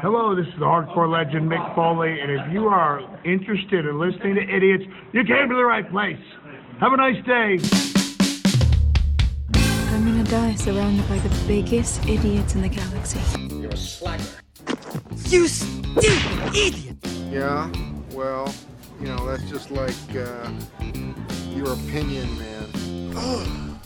Hello, this is the hardcore legend Mick Foley, and if you are interested in listening to idiots, you came to the right place. Have a nice day. I'm gonna die surrounded by the biggest idiots in the galaxy. You're a slacker. You stupid idiot! Yeah, well, you know, that's just like uh, your opinion, man.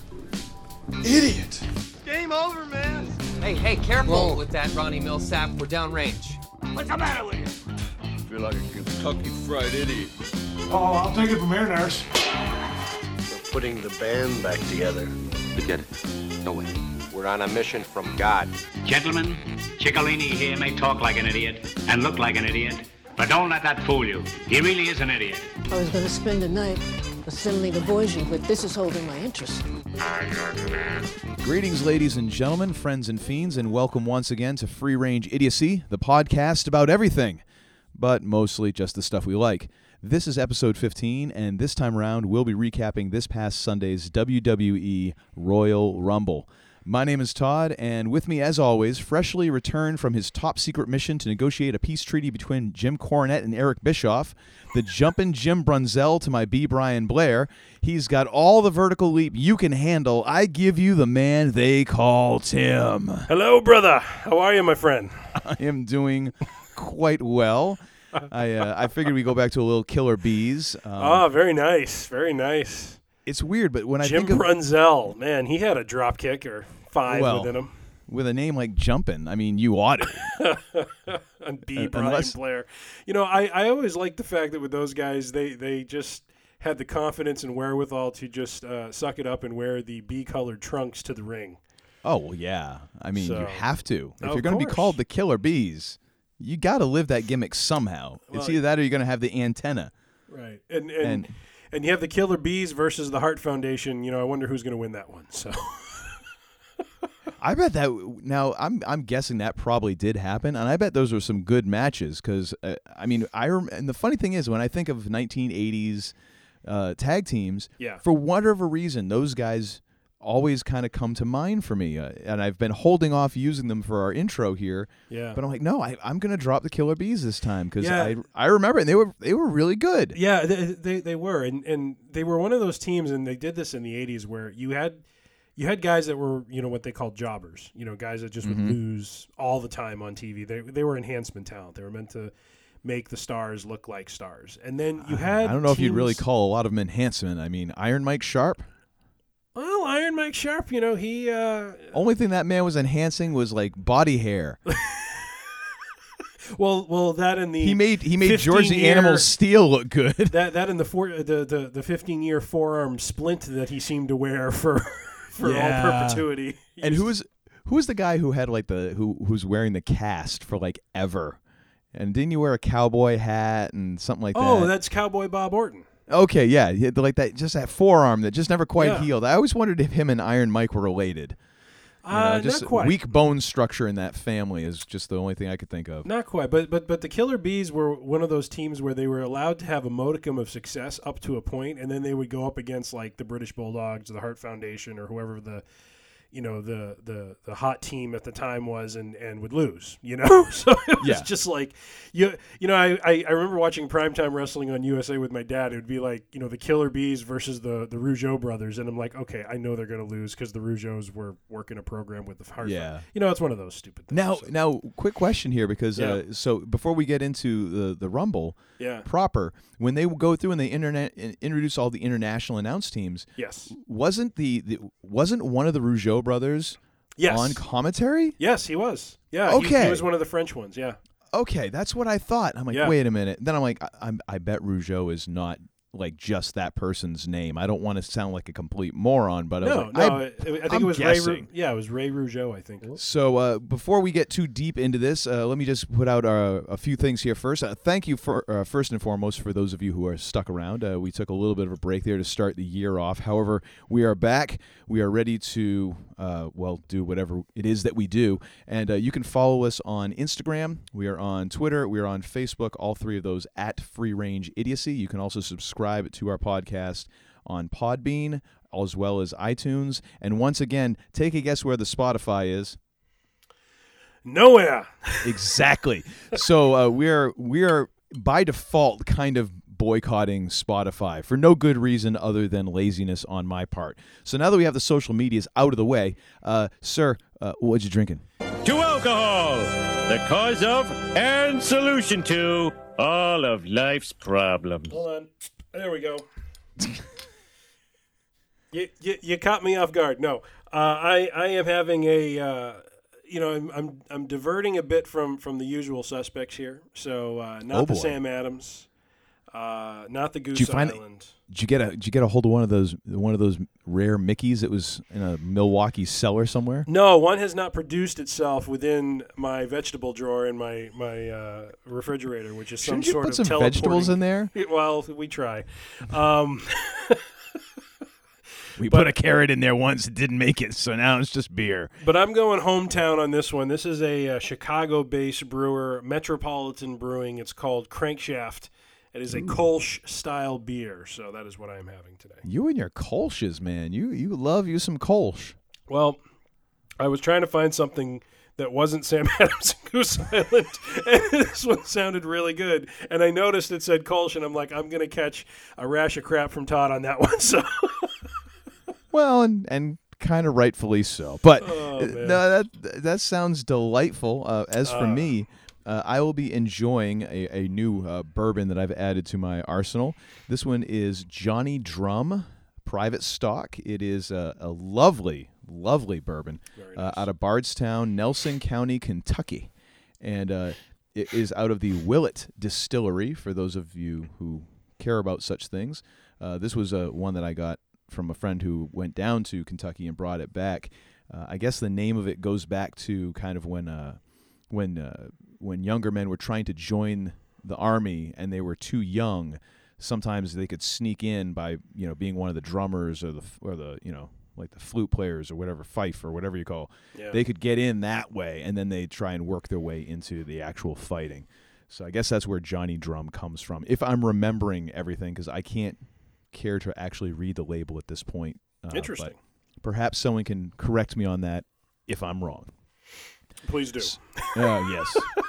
Idiot. Game over, man. Hey, hey, careful Whoa. with that Ronnie Millsap. We're downrange. What's the matter with you? feel like a Kentucky fried idiot. Oh, I'll take it from here, nurse. We're putting the band back together. Forget it. No way. We're on a mission from God. Gentlemen, Chicolini here may talk like an idiot and look like an idiot, but don't let that fool you. He really is an idiot. I was going to spend the night assembling the Voyager, but this is holding my interest. Greetings, ladies and gentlemen, friends and fiends, and welcome once again to Free Range Idiocy, the podcast about everything, but mostly just the stuff we like. This is episode 15, and this time around, we'll be recapping this past Sunday's WWE Royal Rumble. My name is Todd, and with me, as always, freshly returned from his top secret mission to negotiate a peace treaty between Jim Cornette and Eric Bischoff, the jumpin' Jim Brunzell to my B. Brian Blair. He's got all the vertical leap you can handle. I give you the man they call Tim. Hello, brother. How are you, my friend? I am doing quite well. I uh, I figured we go back to a little Killer Bees. Um, Ah, very nice. Very nice. It's weird, but when I Jim think of Brunzell, man, he had a drop kick or five Well, within him. with a name like Jumpin', I mean, you ought to. And B. uh, Brian unless- Blair. You know, I, I always like the fact that with those guys, they, they just had the confidence and wherewithal to just uh, suck it up and wear the B colored trunks to the ring. Oh well, yeah. I mean, you have to if you're going to be called the Killer Bees. You got to live that gimmick somehow. it's either that or you're going to have the antenna. Right. And, and, And- and, you have the Killer Bees versus the Hart Foundation. You know, I wonder who's going to win that one. So. I bet that now I'm I'm guessing that probably did happen, and I bet those were some good matches because uh, I mean I rem- and the funny thing is when I think of 1980s uh, tag teams, Yeah. for whatever reason those guys always kind of come to mind for me, uh, and I've been holding off using them for our intro here. Yeah. But I'm like, no, I, I'm gonna drop the Killer Bees this time because Yeah. I I remember it, and they were they were really good. Yeah, they, they they were, and and they were one of those teams, and they did this in the '80s where you had you had guys that were you know what they called jobbers, you know, guys that just Mm-hmm. would lose all the time on TV. They they were enhancement talent. They were meant to make the stars look like stars, and then you had I don't know if you'd really call a lot of them enhancement. I mean, Iron Mike Sharpe. Well Iron Mike Sharpe. You know he uh, Only thing that man was enhancing was like body hair. well well that in the He made he made George the Animal Steele look good. that that in the four the the the 15 year forearm splint that he seemed to wear for for Yeah. all perpetuity. And who was who was the guy who had like the who who's wearing the cast for like ever? And didn't you wear a cowboy hat and something like Oh, that? Oh, that's Cowboy Bob Orton. Okay, yeah, like that just that forearm that just never quite Yeah. healed. I always wondered if him and Iron Mike were related. You know, Uh, just not quite. weak bone structure in that family is just the only thing I could think of. Not quite, but but but the Killer Bees were one of those teams where they were allowed to have a modicum of success up to a point, and then they would go up against like the British Bulldogs, or the Hart Foundation, or whoever the you know the the the hot team at the time was, and and would lose. You know, so it was Yeah. just like you you know I, I I remember watching primetime wrestling on USA with my dad. It would be like you know the Killer Bees versus the the Rougeau brothers, and I'm like, okay, I know they're going to lose because the Rougeaus were working a program with the Hart. Yeah. you know, it's one of those stupid. Things, Now, so. now, quick question here because Yeah. uh, so before we get into the the Rumble Yeah. proper, when they go through and they internet introduce all the international announce teams, Yes. wasn't the, the wasn't one of the Rougeau brothers Yes. on commentary? Yes, he was. Yeah. he- He, was one of the French ones. Yeah. Okay, that's what I thought. I'm like, Yeah. wait a minute. Then I'm like, I, I'm, I bet Rougeau is not like just that person's name. I don't want to sound like a complete moron, but I was No, like, no. I- I, I think I'm it was Ray. Ru- yeah, it was Ray Rougeau. I think. So uh, before we get too deep into this, uh, let me just put out uh, a few things here first. Uh, thank you for uh, first and foremost for those of you who are stuck around. Uh, we took a little bit of a break there to start the year off. However, we are back. We are ready to uh, well do whatever it is that we do, and uh, you can follow us on Instagram. We are on Twitter. We are on Facebook. All three of those at Free Range Idiocy. You can also subscribe to our podcast on Podbean as well as iTunes. And once again, take a guess where the Spotify is. Nowhere. exactly. So uh, we are we are by default kind of boycotting Spotify for no good reason other than laziness on my part. So now that we have the social medias out of the way, uh, sir, uh, what you drinking? To alcohol, the cause of and solution to all of life's problems. Hold on. There we go. you, you, you caught me off guard. No, uh, I I am having a uh, you know I'm, I'm I'm diverting a bit from from the usual suspects here. So uh, not Oh, the. Sam Adams, uh, not the Goose Did you find Island. Did you get a Did you get a hold of one of those one of those rare Mickeys that was in a Milwaukee cellar somewhere? No, one has not produced itself within my vegetable drawer in my my uh, refrigerator, which is some Shouldn't you sort put of some vegetables in there? Well, we try. Um, We But- put a carrot in there once, it didn't make it, so now it's just beer. But I'm going hometown on this one. This is a, uh Chicago-based brewer, Metropolitan Brewing. It's called Crankshaft. It is a Kolsch style beer, so that is what I am having today. You and your Kolsch's, man. You you love you some Kolsch. Well, I was trying to find something that wasn't Sam Adams and Goose Island, and this one sounded really good. And I noticed it said Kolsch, and I'm like, I'm gonna catch a rash of crap from Todd on that one. So Well, and and kind of rightfully so. But Oh, uh, no, that that sounds delightful. Uh, as for Uh. me, uh, I will be enjoying a, a new uh, bourbon that I've added to my arsenal. This one is Johnny Drum Private Stock. It is a, a lovely, lovely bourbon uh, out of Bardstown, Nelson County, Kentucky, and uh, it is out of the Willet Distillery. For those of you who care about such things, uh, this was uh, one that I got from a friend who went down to Kentucky and brought it back. Uh, I guess the name of it goes back to kind of when uh, when uh, when younger men were trying to join the army and they were too young. Sometimes they could sneak in by you know being one of the drummers or the or the you know like the flute players or whatever fife or whatever you call. Yeah. They could get in that way and then they try and work their way into the actual fighting. So I guess that's where Johnny Drum comes from. If I'm remembering everything, because I can't care to actually read the label at this point. uh, Interesting. Perhaps someone can correct me on that if I'm wrong. please do. Uh, yes.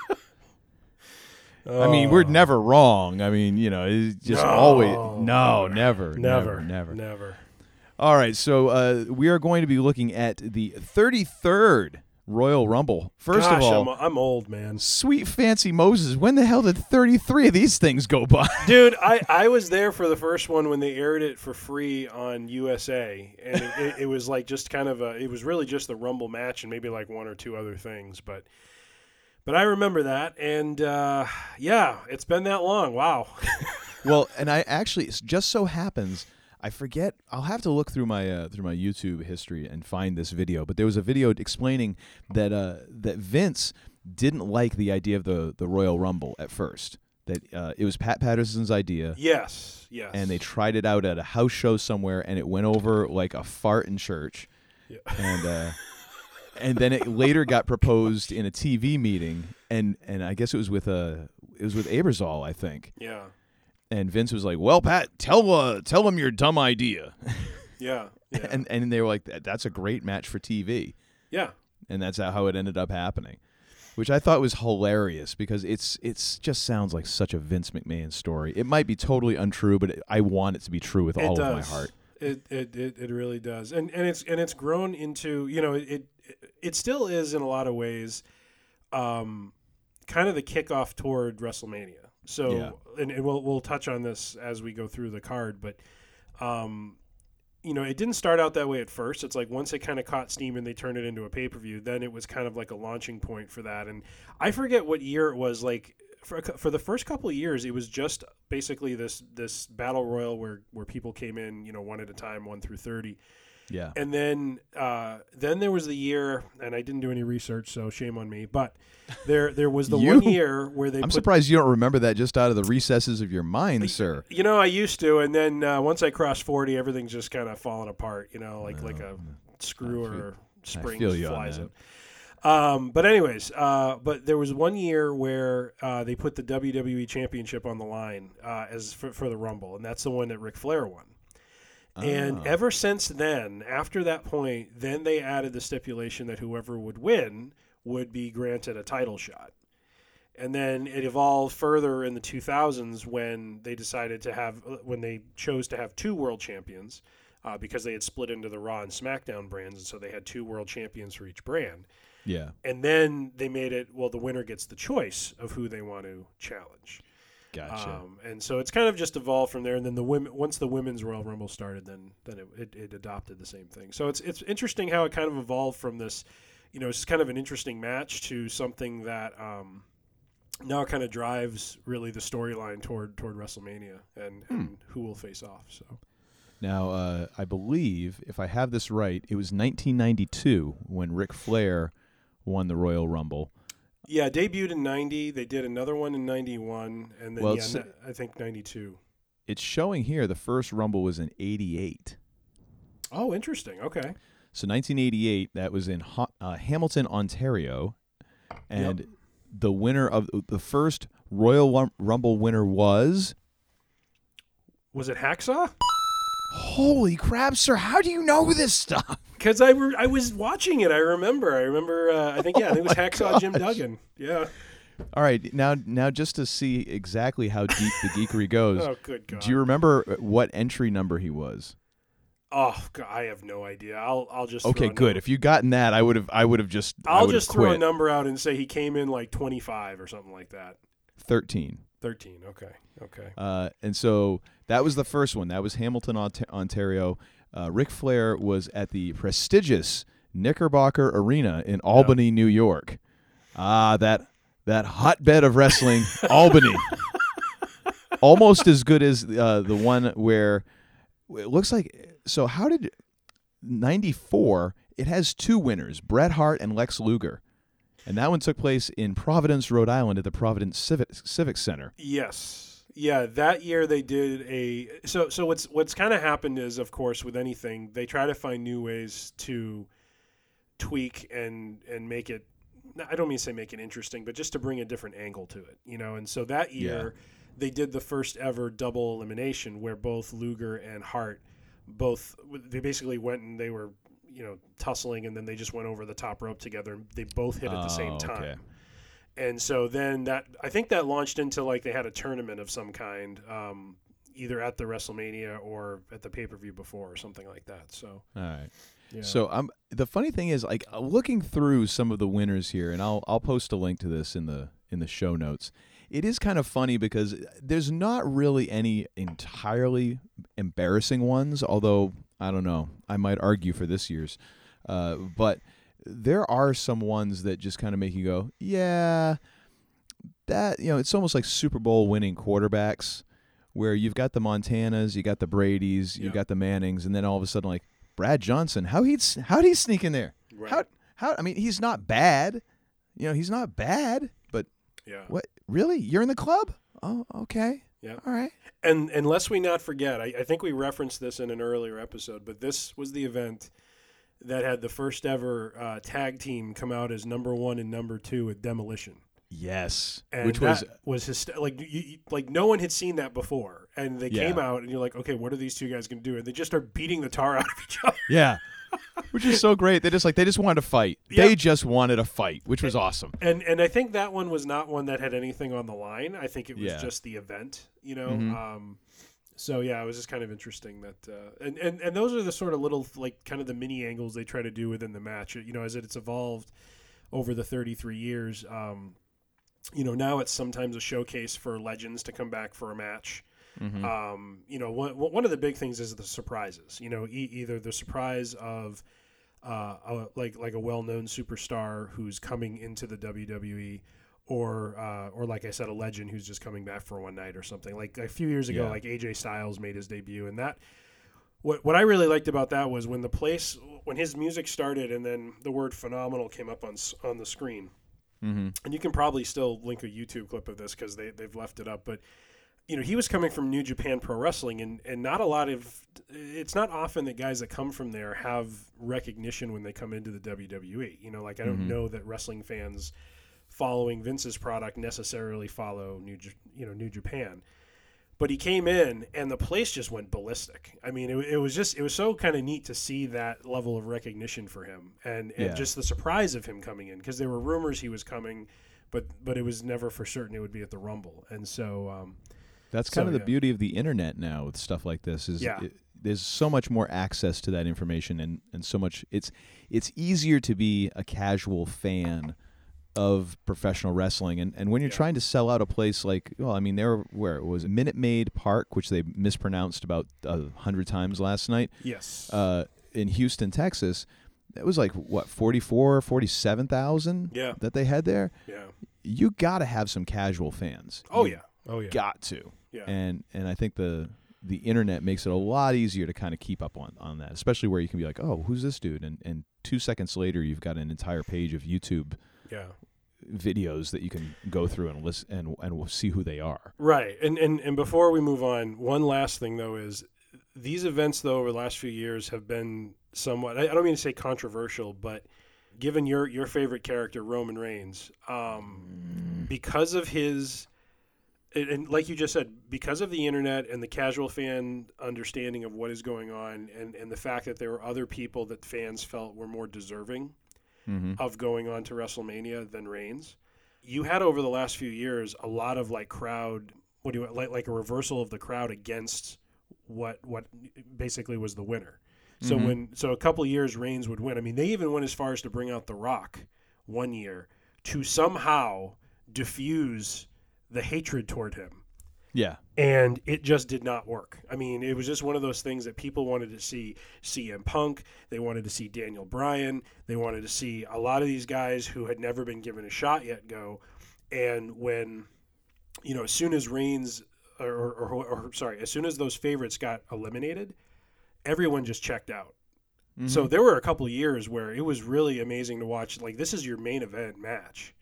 I mean, we're Oh. never wrong. I mean, you know, it's just No. always no, never, Never, never, never, never. All right, so uh, we are going to be looking at the 33rd Royal Rumble. First Gosh, of all, I'm, I'm old, man. sweet fancy Moses, when the hell did 33 of these things go by? Dude, I, I was there for the first one when they aired it for free on USA, and it, it, it was like just kind of a. It was really just the Rumble match and maybe like one or two other things, but but I remember that, and uh, yeah, it's been that long. Wow. well, and I actually it just so happens I forget. I'll have to look through my uh, through my YouTube history and find this video. But there was a video explaining that uh, that Vince didn't like the idea of the the Royal Rumble at first. That uh, it was Pat Patterson's idea. Yes, yes. And they tried it out at a house show somewhere, and it went over like a fart in church. Yeah. And uh, and then it later got proposed in a TV meeting, and and I guess it was with a it was with Ebersol, I think. Yeah. And Vince was like, "Well, Pat, tell uh, tell him your dumb idea." Yeah. Yeah. and and they were like, "That's a great match for TV." Yeah. And that's how it ended up happening, which I thought was hilarious because it's it's just sounds like such a Vince McMahon story. It might be totally untrue, but I want it to be true with it all does. of my heart. It, it it it really does, and and it's and it's grown into you know it it, still is in a lot of ways, um, kind of the kickoff toward WrestleMania. So Yeah. and, and we'll we'll touch on this as we go through the card, but um, you know, it didn't start out that way at first. It's like once it kind of caught steam and they turned it into a pay per view, then it was kind of like a launching point for that. And I forget what year it was. Like for for the first couple of years, it was just basically this this battle royal where where people came in, you know, one at a time, one through thirty. Yeah. And then uh, then there was the year, and I didn't do any research, so shame on me. But there there was the You- one year where they I'm put surprised you don't remember that just out of the recesses of your mind, sir. You know, I used to, and then uh, once I crossed forty, everything's just kind of falling apart. You know, like like a screw or spring feel you on flies in. Um, but anyways, uh, but there was one year where uh, they put the WWE Championship on the line uh, as for, for the Rumble, and that's the one that Ric Flair won. And Ah. ever since then, after that point, then they added the stipulation that whoever would win would be granted a title shot. And then it evolved further in the 2000s when they decided to have, when they chose to have two world champions uh, because they had split into the Raw and SmackDown brands. And so they had two world champions for each brand. Yeah. And then they made it, well, the winner gets the choice of who they want to challenge. Gotcha. Um, and so it's kind of just evolved from there. And then the women, once the women's Royal Rumble started, then then it, it, it adopted the same thing. So it's it's interesting how it kind of evolved from this, you know, it's kind of an interesting match to something that um, now kind of drives really the storyline toward toward WrestleMania and, Hmm. and who will face off. So Now, uh, I believe, if I have this right, it was 1992 when Ric Flair won the Royal Rumble. Yeah, debuted in '90. They did another one in '91, and then Well, yeah, n- I think '92. It's showing here the first Rumble was in 88. Oh, interesting. Okay. So 1988, that was in ha- uh, Hamilton, Ontario, and the winner of the first Royal Rumble winner was. Was it Hacksaw? Holy crap, sir! How do you know this stuff? Because I, re- I was watching it. I remember. I remember. Uh, I think yeah. I think it was Oh Hacksaw Jim. Duggan. Yeah. All right, now now just to see exactly how deep the geekery goes. Oh, good God. Do you remember uh, what entry number he was? Oh, God, I have no idea. I'll I'll just Okay, throw a good. num- If you gotten that, I would have I would have just I'll just throw a number out and say he came in like twenty five or something like that. 13. Thirteen. Okay. Okay. Uh, and so that was the first one. That was Hamilton, Ontario. Uh, Ric Flair was at the prestigious Knickerbocker Arena in Albany, New York. Ah, that that hotbed of wrestling, Albany. Almost as good as uh, the one where it looks like. So how did '94? It has two winners, Bret Hart and Lex Luger, and that one took place in Providence, Rhode Island, at the Providence Civic Civic Center. Yes. Yeah, that year they did a so so what's what's kind of happened is of course with anything they try to find new ways to tweak and and make it I don't mean to say make it interesting, but just to bring a different angle to it, you know. And so that year they did the first ever double elimination where both Luger and Hart both they basically went and they were you know tussling and then they just went over the top rope together and they both hit at the same Oh, time. okay. And so then that I think that launched into like they had a tournament of some kind, um, either at the WrestleMania or at the pay per view before or something like that. So All right. Yeah. So um, the funny thing is, like uh, looking through some of the winners here, and I'll I'll post a link to this in the in the show notes. It is kind of funny because there's not really any entirely embarrassing ones. Although I don't know, I might argue for this year's, uh, but there are some ones that just kind of make you go, yeah, that you know, it's almost like Super Bowl winning quarterbacks, where you've got the Montanas, you got the Brady's, you Yeah. got the Mannings, and then all of a sudden, like Brad Johnson, how he how would he sneak in there? Right. How how I mean, he's not bad, you know, he's not bad, but Yeah. what really? You're in the club? Oh, okay, yeah. all right. And and lest we not forget, I, I think we referenced this in an earlier episode, but this was the event that had the first ever uh, tag team come out as number one and number two at Demolition. Yes, And which that was was hyst- like you, like no one had seen that before, and they Yeah. came out, and you're like, okay, what are these two guys going to do? And they just start beating the tar out of each other. yeah, which is so great. They just like they just wanted to fight. Yeah. They just wanted a fight, which was awesome. And and I think that one was not one that had anything on the line. I think it was Yeah. just the event, you know. Mhm. Um, so yeah, it was just kind of interesting that, uh, and, and and those are the sort of little like kind of the mini angles they try to do within the match. You know, as it's evolved over the 33 years. Um, you know, now it's sometimes a showcase for legends to come back for a match. Mhm. Um, you know, one one of the big things is the surprises. You know, e- either the surprise of uh, a, like like a well-known superstar who's coming into the WWE, or uh, or like I said, a legend who's just coming back for one night or something. Like a few years ago, Yeah. like AJ Styles made his debut, and that what what I really liked about that was when the place when his music started, and then the word phenomenal came up on on the screen. Mm-hmm. And you can probably still link a YouTube clip of this because they they've left it up, but you know, he was coming from New Japan Pro Wrestling, and, and not a lot of, it's not often that guys that come from there have recognition when they come into the WWE. You know, like I don't Mhm. know that wrestling fans following Vince's product necessarily follow New, you know, New Japan. but he came in and the place just went ballistic. I mean, it, it was just it was so kind of neat to see that level of recognition for him and, and Yeah. just the surprise of him coming in because there were rumors he was coming, but but it was never for certain it would be at the Rumble. And so um, That's so, kind of the yeah. beauty of the internet now with stuff like this. Is Yeah. it- there's so much more access to that information, and, and so much it's it's easier to be a casual fan of professional wrestling, and, and when you're trying to sell out a place like well, I mean, there where it was Minute Maid Park, which they mispronounced about a hundred times last night. Yes. uh, in Houston, Texas. It was like what 44, 47,000 Yeah. that they had there. Yeah. You got to have some casual fans. Oh, You yeah. Oh, yeah. Got to. Yeah. And and I think the the internet makes it a lot easier to kind of keep up on, on that, especially where you can be like, "Oh, who's this dude?" and and 2 seconds later you've got an entire page of YouTube Yeah. videos that you can go through and listen and and see who they are. Right. And, and and before we move on, one last thing though is these events though over the last few years have been somewhat I I don't mean to say controversial, but given your your favorite character Roman Reigns, um, because of his and- and like you just said, because of the internet and the casual fan understanding of what is going on, and, and the fact that there were other people that fans felt were more deserving Mhm. of going on to WrestleMania than Reigns, you had over the last few years a lot of like crowd, what do you like, like a reversal of the crowd against what what basically was the winner. So Mhm. when so a couple of years Reigns would win. I mean, they even went as far as to bring out The Rock one year to somehow diffuse the hatred toward him Yeah. and it just did not work. I mean, it was just one of those things that people wanted to see CM Punk, they wanted to see Daniel Bryan, they wanted to see a lot of these guys who had never been given a shot yet go. And when, you know, as soon as Reigns, or, or, or, or sorry, as soon as those favorites got eliminated, everyone just checked out. So Mhm. there were a couple of years where it was really amazing to watch. Like, this is your main event match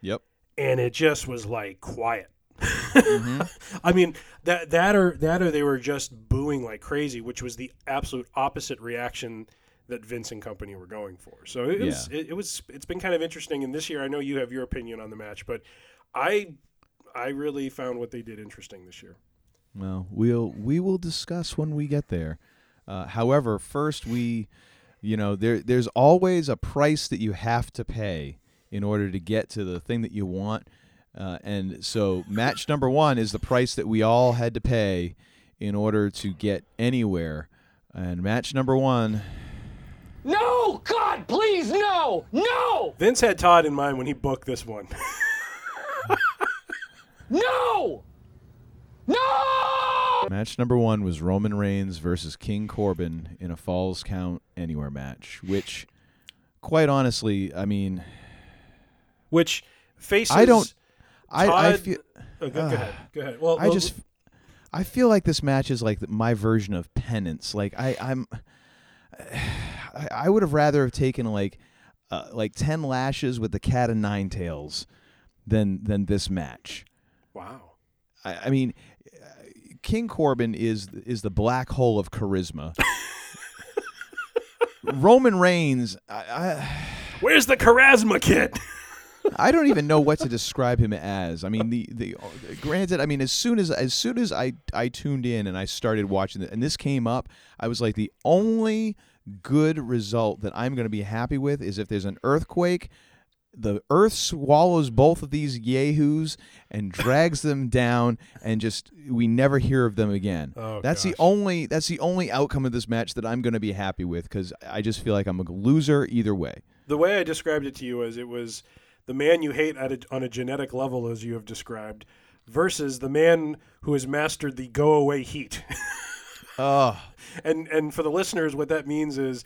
Yep. and it just was like quiet. Mm-hmm. I mean that that or that or they were just booing like crazy, which was the absolute opposite reaction that Vince and company were going for. So it was it, it was it's been kind of interesting. And this year, I know you have your opinion on the match, but I I really found what they did interesting this year. Well, we'll we will discuss when we get there. Uh, however, first we, you know, there there's always a price that you have to pay in order to get to the thing that you want. Uh, and so, match number one is the price that we all had to pay in order to get anywhere. And match number one, No! God, please, no! No! Vince had Todd in mind when he booked this one. No! No! match number one was Roman Reigns versus King Corbin in a Falls Count Anywhere match. Which, quite honestly, I mean, Which faces I don't. I, I feel. Oh, go, go ahead. Go ahead. Well, I well, just. I feel like this match is like my version of penance. Like I, I'm. I, I would have rather have taken like, uh, like ten lashes with the cat and nine tails, than than this match. wow. I, I mean, uh, King Corbin is is the black hole of charisma. Roman Reigns, I, I Where's the charisma kid? I don't even know what to describe him as. I mean, the the granted, I mean, as soon as as soon as I I tuned in and I started watching it, and this came up, I was like, the only good result that I'm going to be happy with is if there's an earthquake. The earth swallows both of these yahoos and drags them down, and just we never hear of them again. Oh, that's the only that's the only outcome of this match that I'm going to be happy with because I just feel like I'm a loser either way. the way I described it to you was it was the man you hate at a, on a genetic level, as you have described, versus the man who has mastered the go away heat. Oh, and and for the listeners, what that means is.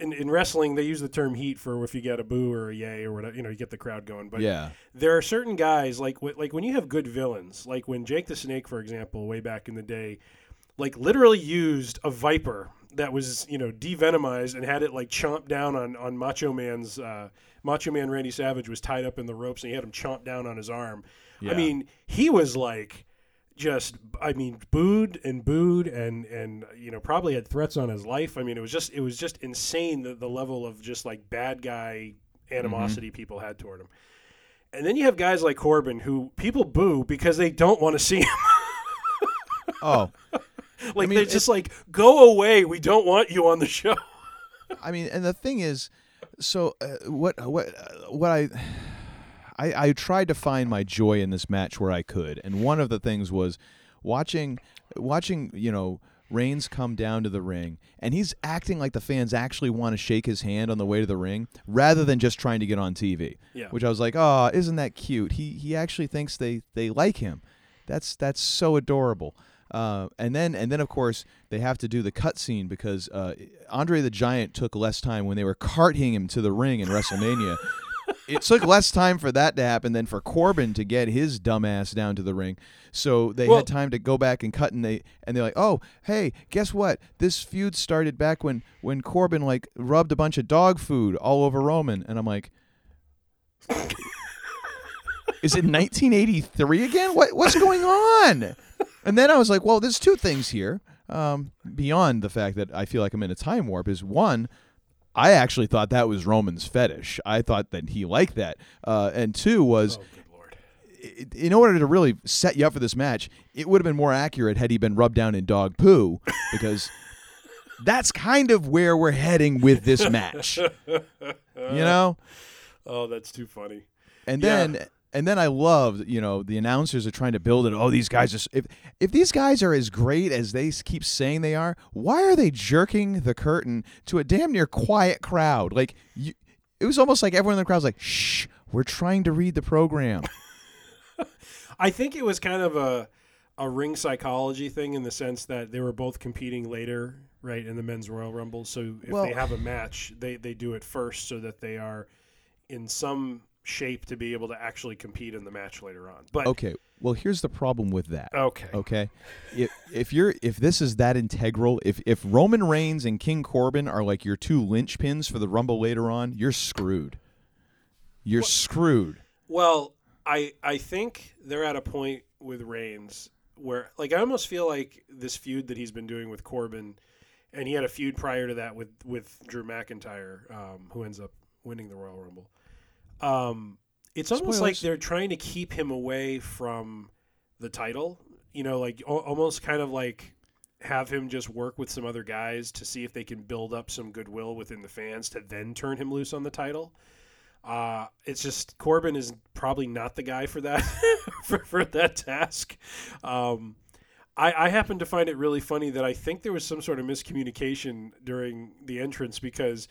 In, in wrestling, they use the term heat for if you get a boo or a yay or whatever, you know, you get the crowd going. But Yeah. there are certain guys like like when you have good villains, like when Jake the Snake, for example, way back in the day, like literally used a viper that was you know devenomized and had it like chomp down on on Macho Man's uh, Macho Man Randy Savage was tied up in the ropes and he had him chomped down on his arm. Yeah. I mean, he was like just I mean booed and booed and and you know probably had threats on his life. I mean, it was just it was just insane the, the level of just like bad guy animosity mm-hmm. people had toward him. And then you have guys like Corbin who people boo because they don't want to see him. Oh, like mean, they're just like, go away. We don't want you on the show. I mean, and the thing is, so uh, what? What? Uh, what I. I, I tried to find my joy in this match where I could, and one of the things was watching, watching you know Reigns come down to the ring, and he's acting like the fans actually want to shake his hand on the way to the ring, rather than just trying to get on TV. Yeah. Which I was like, oh, isn't that cute? He he actually thinks they they like him. That's that's so adorable. Uh, and then and then of course they have to do the cutscene because uh, Andre the Giant took less time when they were carting him to the ring in WrestleMania. it took less time for that to happen than for Corbin to get his dumbass down to the ring. So they Well- had time to go back and cut, and they and they're like, "Oh, hey, guess what? This feud started back when when Corbin like rubbed a bunch of dog food all over Roman." And I'm like, "Is it 1983 again? What what's going on?" And then I was like, "Well, there's two things here." Um, beyond the fact that I feel like I'm in a time warp, is one, I actually thought that was Roman's fetish. I thought that he liked that. Uh, and two was, i- in order to really set you up for this match, it would have been more accurate had he been rubbed down in dog poo, because that's kind of where we're heading with this match. You know? Oh, that's too funny. And Yeah. then and then I loved, you know, the announcers are trying to build it. Oh, these guys are if if these guys are as great as they keep saying they are, why are they jerking the curtain to a damn near quiet crowd? Like you, it was almost like everyone in the crowd was like, "Shh, we're trying to read the program." I think it was kind of a a ring psychology thing in the sense that they were both competing later, right, in the men's Royal Rumble. So if Well- they have a match, they they do it first so that they are in some shape to be able to actually compete in the match later on. But okay, well, here's the problem with that. Okay. Okay. If if you're if this is that integral, if if Roman Reigns and King Corbin are like your two linchpins for the Rumble later on, you're screwed. You're screwed. Well, I I think they're at a point with Reigns where like I almost feel like this feud that he's been doing with Corbin, and he had a feud prior to that with with Drew McIntyre, um, who ends up winning the Royal Rumble. Um, it's almost like they're trying to keep him away from the title. You know, like al- almost kind of like have him just work with some other guys to see if they can build up some goodwill within the fans to then turn him loose on the title. Uh, it's just Corbin is probably not the guy for that for, for that task. Um, I, I happen to find it really funny that I think there was some sort of miscommunication during the entrance because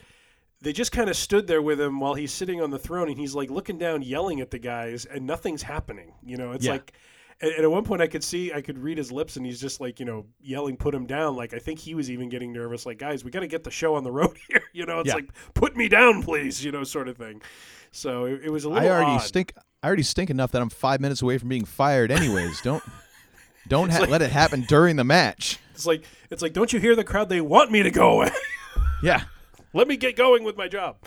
they just kind of stood there with him while he's sitting on the throne and he's like looking down, yelling at the guys, and nothing's happening. You know, it's Yeah. like. And and at one point, I could see, I could read his lips, and he's just like, you know, yelling, "Put him down!" Like I think he was even getting nervous. Like, guys, we got to get the show on the road here. You know, it's Yeah. like, "Put me down, please," you know, sort of thing. So it, it was a little. I already odd. stink. I already stink enough that I'm five minutes away from being fired. Anyways, don't don't ha- like- let it happen during the match. It's like, it's like, don't you hear the crowd? They want me to go away. Yeah. Let me get going with my job.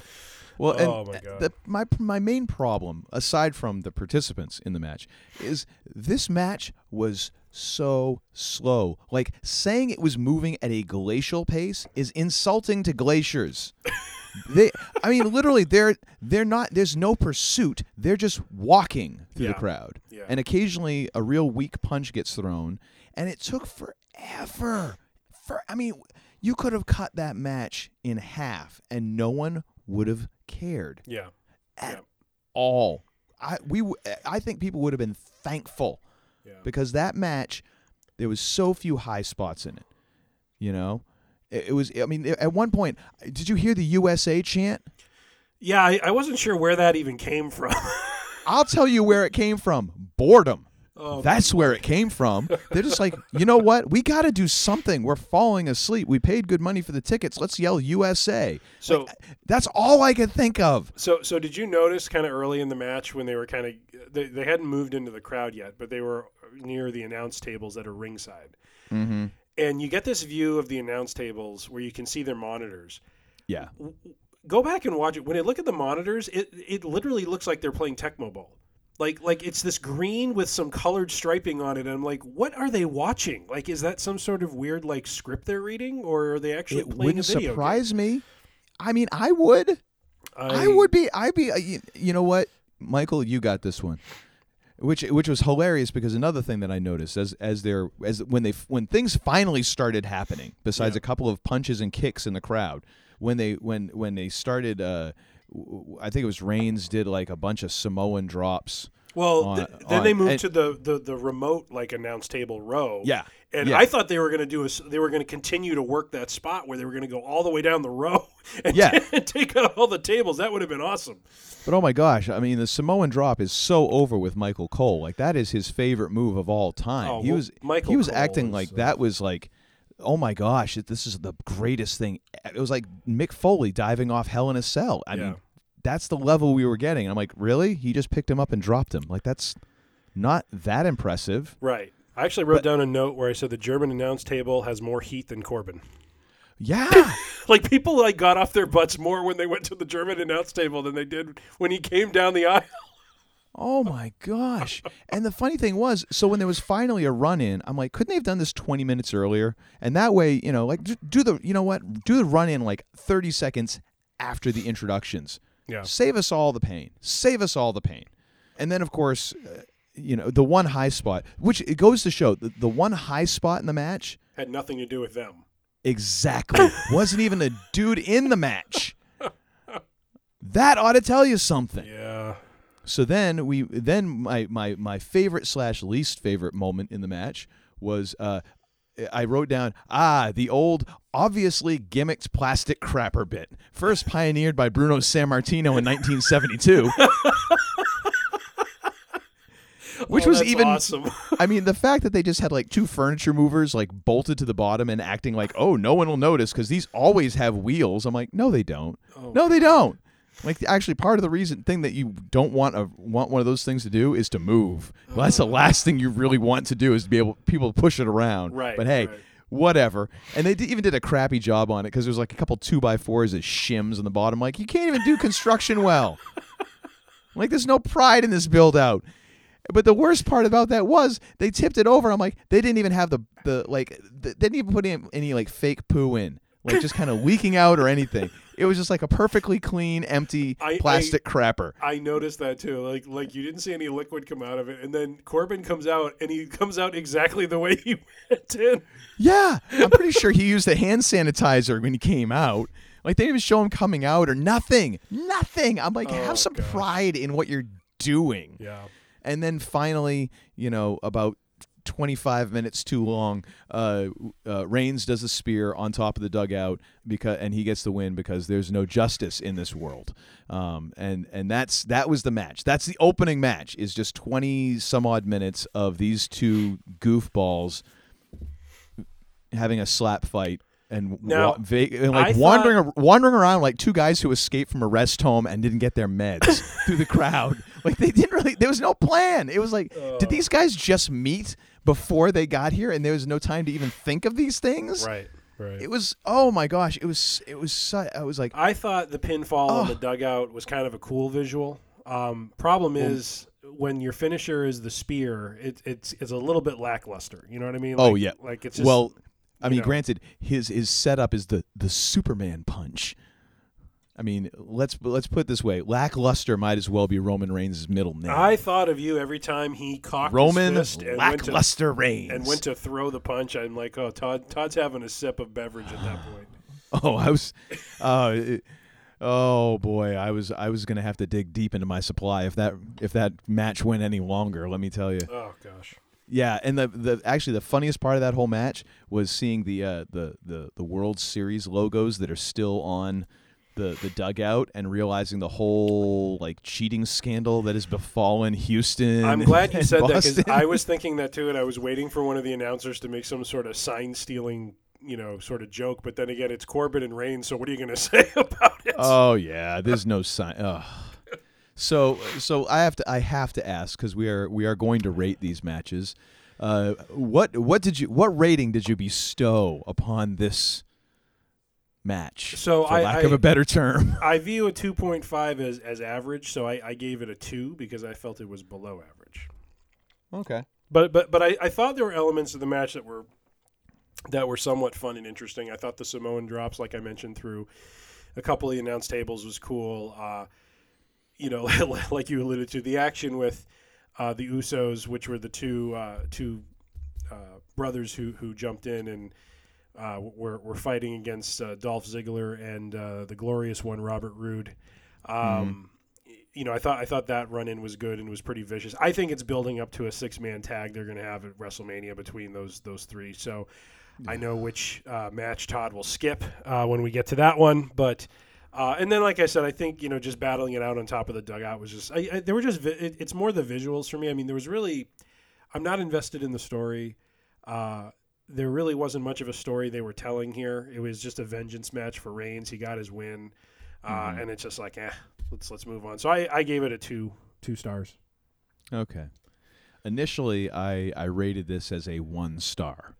Well, and oh my god. the, my my main problem, aside from the participants in the match, is this match was so slow. Like saying it was moving at a glacial pace is insulting to glaciers. they, I mean, literally, they're they're not. There's no pursuit. They're just walking through Yeah. the crowd, Yeah. and occasionally a real weak punch gets thrown, and it took forever. For I mean, you could have cut that match in half, and no one would have cared yeah. at all. I we I think people would have been thankful Yeah. because that match there was so few high spots in it. You know, it, it was. I mean, at one point, did you hear the USA chant? Yeah, I, I wasn't sure where that even came from. I'll tell you where it came from. Boredom. Oh, That's where it came from. They're just like, you know what? We got to do something. We're falling asleep. We paid good money for the tickets. Let's yell USA. So- Like, that's all I could think of. So, so did you notice kind of early in the match when they were kind of they, they hadn't moved into the crowd yet, but they were near the announce tables that are ringside, Mm-hmm. and you get this view of the announce tables where you can see their monitors. Yeah. Go back and watch it. When I look at the monitors, it it literally looks like they're playing Tecmo Bowl. Like like it's this green with some colored striping on it, and I'm like, what are they watching? Like, is that some sort of weird like script they're reading, or are they actually It playing wouldn't a video? surprise me. I mean, I would. I, would be. I'd be. uh, You, know what, Michael? You got this one. which which was hilarious because another thing that I noticed as as they're as when they when things finally started happening, besides a couple of punches and kicks in the crowd, when they when when they started, uh, I think it was Reigns did like a bunch of Samoan drops. Well, on- th- then on- they moved and- to the, the, the remote like announce table row. Yeah, and yeah. I thought they were going to do a they were going to continue to work that spot where they were going to go all the way down the row and, Yeah. and take out all the tables. That would have been awesome. But oh my gosh, I mean the Samoan drop is so over with Michael Cole. Like that is his favorite move of all time. Oh, he well, was Michael he was Cole acting is, like uh, that was like oh my gosh, this is the greatest thing. It was like Mick Foley diving off Hell in a Cell. I Yeah. mean, that's the level we were getting. I'm like, really? He just picked him up and dropped him. Like that's not that impressive. Right. I actually wrote down a note where I said the German announce table has more heat than Corbin. Yeah. like people like got off their butts more when they went to the German announce table than they did when he came down the aisle. Oh my gosh. And the funny thing was, so when there was finally a run in, I'm like, couldn't they have done this 20 minutes earlier? And that way, you know, like do the, you know what? Do the run in like 30 seconds after the introductions. Yeah. Save us all the pain. Save us all the pain. And then, of course, uh, you know, the one high spot, which it goes to show the, the one high spot in the match Had nothing to do with them. exactly wasn't even a dude in the match. That ought to tell you something. Yeah. So then we then my my my favorite slash least favorite moment in the match was uh I wrote down ah the old obviously gimmicked plastic crapper bit first pioneered by Bruno Sammartino in 1972. Which Oh, was even awesome. I mean the fact that they just had like two furniture movers like bolted to the bottom and acting like oh no one will notice cuz these always have wheels. I'm like no they don't. Oh, no they don't. Like actually, part of the reason thing that you don't want a want one of those things to do is to move. Well, that's the mm-hmm. last thing you really want to do is to be able people to push it around. Right, But hey, right. whatever. And they did, even did a crappy job on it because there was like a couple two by fours as shims on the bottom. Like you can't even do construction well. like there's no pride in this build out. But the worst part about that was they tipped it over. I'm like, they didn't even have the the like th- they didn't even put in any like fake poo in, like just kind of leaking out or anything. It was just like a perfectly clean, empty I- plastic crapper. I noticed that too. Like like you didn't see any liquid come out of it, and then Corbin comes out, and he comes out exactly the way he went in. Yeah, I'm pretty sure he used the hand sanitizer when he came out. Like they didn't even show him coming out or nothing. Nothing. I'm like, have oh, some pride in what you're doing. Yeah. And then finally, you know, about 25 minutes too long, uh, uh, Reigns does a spear on top of the dugout because, and he gets the win because there's no justice in this world. Um, and and that's that was the match. That's the opening match. Is just 20 some odd minutes of these two goofballs having a slap fight and, Now, wa- and, like I wandering ar- wandering around like two guys who escaped from a rest home and didn't get their meds through the crowd. Like they didn't really. There was no plan. It was like, did these guys just meet before they got here, and there was no time to even think of these things? Right. Right. It was. Oh my gosh! It was. It was. Su- I was like, I thought the pinfall in the Oh. dugout was kind of a cool visual. Um, problem is when your finisher is the spear, it, it's it's a little bit lackluster. You know what I mean? oh yeah. Like it's just, well. I mean, know. granted, his his setup is the the Superman punch. I mean, let's let's put it this way: lackluster might as well be Roman Reigns' middle name. I thought of you every time he cocked Roman his fist and went to- lackluster Reigns. and went to throw the punch. I'm like, oh, Todd. Todd's having a sip of beverage at that point. Oh, I was, uh, it- oh boy, I was I was gonna have to dig deep into my supply if that if that match went any longer. Let me tell you. Oh gosh. Yeah, and the the actually the funniest part of that whole match was seeing the uh, the the the World Series logos that are still on the the dugout and realizing the whole like cheating scandal that has befallen Houston. I'm glad you said that because I was thinking that too, and I was waiting for one of the announcers to make some sort of sign stealing, you know, sort of joke. But then again, it's Corbin and Reigns, so what are you going to say about it? Oh yeah, there's no sign. Ugh. So so I have to I have to ask because we are we are going to rate these matches. Uh, what what did you what rating did you bestow upon this match? So for I, lack I- of a better term. I view a 2.5 as as average, so I, I gave it a two because I felt it was below average. Okay. But but but I, I thought there were elements of the match that were that were somewhat fun and interesting. I thought the Samoan drops, like I mentioned, through a couple of the announce tables was cool. Uh, you know, like you alluded to, the action with uh, the Usos, which were the two uh, two uh, brothers who who jumped in and uh, were were fighting against uh, Dolph Ziggler and uh, the glorious one Robert Roode. Um, You know, I thought I thought that run in was good and was pretty vicious. I think it's building up to a six man tag they're going to have at WrestleMania between those those three. So I know which uh, match Todd will skip uh, when we get to that one, but. Uh, and then, like I said, I think you know just battling it out on top of the dugout was just I, I, there were just vi- it, it's more the visuals for me. I mean, there was really I'm not invested in the story. Uh, there really wasn't much of a story they were telling here. It was just a vengeance match for Reigns. He got his win, uh, Mhm. and it's just like, eh, let's let's move on. So I, I gave it a two two stars. Okay. Initially, I I rated this as a one star,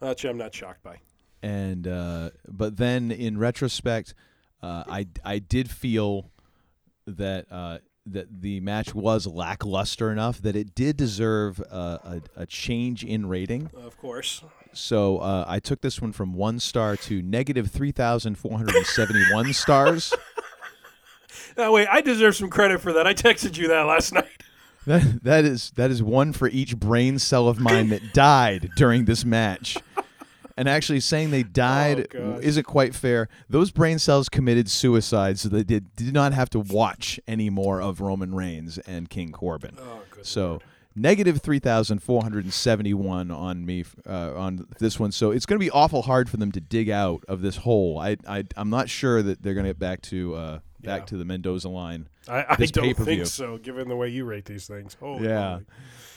Which I'm not shocked by. and uh, but then in retrospect, uh, I I did feel that uh, that the match was lackluster enough that it did deserve a, a, a change in rating. Of course. So uh, I took this one from one star to negative three thousand four hundred and seventy-one stars. Oh wait, I deserve some credit for that. I texted you that last night. That that is that is one for each brain cell of mine that died during this match. And actually, saying they died Oh, isn't quite fair. Those brain cells committed suicide, so they did, did not have to watch any more of Roman Reigns and King Corbin. Oh, so negative three thousand four hundred and seventy-one on me uh, on this one. So it's going to be awful hard for them to dig out of this hole. I, I I'm not sure that they're going to get back to uh, back Yeah. to the Mendoza line. I, I don't pay-per-view. think so, given the way you rate these things. Holy Yeah.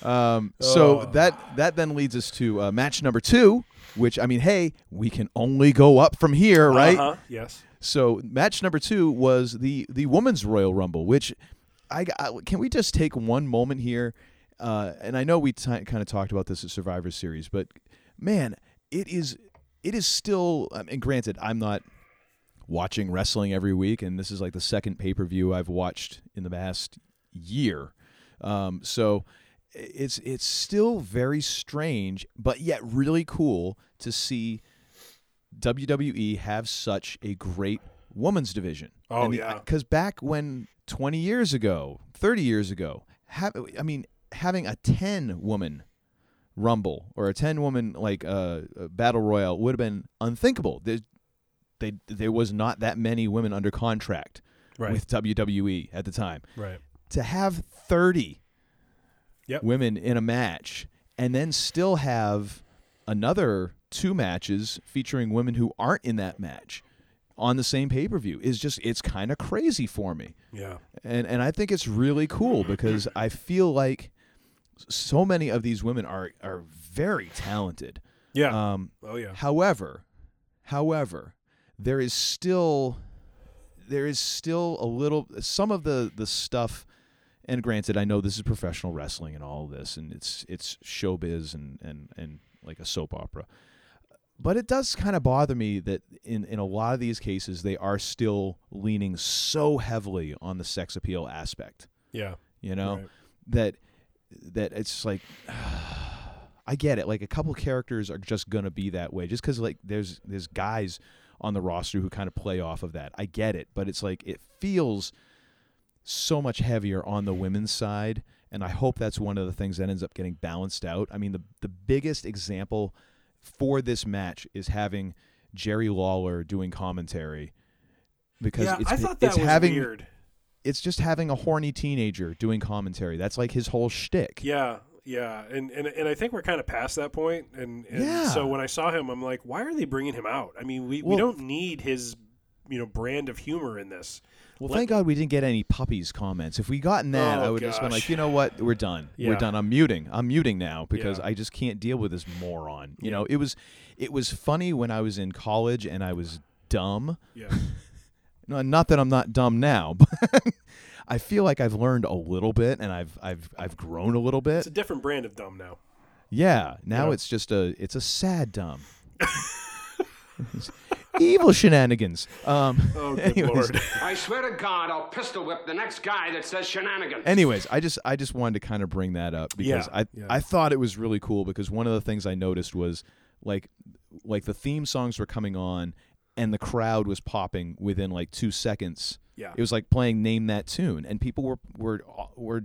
Um, so Oh. that that then leads us to uh, match number two, which I mean, hey, we can only go up from here, right? Uh-huh, yes. So match number two was the the women's Royal Rumble, which I, I can we just take one moment here, uh, and I know we t- kind of talked about this at Survivor Series, but man, it is it is still. I mean, granted, I'm not watching wrestling every week, and this is like the second pay per view I've watched in the past year. Um, so it's it's still very strange, but yet really cool to see WWE have such a great women's division. Oh, yeah. because back when 20 years ago, 30 years ago, have, I mean, having a 10 woman rumble or a 10 woman like uh, uh, battle royal would have been unthinkable. There, they, there was not that many women under contract Right. with WWE at the time. Right. To have 30 Yep. women in a match and then still have another two matches featuring women who aren't in that match on the same pay-per-view is just it's kind of crazy for me. Yeah. And and I think it's really cool because I feel like so many of these women are are very talented. Yeah. Um Oh, yeah. However, however, there is still there is still a little some of the the stuff and granted I know this is professional wrestling and all this and it's it's showbiz and and and like a soap opera. But it does kind of bother me that in, in a lot of these cases they are still leaning so heavily on the sex appeal aspect. Yeah. You know? Right. That that it's like I get it. Like a couple characters are just gonna be that way, just because like there's there's guys on the roster who kind of play off of that. I get it, but it's like it feels so much heavier on the women's side, and I hope that's one of the things that ends up getting balanced out. I mean, the the biggest example for this match is having Jerry Lawler doing commentary because Yeah, it's I thought that it's was having weird. it's just having a horny teenager doing commentary. That's like his whole shtick. Yeah, yeah, and and and I think we're kind of past that point. And, and Yeah. so when I saw him, I'm like, why are they bringing him out? I mean, we, we don't need his you know brand of humor in this. Well, thank God we didn't get any puppies comments. If we gotten that, Oh, I would have just been gosh. like, you know what, we're done. We're Yeah. done. I'm muting. I'm muting now because Yeah. I just can't deal with this moron. You know, it was, it was funny when I was in college and I was dumb. Yeah. No, not that I'm not dumb now, but I feel like I've learned a little bit and I've I've I've grown a little bit. It's a different brand of dumb now. Yeah. Now Yeah. it's just a it's a sad dumb. Evil shenanigans. Um, Oh, good anyways, lord. I swear to God, I'll pistol whip the next guy that says shenanigans. Anyways, I just I just wanted to kind of bring that up because Yeah, I yeah. I thought it was really cool because one of the things I noticed was like like the theme songs were coming on and the crowd was popping within like 2 seconds. Yeah. It was like playing name that tune and people were were were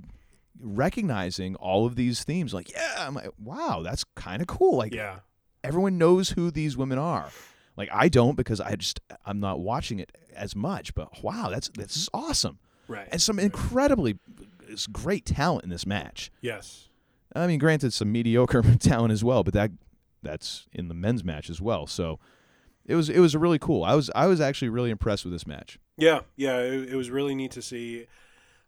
recognizing all of these themes. Like, yeah, I'm like, wow, that's kind of cool. Like, Yeah. everyone knows who these women are. Like, I don't because I just I'm not watching it as much. But wow, that's that's mm-hmm. awesome. Right. And some incredibly great talent in this match. Yes. I mean, granted, some mediocre talent as well, but that that's in the men's match as well. So it was it was really cool. I was I was actually really impressed with this match. Yeah, yeah, it, it was really neat to see.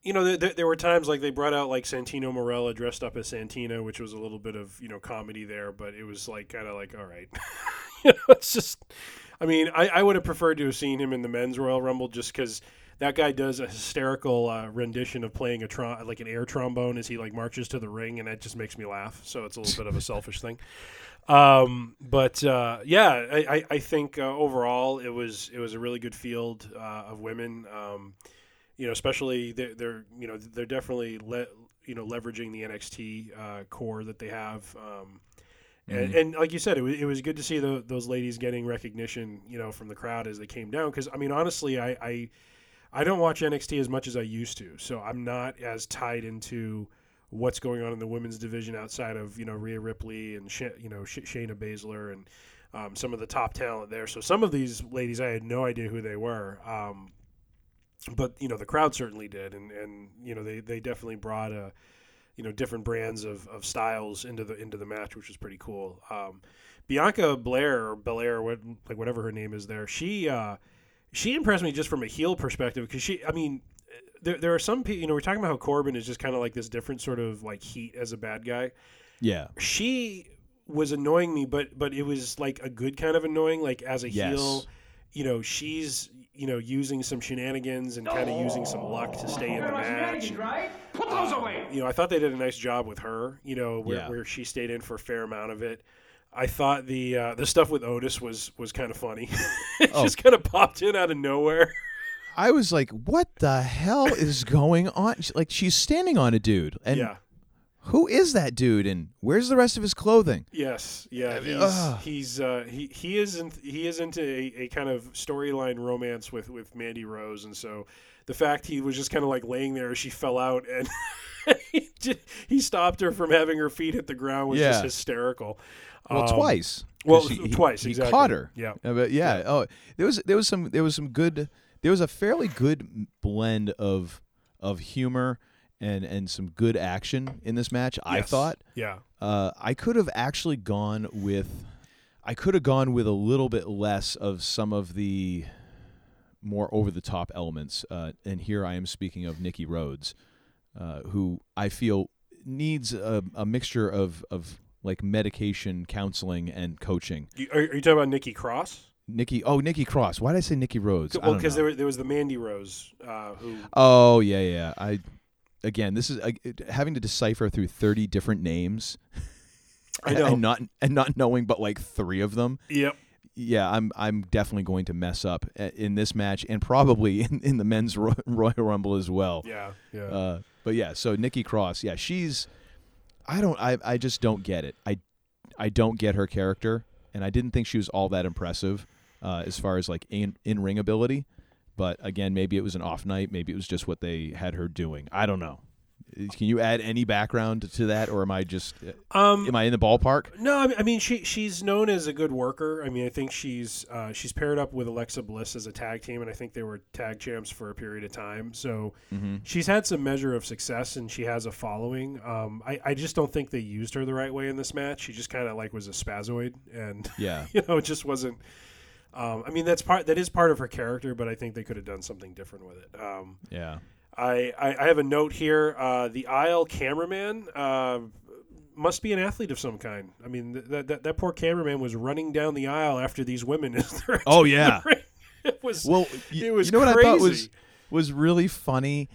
You know, there were times like they brought out like Santino Marella dressed up as Santino, which was a little bit of you know comedy there, but it was like kind of like all right, you know, it's just. I mean, I, I would have preferred to have seen him in the men's Royal Rumble just because that guy does a hysterical uh, rendition of playing a trom- like an air trombone as he like marches to the ring, and that just makes me laugh. So it's a little bit of a selfish thing. Um, but uh, yeah, I, I, I think uh, overall it was it was a really good field uh, of women. Um, you know, especially they're, they're you know they're definitely le- you know leveraging the NXT uh, core that they have. Um, and, Mhm. and like you said, it was, it was good to see the, those ladies getting recognition, you know, from the crowd as they came down. Because I mean, honestly, I, I I don't watch NXT as much as I used to, so I'm not as tied into what's going on in the women's division outside of you know Rhea Ripley and Sh- you know Sh- Shayna Baszler and um, some of the top talent there. So some of these ladies, I had no idea who they were. Um, but you know the crowd certainly did, and, and you know they, they definitely brought a you know different brands of, of styles into the into the match, which was pretty cool. Um, Bianca Blair or Belair, what like whatever her name is there, she uh, she impressed me just from a heel perspective because she, I mean, there there are some people you know we're talking about how Corbin is just kind of like this different sort of like heat as a bad guy. Yeah. She was annoying me, but but it was like a good kind of annoying. Like as a Yes. heel, you know, she's you know using some shenanigans and kind of using some luck to stay in the match. Right? Put those away. You know, I thought they did a nice job with her. You know, where, Yeah. where she stayed in for a fair amount of it. I thought the uh, the stuff with Otis was was kind of funny. it Oh. just kind of popped in out of nowhere. I was like, what the hell is going on? Like she's standing on a dude, and yeah. Who is that dude? And where's the rest of his clothing? Yes, yeah, he's ugh. he's uh, he he is in, he is into a, a kind of storyline romance with with Mandy Rose, and so the fact he was just kind of like laying there as she fell out, and he, he stopped her from having her feet hit the ground was just hysterical. Well, Um, twice. Well, he- he- twice. He exactly. caught her. Yeah. Uh, but yeah. Oh, there was there was some there was some good. There was a fairly good blend of of humor and and some good action in this match. I thought. Yeah. Uh, I could have actually gone with. I could have gone with a little bit less of some of the more over the top elements. Uh, and here I am speaking of Nikki Rhodes, uh, who I feel needs a, a mixture of, of like medication, counseling, and coaching. You- Are, are you talking about Nikki Cross? Nikki, oh Nikki Cross. Why did I say Nikki Rhodes? Well, because there, there was the Mandy Rose uh, who. Oh yeah, yeah. I again, this is uh, having to decipher through thirty different names. I and- know. and not and not knowing but like three of them. Yep. Yeah, I'm I'm definitely going to mess up uh, in this match and probably in, in the men's Royal Rumble as well. Yeah, yeah. Uh, but yeah, so Nikki Cross, yeah, she's I don't I I just don't get it. I I don't get her character and I didn't think she was all that impressive uh, as far as like in in ring ability. But again, maybe it was an off night. Maybe it was just what they had her doing. I don't know. Can you add any background to that, or am I just Um, am I in the ballpark? No, I mean, she she's known as a good worker. I mean, I think she's uh, she's paired up with Alexa Bliss as a tag team, and I think they were tag champs for a period of time. So Mhm. she's had some measure of success, and she has a following. Um, I I just don't think they used her the right way in this match. She just kind of like was a spazoid, and Yeah. you know, it just wasn't. Um, I mean, that's part that is part of her character, but I think they could have done something different with it. Um, Yeah. I, I, I have a note here. Uh, the aisle cameraman uh, must be an athlete of some kind. I mean, th- that, that that poor cameraman was running down the aisle after these women. Oh, yeah. it was Well, y- it was you know what I thought was was really funny.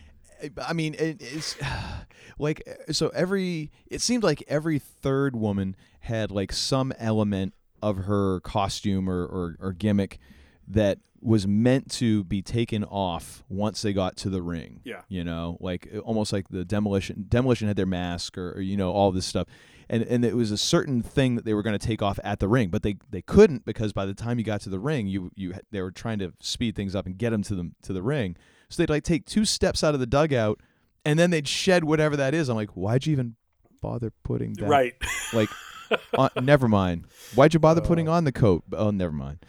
I mean, it, it's like so every it seemed like every third woman had like some element of her costume or, or, or gimmick that was meant to be taken off once they got to the ring. Yeah. You know, like uh, almost like the demolition demolition had their mask or, or you know all this stuff. And and it was a certain thing that they were going to take off at the ring, but they, they couldn't because by the time you got to the ring, you you they were trying to speed things up and get them to the to the ring. So they'd like take two steps out of the dugout and then they'd shed whatever that is. I'm like, why'd you even bother putting that? Right. Like, uh, never mind. Why'd you bother putting on the coat? Oh, never mind.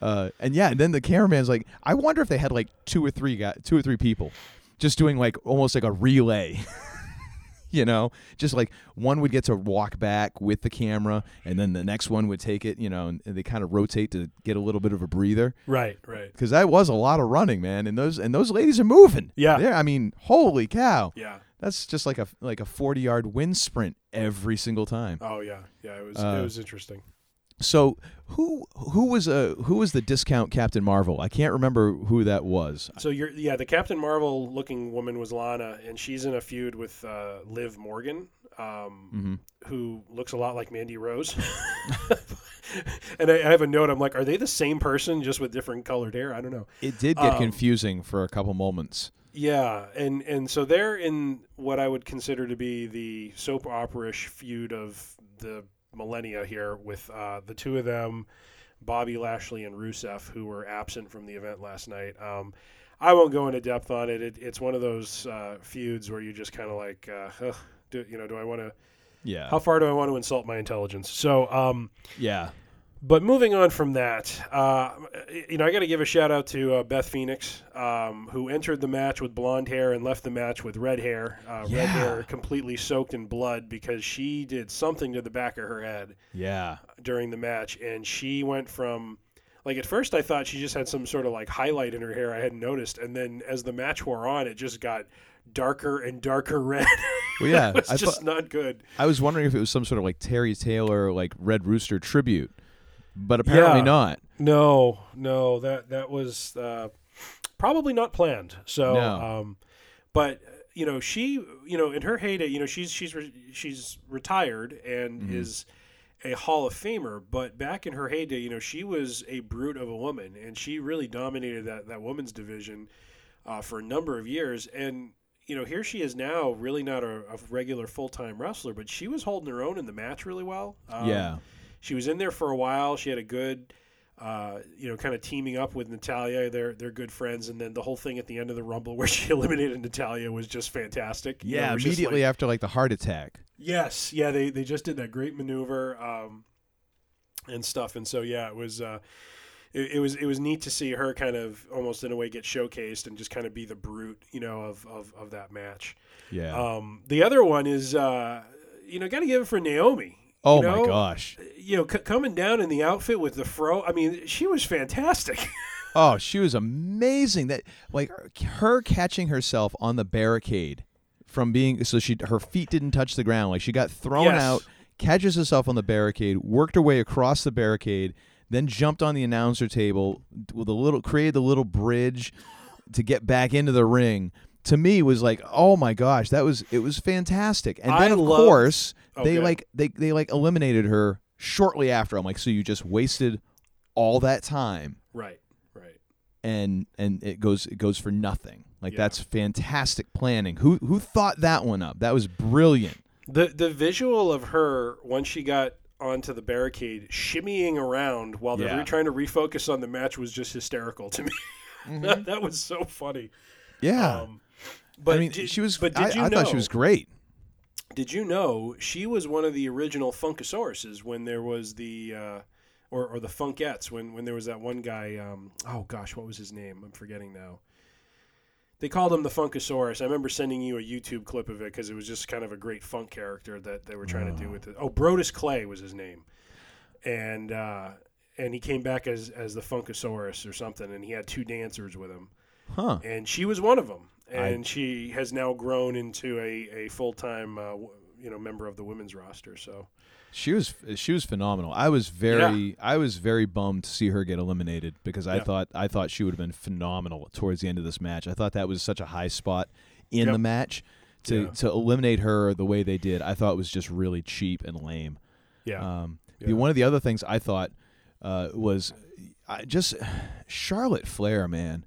Uh, and yeah, and then the cameraman's like, I wonder if they had like two or three guys, two or three people, just doing like almost like a relay. you know, just like one would get to walk back with the camera, and then the next one would take it. You know, and they kind of rotate to get a little bit of a breather. Right, right. Because that was a lot of running, man, and those and those ladies are moving. Yeah. They're, I mean, holy cow. Yeah. That's just like a like a forty yard wind sprint every single time. Oh yeah, yeah. It was Uh, it was interesting. So who who was uh who was the discount Captain Marvel? I can't remember who that was. So you're yeah, the Captain Marvel looking woman was Lana, and she's in a feud with uh, Liv Morgan, um, Mhm. who looks a lot like Mandy Rose. and I, I have a note. I'm like, are they the same person just with different colored hair? I don't know. It did get Um, confusing for a couple moments. Yeah, and and so they're in what I would consider to be the soap opera-ish feud of the millennia here, with uh, the two of them, Bobby Lashley and Rusev, who were absent from the event last night. Um, I won't go into depth on it. it it's one of those uh, feuds where you just kind of like, uh, do, you know, do I want to? Yeah. How far do I want to insult my intelligence? So, um, Yeah. But moving on from that, uh, you know, I got to give a shout out to uh, Beth Phoenix, um, who entered the match with blonde hair and left the match with red hair. Uh, Yeah. Red hair completely soaked in blood because she did something to the back of her head Yeah. during the match, and she went from. Like at first, I thought she just had some sort of like highlight in her hair I hadn't noticed, and then as the match wore on, it just got darker and darker red. Well, yeah, it was I just not good. I was wondering if it was some sort of like Terry Taylor like Red Rooster tribute, but apparently Yeah. not. No, no, that that was uh, probably not planned. So, No. um, but you know, she, you know, in her heyday, you know, she's she's re- she's retired and Mhm. is a Hall of Famer. But back in her heyday, you know, she was a brute of a woman, and she really dominated that that women's division uh, for a number of years. And you know, here she is now, really not a, a regular full time wrestler, but she was holding her own in the match really well. Um, Yeah. She was in there for a while. She had a good, uh, you know, kind of teaming up with Natalya. They're they're good friends, and then the whole thing at the end of the Rumble where she eliminated Natalya was just fantastic. You know, Yeah, it immediately like- after like the heart attack. Yes, yeah, they they just did that great maneuver um, and stuff, and so yeah, it was. Uh, it, it was it was neat to see her kind of almost in a way get showcased and just kind of be the brute, you know, of of, of that match. Yeah. Um, the other one is, uh, you know, got to give it for Naomi. Oh you my gosh. Uh, you know, c- coming down in the outfit with the fro. I mean, she was fantastic. Oh, she was amazing. That like her catching herself on the barricade from being so she her feet didn't touch the ground. Like she got thrown Yes. out, catches herself on the barricade, worked her way across the barricade, then jumped on the announcer table with a little created the little bridge to get back into the ring. To me was like, oh my gosh, that was it was fantastic. And then I of loved- course Oh, they like they they like eliminated her shortly after. I'm like, so you just wasted all that time right, right. and and it goes it goes for nothing. Like Yeah. that's fantastic planning. Who who thought that one up? That was brilliant. The the visual of her once she got onto the barricade, shimmying around while they're Yeah. re- trying to refocus on the match was just hysterical to me. that, that was so funny. Yeah. Um, but I mean, did- she was. But did I, you I know, thought she was great. Did you know she was one of the original Funkasauruses when there was the, uh, or or the Funkettes when when there was that one guy? Um, oh gosh, what was his name? I'm forgetting now. They called him the Funkasaurus. I remember sending you a YouTube clip of it because it was just kind of a great funk character that they were trying to do with it. Oh, Brodus Clay was his name, and uh, and he came back as as the Funkasaurus or something, and he had two dancers with him Huh. and she was one of them. I- And she has now grown into a, a full time, uh, you know, member of the women's roster. So She was she was phenomenal. I was very I was very bummed to see her get eliminated because I Yeah. thought I thought she would have been phenomenal towards the end of this match. I thought that was such a high spot in Yep. the match to Yeah. to eliminate her the way they did. I thought was just really cheap and lame. yeah, Um, the- one of the other things I thought uh, was I just Charlotte Flair, man.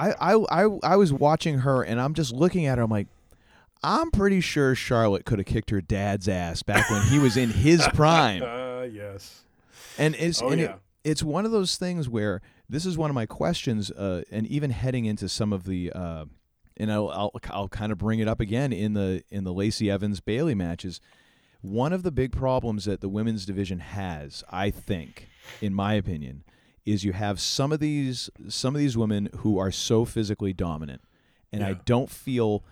I, I I I was watching her and I'm just looking at her. I'm like, I'm pretty sure Charlotte could have kicked her dad's ass back when he was in his prime. uh, yes, And it's Oh, and yeah. it, it's one of those things where this is one of my questions, uh, and even heading into some of the uh, and I'll, I'll I'll kind of bring it up again in the in the Lacey Evans Bayley matches. One of the big problems that the women's division has, I think, in my opinion, is you have some of these some of these women who are so physically dominant, and I don't feel.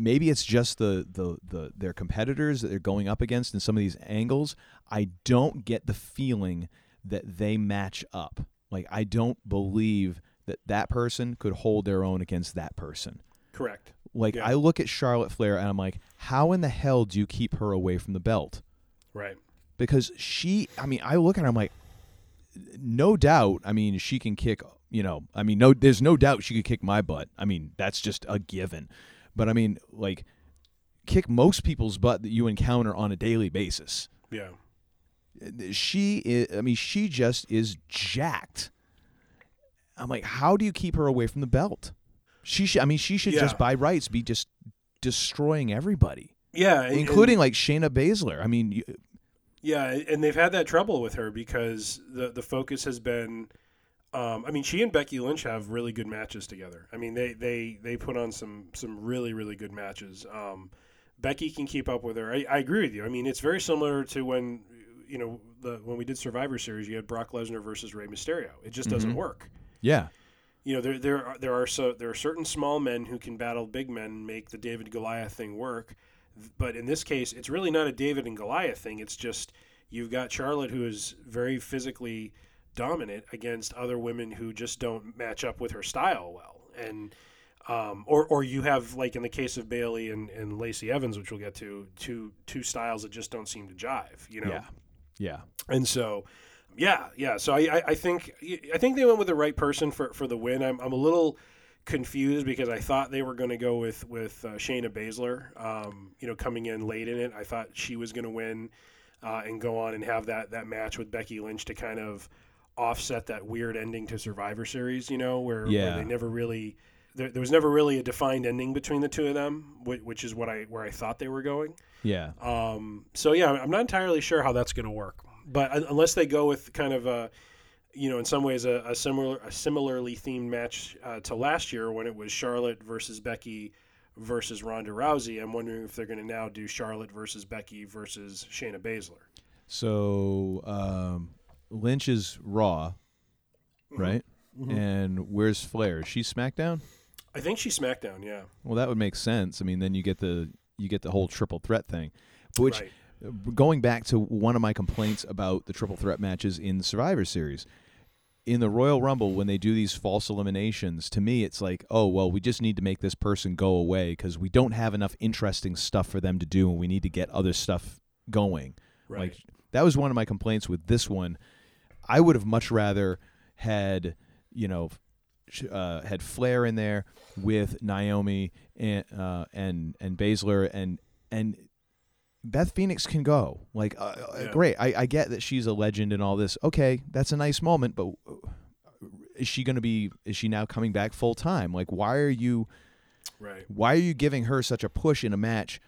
Maybe it's just the, the the their competitors that they're going up against in some of these angles. I don't get the feeling that they match up. Like I don't believe that that person could hold their own against that person. Correct. Like Yeah. I look at Charlotte Flair and I'm like, how in the hell do you keep her away from the belt? Right. Because she, I mean, I look at her, I'm like, no doubt. I mean, she can kick. You know, I mean, no, there's no doubt she could kick my butt. I mean, that's just a given. But I mean, like, kick most people's butt that you encounter on a daily basis. Yeah. She, is, I mean, she just is jacked. I'm like, how do you keep her away from the belt? She should. I mean, she should Yeah. just by rights be just destroying everybody. Yeah, and- including like Shayna Baszler. I mean, you, Yeah, and they've had that trouble with her because the the focus has been. Um, I mean, she and Becky Lynch have really good matches together. I mean, they they they put on some some really really good matches. Um, Becky can keep up with her. I, I agree with you. I mean, it's very similar to when you know the when we did Survivor Series. You had Brock Lesnar versus Rey Mysterio. It just doesn't Mhm. work. yeah, You know, there there are, there are so there are certain small men who can battle big men and make the David Goliath thing work. But in this case, it's really not a David and Goliath thing. It's just you've got Charlotte who is very physically dominant against other women who just don't match up with her style well. And um, or or you have like in the case of Bayley and, and Lacey Evans, which we'll get to, two two styles that just don't seem to jive. You know. yeah, yeah. And so, yeah, yeah. So I, I, I think I think they went with the right person for, for the win. I'm, I'm a little confused because I thought they were going to go with with uh, Shayna Baszler. Um, you know, coming in late in it, I thought she was going to win uh, and go on and have that that match with Becky Lynch to kind of offset that weird ending to Survivor Series. You know, where, where they never really. There, there was never really a defined ending between the two of them, which, which is what I where I thought they were going. Yeah. Um, so yeah, I'm not entirely sure how that's going to work, but un- unless they go with kind of a, you know, in some ways a, a similar, a similarly themed match uh, to last year when it was Charlotte versus Becky versus Ronda Rousey, I'm wondering if they're going to now do Charlotte versus Becky versus Shayna Baszler. So um, Lynch is Raw, right? Mhm. And where's Flair? Is she SmackDown? I think she's SmackDown. Yeah. Well, that would make sense. I mean, then you get the you get the whole triple threat thing, which. Right. Going back to one of my complaints about the triple threat matches in Survivor Series, in the Royal Rumble, when they do these false eliminations, to me, it's like, oh, well, we just need to make this person go away because we don't have enough interesting stuff for them to do, and we need to get other stuff going. Right. Like that was one of my complaints with this one. I would have much rather had, you know, uh, had Flair in there with Naomi and uh, and and Baszler and and Beth Phoenix can go. Like, uh, uh, Yeah. great. I, I get that she's a legend and all this. Okay, that's a nice moment, but uh, is she going to be? Is she now coming back full time? Like, why are you? Right. Why are you giving her such a push in a match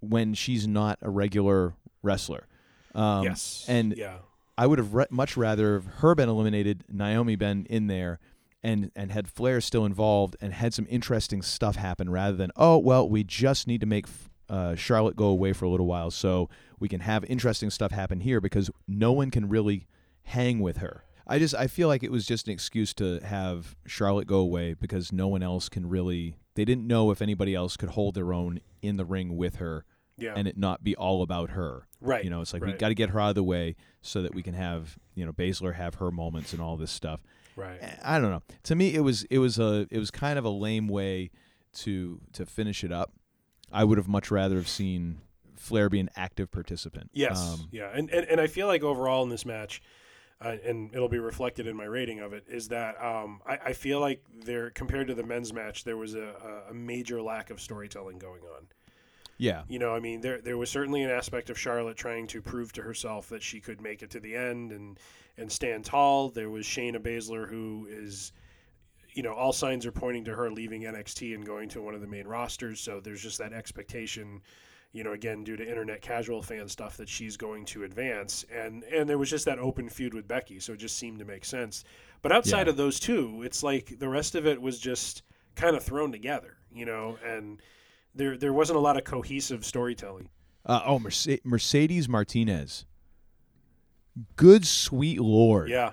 when she's not a regular wrestler? Um, Yes. And Yeah. I would have re- much rather her been eliminated, Naomi been in there, and and had Flair still involved and had some interesting stuff happen rather than oh well we just need to make uh, Charlotte go away for a little while so we can have interesting stuff happen here because no one can really hang with her. I just I feel like it was just an excuse to have Charlotte go away because no one else can really. They didn't know if anybody else could hold their own in the ring with her, Yeah. and it not be all about her. Right, You know, it's like we got to get her out of the way so that we can have you know Baszler have her moments and all this stuff. Right. I don't know. To me, it was it was a it was kind of a lame way to to finish it up. I would have much rather have seen Flair be an active participant. Yes. Um, yeah. And, and and I feel like overall in this match, uh, and it'll be reflected in my rating of it, is that um, I, I feel like there compared to the men's match, there was a, a- a major lack of storytelling going on. yeah. You know, I mean, there there was certainly an aspect of Charlotte trying to prove to herself that she could make it to the end and and stand tall. There was Shayna Baszler, who is, you know, all signs are pointing to her leaving NXT and going to one of the main rosters. So there's just that expectation, you know, again due to internet casual fan stuff that she's going to advance. And and there was just that open feud with Becky, so it just seemed to make sense. But outside Yeah. of those two, it's like the rest of it was just kind of thrown together. you know, and there there wasn't a lot of cohesive storytelling. Uh, oh, Merce- Mercedes Martinez. Good sweet lord. Yeah.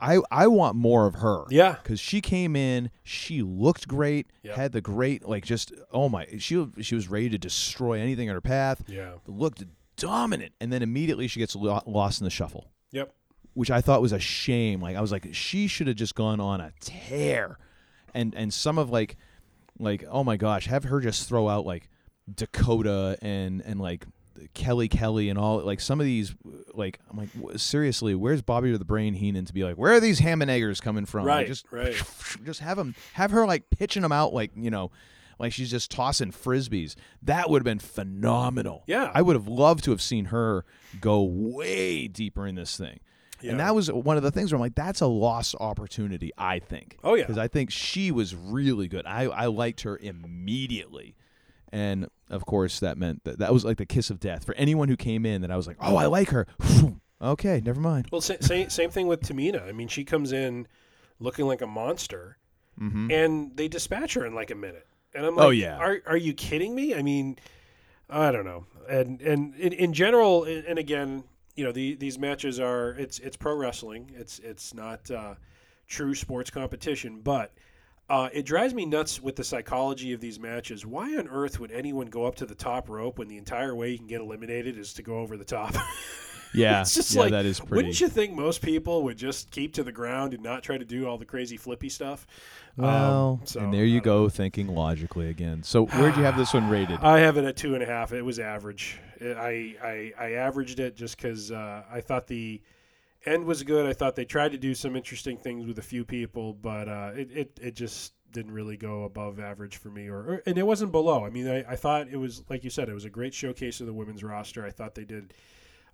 I I want more of her. Yeah. Because she came in, she looked great, Yep. had the great like just oh my she she was ready to destroy anything in her path. Yeah. Looked dominant, and then immediately she gets lost in the shuffle. Yep. Which I thought was a shame. Like I was like she should have just gone on a tear, and and some of like like oh my gosh, have her just throw out like Dakota and and like Kelly Kelly and all like some of these like I'm like w- seriously, where's Bobby to the Brain Heenan to be like where are these ham and eggers coming from? Like, Right, just right. just have them have her like pitching them out like you know like she's just tossing frisbees. That would have been phenomenal. Yeah. I would have loved to have seen her go way deeper in this thing. Yeah. And that was one of the things where I'm like, that's a lost opportunity, I think. Oh, yeah. Because I think she was really good. I, I liked her immediately. And of course, that meant that that was like the kiss of death for anyone who came in that I was like, oh, I like her. okay, never mind. Well, sa- same same thing with Tamina. I mean, she comes in looking like a monster, Mhm. and they dispatch her in like a minute. And I'm like, Oh, yeah. are are you kidding me? I mean, I don't know. And and in, in general, and and again, you know, the, these matches are it's it's pro wrestling. It's it's not uh, true sports competition, but. Uh, it drives me nuts with the psychology of these matches. Why on earth would anyone go up to the top rope when the entire way you can get eliminated is to go over the top? Yeah, it's just yeah, like that is pretty. Wouldn't you think most people would just keep to the ground and not try to do all the crazy flippy stuff? Well, Um, so, and there you go, thinking logically again. So where'd you have this one rated? I have it at two and a half. It was average. I I, I averaged it just because uh, I thought the end was good. I thought they tried to do some interesting things with a few people, but uh, it, it it just didn't really go above average for me, or, or and it wasn't below. I mean, I, I thought it was like you said, it was a great showcase of the women's roster. I thought they did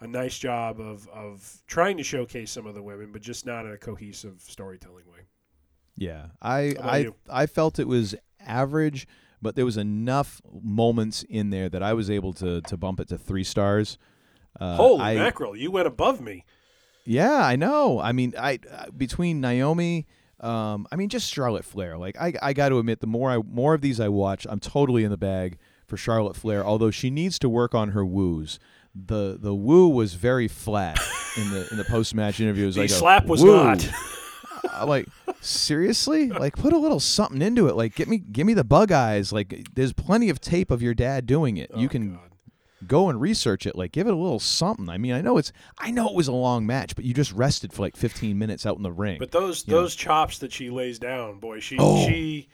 a nice job of of trying to showcase some of the women, but just not in a cohesive storytelling way. Yeah, I I you? I felt it was average, but there was enough moments in there that I was able to to bump it to three stars. Uh, Holy I, mackerel! You went above me. Yeah, I know. I mean, I uh, between Naomi, um, I mean, just Charlotte Flair. Like, I I got to admit, the more I more of these I watch, I'm totally in the bag for Charlotte Flair. Although she needs to work on her woos. The the woo was very flat in the in the post match interview. It was The like a slap was woo. not. I'm like seriously like put a little something into it like get me give me the bug eyes like there's plenty of tape of your dad doing it you can go and research it like give it a little something i mean i know it's i know it was a long match but you just rested for like 15 minutes out in the ring But those you know? those chops that she lays down, boy, she Oh. she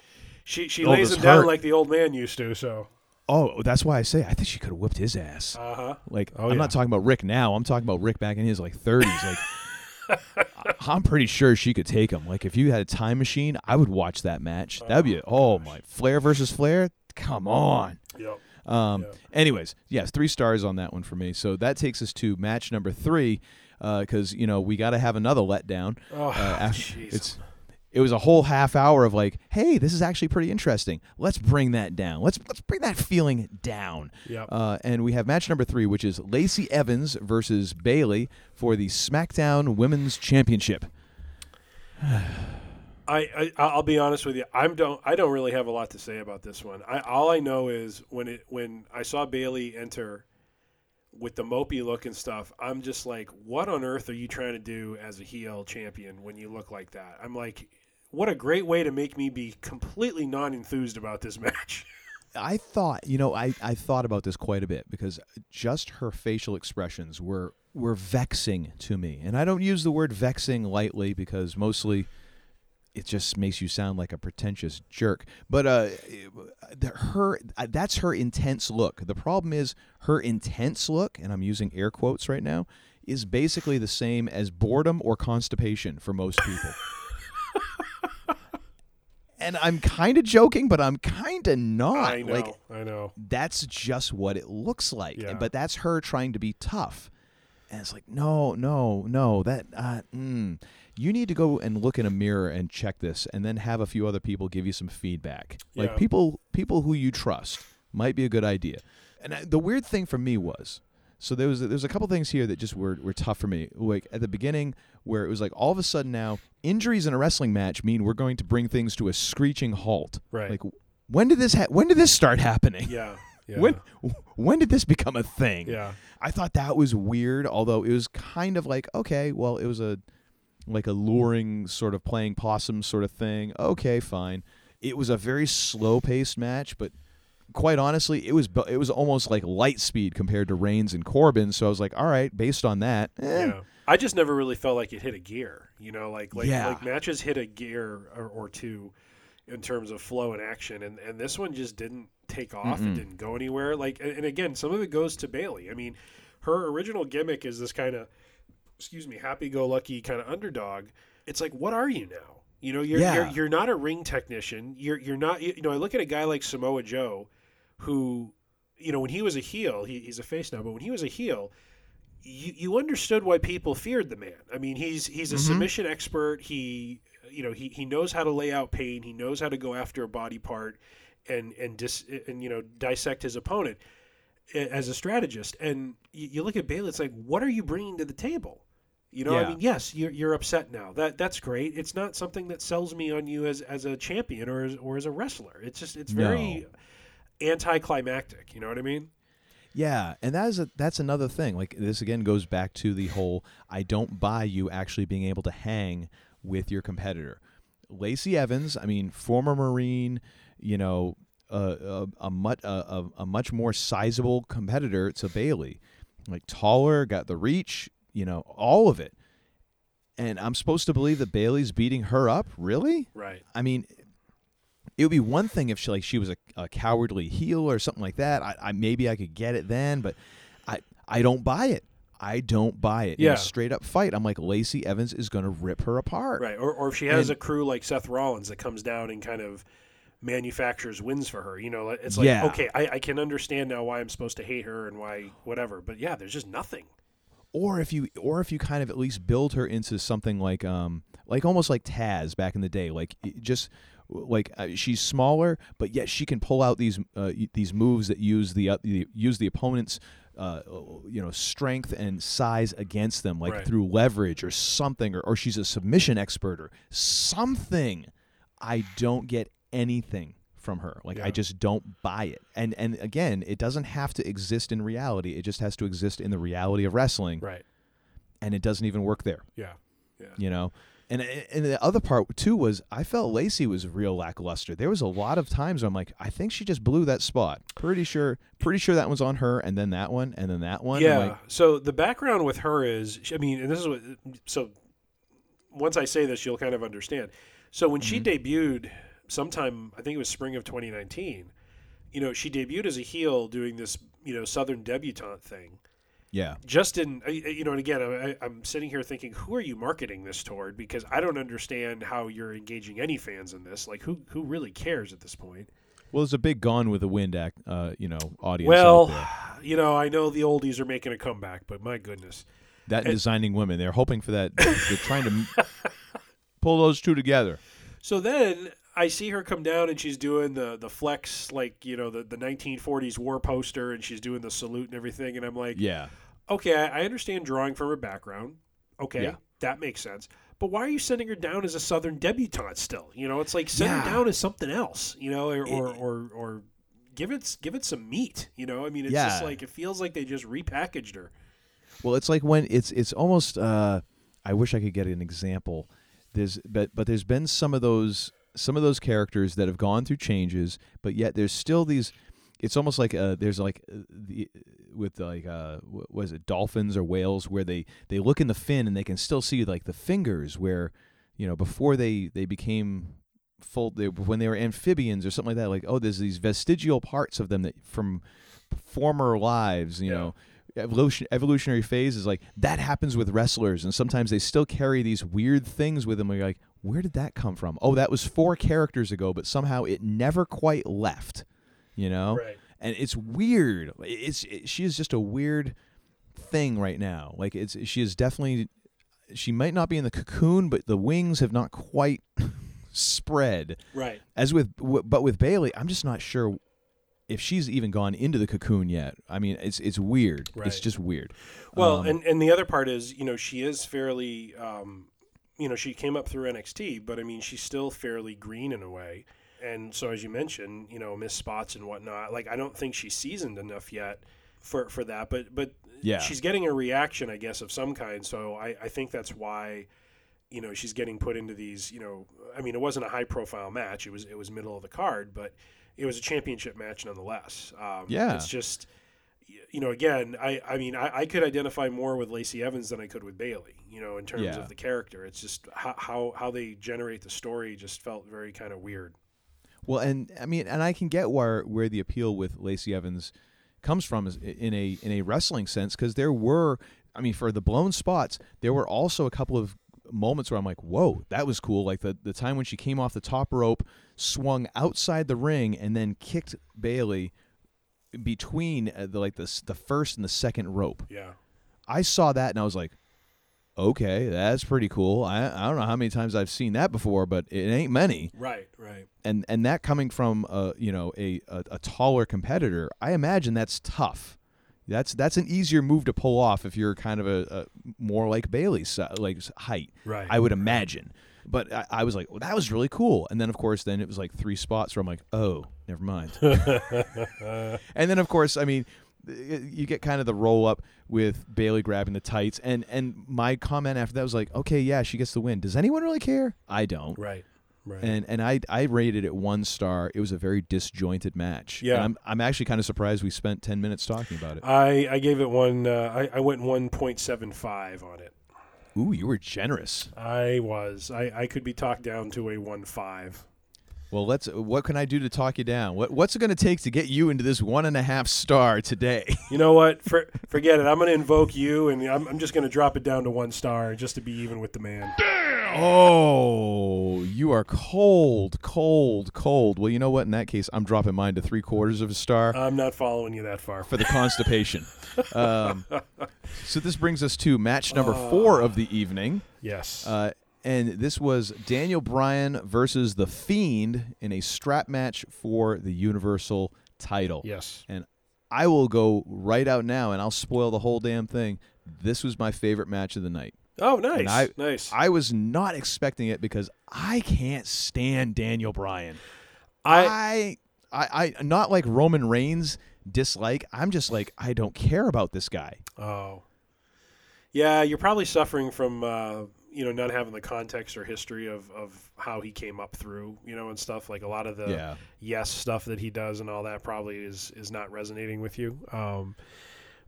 she she Oh, lays those them down like the old man used to. So oh that's why i say i think she could have whipped his ass Uh-huh. like Oh, i'm yeah. not talking about rick now i'm talking about rick back in his like 30s like I- I'm pretty sure she could take him. Like if you had a time machine, I would watch that match. That'd be oh my Flair versus Flair. Come on. Um. Anyways, yes, three stars on that one for me. So that takes us to match number three, because you know we got to have another letdown. Oh, uh, it's it was a whole half hour of like, hey, this is actually pretty interesting. Let's bring that down. Let's let's bring that feeling down. Yep. Uh, and we have match number three, which is Lacey Evans versus Bayley for the SmackDown Women's Championship. I, I I'll be honest with you. I'm don't I don't really have a lot to say about this one. I all I know is when it when I saw Bayley enter with the mopey look and stuff, I'm just like, what on earth are you trying to do as a heel champion when you look like that? I'm like, what a great way to make me be completely non enthused about this match. I thought, you know, I, I thought about this quite a bit because just her facial expressions were were vexing to me. And I don't use the word vexing lightly because mostly it just makes you sound like a pretentious jerk. But uh, her uh, that's her intense look. The problem is her intense look, and I'm using air quotes right now, is basically the same as boredom or constipation for most people. and I'm kind of joking, but I'm kind of not. I know, Like I know. that's just what it looks like. Yeah. But that's her trying to be tough. And it's like, no, no, no, that, uh, mm. You need to go and look in a mirror and check this and then have a few other people give you some feedback. Like people, people who you trust might be a good idea. And I, the weird thing for me was, so there was, there's a couple things here that just were, were tough for me. Like at the beginning where it was like all of a sudden now injuries in a wrestling match mean we're going to bring things to a screeching halt. Right. Like when did this ha- when did this start happening? Yeah. Yeah. When when did this become a thing? Yeah. I thought that was weird, although it was kind of like okay, well, it was a like a luring sort of playing possum sort of thing. Okay, fine. It was a very slow paced match, but quite honestly, it was it was almost like light speed compared to Reigns and Corbin. So I was like, all right, based on that, eh. Yeah. I just never really felt like it hit a gear. You know, like like Yeah. like matches hit a gear or, or two in terms of flow and action, and and this one just didn't take off. Mm-mm. It didn't go anywhere. Like, and again, some of it goes to Bayley. I mean, her original gimmick is this kind of, excuse me, happy-go-lucky kind of underdog. It's like, what are you now? You know, you're, Yeah. you're you're not a ring technician. You're you're not. You know, I look at a guy like Samoa Joe, who, you know, when he was a heel, he, he's a face now, but when he was a heel, you, you understood why people feared the man. I mean, he's he's a Mhm. submission expert. He you know he, he knows how to lay out pain. He knows how to go after a body part and and dis, and you know dissect his opponent as a strategist. And you, you look at Bayley, it's like, what are you bringing to the table? You know, I mean, yes, you're, you're upset now. That that's great. It's not something that sells me on you as, as a champion or as, or as a wrestler. It's just it's very anticlimactic. You know what I mean? Yeah, and that is a, that's another thing. Like this again goes back to the whole I don't buy you actually being able to hang with your competitor. Lacey Evans, I mean, former Marine, you know, uh, a, a much a, a, a much more sizable competitor to Bayley, like taller, got the reach, you know, all of it. And I'm supposed to believe that Bayley's beating her up, really? Right. I mean, it would be one thing if she like she was a, a cowardly heel or something like that. I, I maybe I could get it then, but I I don't buy it. I don't buy it. In Yeah. a straight up fight, I'm like Lacey Evans is going to rip her apart. Right. Or, or if she has And- a crew like Seth Rollins that comes down and kind of manufactures wins for her, you know, it's like, Yeah. okay, I, I can understand now why I'm supposed to hate her and why whatever. But yeah, there's just nothing. Or if you or if you kind of at least build her into something like um like almost like Taz back in the day, like just like uh, she's smaller, but yet she can pull out these uh, these moves that use the, uh, the use the opponent's uh, you know strength and size against them, like Right. through leverage or something, or, or she's a submission expert or something. I don't get anything from her. Like I just don't buy it. And and again, it doesn't have to exist in reality. It just has to exist in the reality of wrestling. Right. And it doesn't even work there. Yeah. Yeah. You know. And and the other part too was I felt Lacey was real lackluster. There was a lot of times where I'm like, I think she just blew that spot. Pretty sure, pretty sure that one's on her, and then that one, and then that one. Yeah. like, so the background with her is, I mean, and this is what. So once I say this, you'll kind of understand. So when she Mm-hmm. debuted, sometime I think it was spring of 2019. You know, she debuted as a heel doing this, you know, Southern debutante thing. yeah. Just in, you know, and again, I, I'm sitting here thinking, who are you marketing this toward? Because I don't understand how you're engaging any fans in this. Like, who who really cares at this point? Well, there's a big Gone with the Wind act, uh, you know, audience. Well, you know, I know the oldies are making a comeback, but my goodness. that and designing women, they're hoping for that. They're trying to pull those two together. So then I see her come down and she's doing the the flex like you know the the 1940s war poster and she's doing the salute and everything and I'm like Yeah. okay I, I understand drawing from her background okay Yeah. that makes sense but why are you sending her down as a southern debutante still you know it's like send Yeah. her down as something else you know or or, or, or give it give it some meat you know I mean it's just like it feels like they just repackaged her Well, it's like when it's it's almost. Uh, I wish I could get an example. There's but but there's been some of those some of those characters that have gone through changes, but yet there's still these. It's almost like uh, there's like uh, the with like uh, is it dolphins or whales where they they look in the fin and they can still see like the fingers where you know before they they became full they, when they were amphibians or something like that like oh there's these vestigial parts of them that from former lives you know evolution evolutionary phase is like that happens with wrestlers and sometimes they still carry these weird things with them where you're like where did that come from? Oh that was four characters ago but somehow it never quite left you know? Right. and it's weird. It's it, she is just a weird thing right now. Like it's she is definitely she might not be in the cocoon but the wings have not quite spread. Right. as with but with Bayley I'm just not sure if she's even gone into the cocoon yet. I mean it's it's weird. It's just weird. Well, Um, and and the other part is, you know, she is fairly, um, you know, she came up through NXT, but I mean, she's still fairly green in a way. and so as you mentioned, you know, miss spots and whatnot. Like I don't think she's seasoned enough yet for for that, but but Yeah. she's getting a reaction, I guess, of some kind. So I, I think that's why, you know, she's getting put into these. You know, I mean, it wasn't a high profile match. It was it was middle of the card, but it was a championship match nonetheless. Um, Yeah. it's just. You know, again, I, I mean, I, I could identify more with Lacey Evans than I could with Bayley. You know, in terms Yeah. of the character, it's just how, how how they generate the story just felt very kind of weird. Well, and I mean, and I can get where where the appeal with Lacey Evans comes from is in a in a wrestling sense because there were, I mean, for the blown spots, there were also a couple of moments where I'm like, whoa, that was cool. Like the the time when she came off the top rope, swung outside the ring, and then kicked Bayley between uh, the like the the first and the second rope. Yeah. I saw that and I was like, okay, that's pretty cool. I I don't know how many times I've seen that before, but it ain't many Right, right. and and that coming from a you know a, a, a taller competitor, I imagine that's tough. That's that's an easier move to pull off if you're kind of a, a more like Bayley's uh, like height. Right. I would imagine. But I, I was like, well, that was really cool. And then of course, then it was like three spots where I'm like, oh, never mind. and then of course, I mean, you get kind of the roll up with Bayley grabbing the tights, and and my comment after that was like, okay, yeah, she gets the win. Does anyone really care? I don't. Right. Right. And and I I rated it one star. It was a very disjointed match. Yeah. And I'm I'm actually kind of surprised we spent ten minutes talking about it. I, I gave it one. Uh, I, I went one point seven five on it. Ooh, you were generous. I was. I, I could be talked down to a one five. Well, let's. What can I do to talk you down? What What's it going to take to get you into this one and a half star today? You know what? For, forget it. I'm going to invoke you, and I'm, I'm just going to drop it down to one star just to be even with the man. Damn! oh, you are cold, cold, cold. Well, you know what? In that case, I'm dropping mine to three quarters of a star I'm not following you that far. for the constipation. um, so this brings us to match number four of the evening. Yes. Uh, and this was Daniel Bryan versus The Fiend in a strap match for the Universal title. Yes. And I will go right out now and I'll spoil the whole damn thing. This was my favorite match of the night. Oh, nice. And I, nice. I was not expecting it because I can't stand Daniel Bryan. I, I, I, I not like Roman Reigns dislike. I'm just like I don't care about this guy. Oh. Yeah, you're probably suffering from uh, you know not having the context or history of, of how he came up through you know and stuff like a lot of the Yeah. yes stuff that he does and all that probably is is not resonating with you. Um,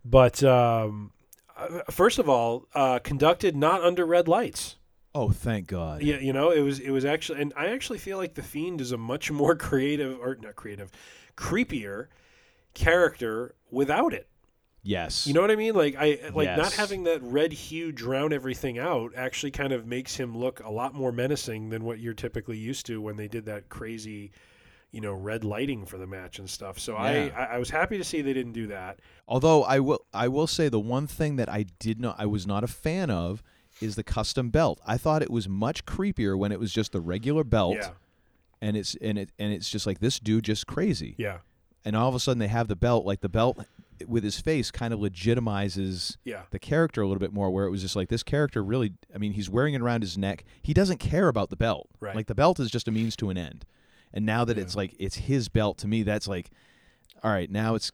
but um, uh, first of all, uh, conducted not under red lights. Oh, thank God. Yeah, you know, it was it was actually, and I actually feel like the Fiend is a much more creative, or not creative, creepier character without it. Yes. You know what I mean? Like I like not having that red hue drown everything out actually kind of makes him look a lot more menacing than what you're typically used to when they did that crazy, you know, red lighting for the match and stuff. So I, Yeah. I I was happy to see they didn't do that. Although I will, I will say the one thing that I did not, I was not a fan of, is the custom belt. I thought it was much creepier when it was just the regular belt, Yeah. and it's and it and it's just like this dude just crazy. Yeah. And all of a sudden they have the belt, like the belt with his face, kind of legitimizes Yeah. the character a little bit more. Where it was just like this character really, I mean, he's wearing it around his neck. He doesn't care about the belt. Right. Like the belt is just a means to an end. And now that it's like it's his belt, to me, that's like, all right, now it's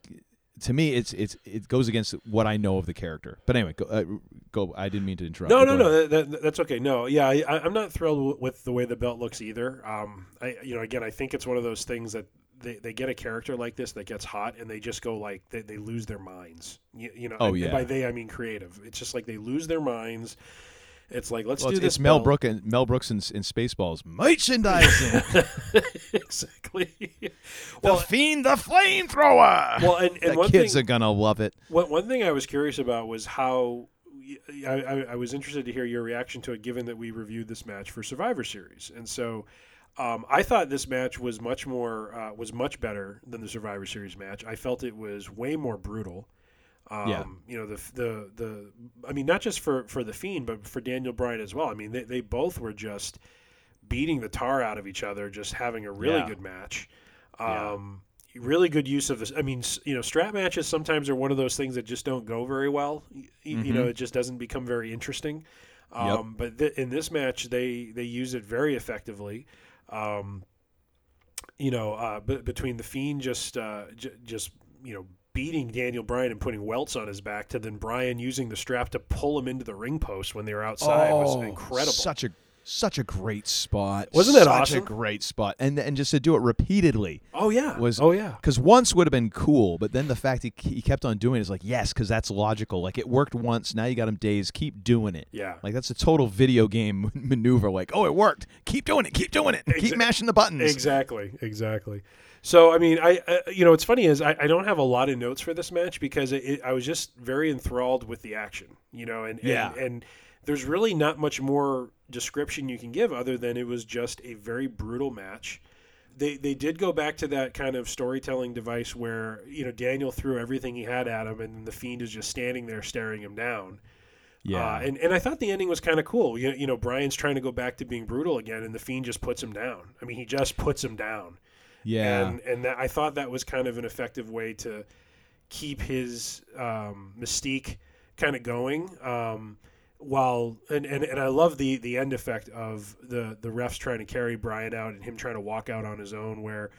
to me, it's it's it goes against what I know of the character. But anyway, go. Uh, go I didn't mean to interrupt. No, no, no. That, that, that's okay. No, yeah, I, I- I'm not thrilled with the way the belt looks either. Um, I, you know, again, I think it's one of those things that they, they get a character like this that gets hot and they just go like they, they lose their minds. You, you know, Oh, yeah. by they I mean creative. It's just like they lose their minds. It's like let's Well, do it's, this. it's Mel brooks and Mel Brooks in, in Spaceballs merchandising. exactly. the fiend, the flamethrower. Well, and, and the one kids thing, are gonna love it. One, one thing I was curious about was how I, I, I was interested to hear your reaction to it, given that we reviewed this match for Survivor Series, and so um, I thought this match was much more uh, was much better than the Survivor Series match. I felt it was way more brutal. Um, Yeah. You know the the the I mean not just for for the Fiend, but for Daniel Bryan as well. I mean they they both were just beating the tar out of each other, just having a really Yeah. good match. Yeah. Um, Really good use of this. I mean, you know, strap matches sometimes are one of those things that just don't go very well. Y- y- You know, Mhm. it just doesn't become very interesting. Yep. Um, But th- in this match, they they use it very effectively. Um, you know, uh, b- between the fiend just uh, j- just you know beating Daniel Bryan and putting welts on his back, to then Bryan using the strap to pull him into the ring post when they were outside was incredible. Oh, Such a such a great spot. Wasn't that awesome? such awesome? a great spot? And and just to do it repeatedly. Oh, yeah. Was Oh, yeah. Because once would have been cool, but then the fact he, he kept on doing it is like yes, because that's logical. Like it worked once, now you got him days. Keep doing it. Yeah. Like that's a total video game maneuver. Like oh, it worked. Keep doing it. Keep doing it. Keep mashing the buttons. Exactly, exactly. So I mean, I uh, you know, what's funny is I, I don't have a lot of notes for this match because it, it, I was just very enthralled with the action, you know, and Yeah. and, and there's really not much more description you can give other than it was just a very brutal match. They they did go back to that kind of storytelling device where you know Daniel threw everything he had at him, and the fiend is just standing there staring him down. Yeah. Uh, and, and I thought the ending was kind of cool. You, you know, Bryan's trying to go back to being brutal again, and the Fiend just puts him down. I mean, he just puts him down. Yeah. And and that, I thought that was kind of an effective way to keep his um, mystique kind of going. Um, while and, and, and I love the the end effect of the the refs trying to carry Bryan out and him trying to walk out on his own, where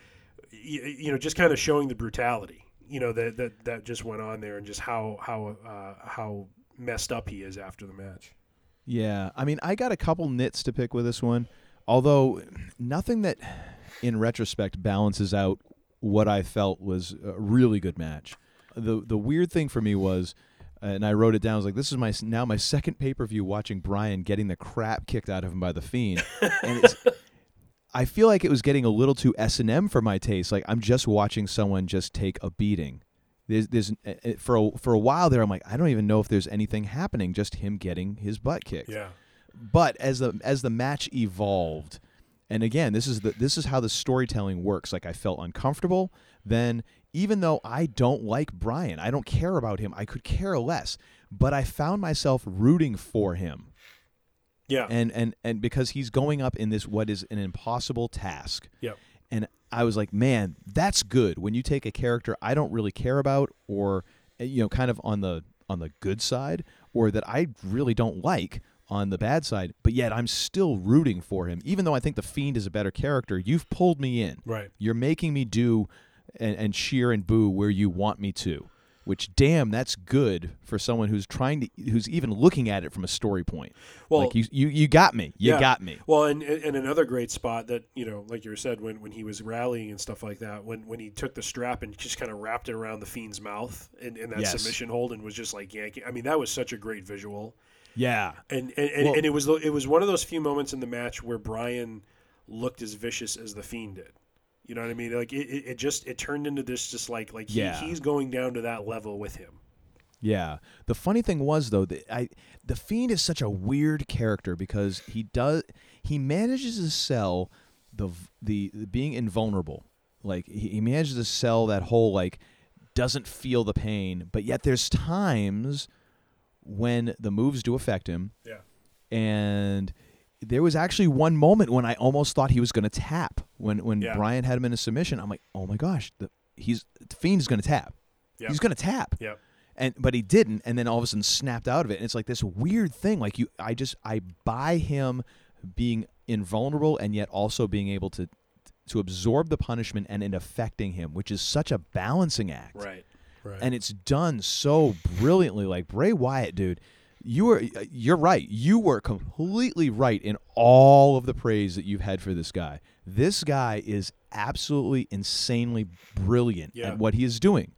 you, you know just kind of showing the brutality you know that that that just went on there and just how how uh, how messed up he is after the match. Yeah, I mean, I got a couple nits to pick with this one, although nothing that, in retrospect, balances out what I felt was a really good match. the The weird thing for me was, and I wrote it down. I was like, "This is my now my second pay per view watching Bryan getting the crap kicked out of him by the Fiend," and it's. I feel like it was getting a little too S and M for my taste. Like I'm just watching someone just take a beating. There's, there's uh, uh, for a, for a while there. I'm like, I don't even know if there's anything happening. Just him getting his butt kicked. Yeah. But as the as the match evolved, and again, this is the this is how the storytelling works. Like I felt uncomfortable. Then even though I don't like Bryan, I don't care about him. I could care less. But I found myself rooting for him. Yeah. And and and because he's going up in this what is an impossible task. Yep. And I was like, man, that's good. When you take a character I don't really care about or uh, you know, kind of on the on the good side or that I really don't like on the bad side, but yet I'm still rooting for him. Even though I think the Fiend is a better character, you've pulled me in. Right. You're making me do and, and cheer and boo where you want me to. Which damn, that's good for someone who's trying to who's even looking at it from a story point. Well- like you you, you got me. You Yeah. got me. Well, and and another great spot that you know, like you said, when when he was rallying and stuff like that, when when he took the strap and just kind of wrapped it around the fiend's mouth in, in that Yes. submission hold and was just like yanking. I mean, that was such a great visual. Yeah. And and, and, Well- and it was it was one of those few moments in the match where Bryan looked as vicious as the fiend did. You know what I mean? Like it, it, it just it turned into this just like like he, Yeah. he's going down to that level with him. Yeah. The funny thing was though that I the Fiend is such a weird character because he does he manages to sell the the, the being invulnerable. Like he, he manages to sell that whole like doesn't feel the pain, but yet there's times when the moves do affect him. Yeah. And there was actually one moment when I almost thought he was going to tap when when Yeah. Bryan had him in a submission. I'm like, "Oh my gosh, the he's the Fiend's going to tap. Yep. He's going to tap." Yep. and but he didn't and then all of a sudden snapped out of it and it's like this weird thing like you i just i buy him being invulnerable and yet also being able to to absorb the punishment and it affecting him which is such a balancing act Right. Right. and it's done so brilliantly like bray wyatt dude you were you're right. You were completely right in all of the praise that you've had for this guy. This guy is absolutely insanely brilliant Yeah. at what he is doing.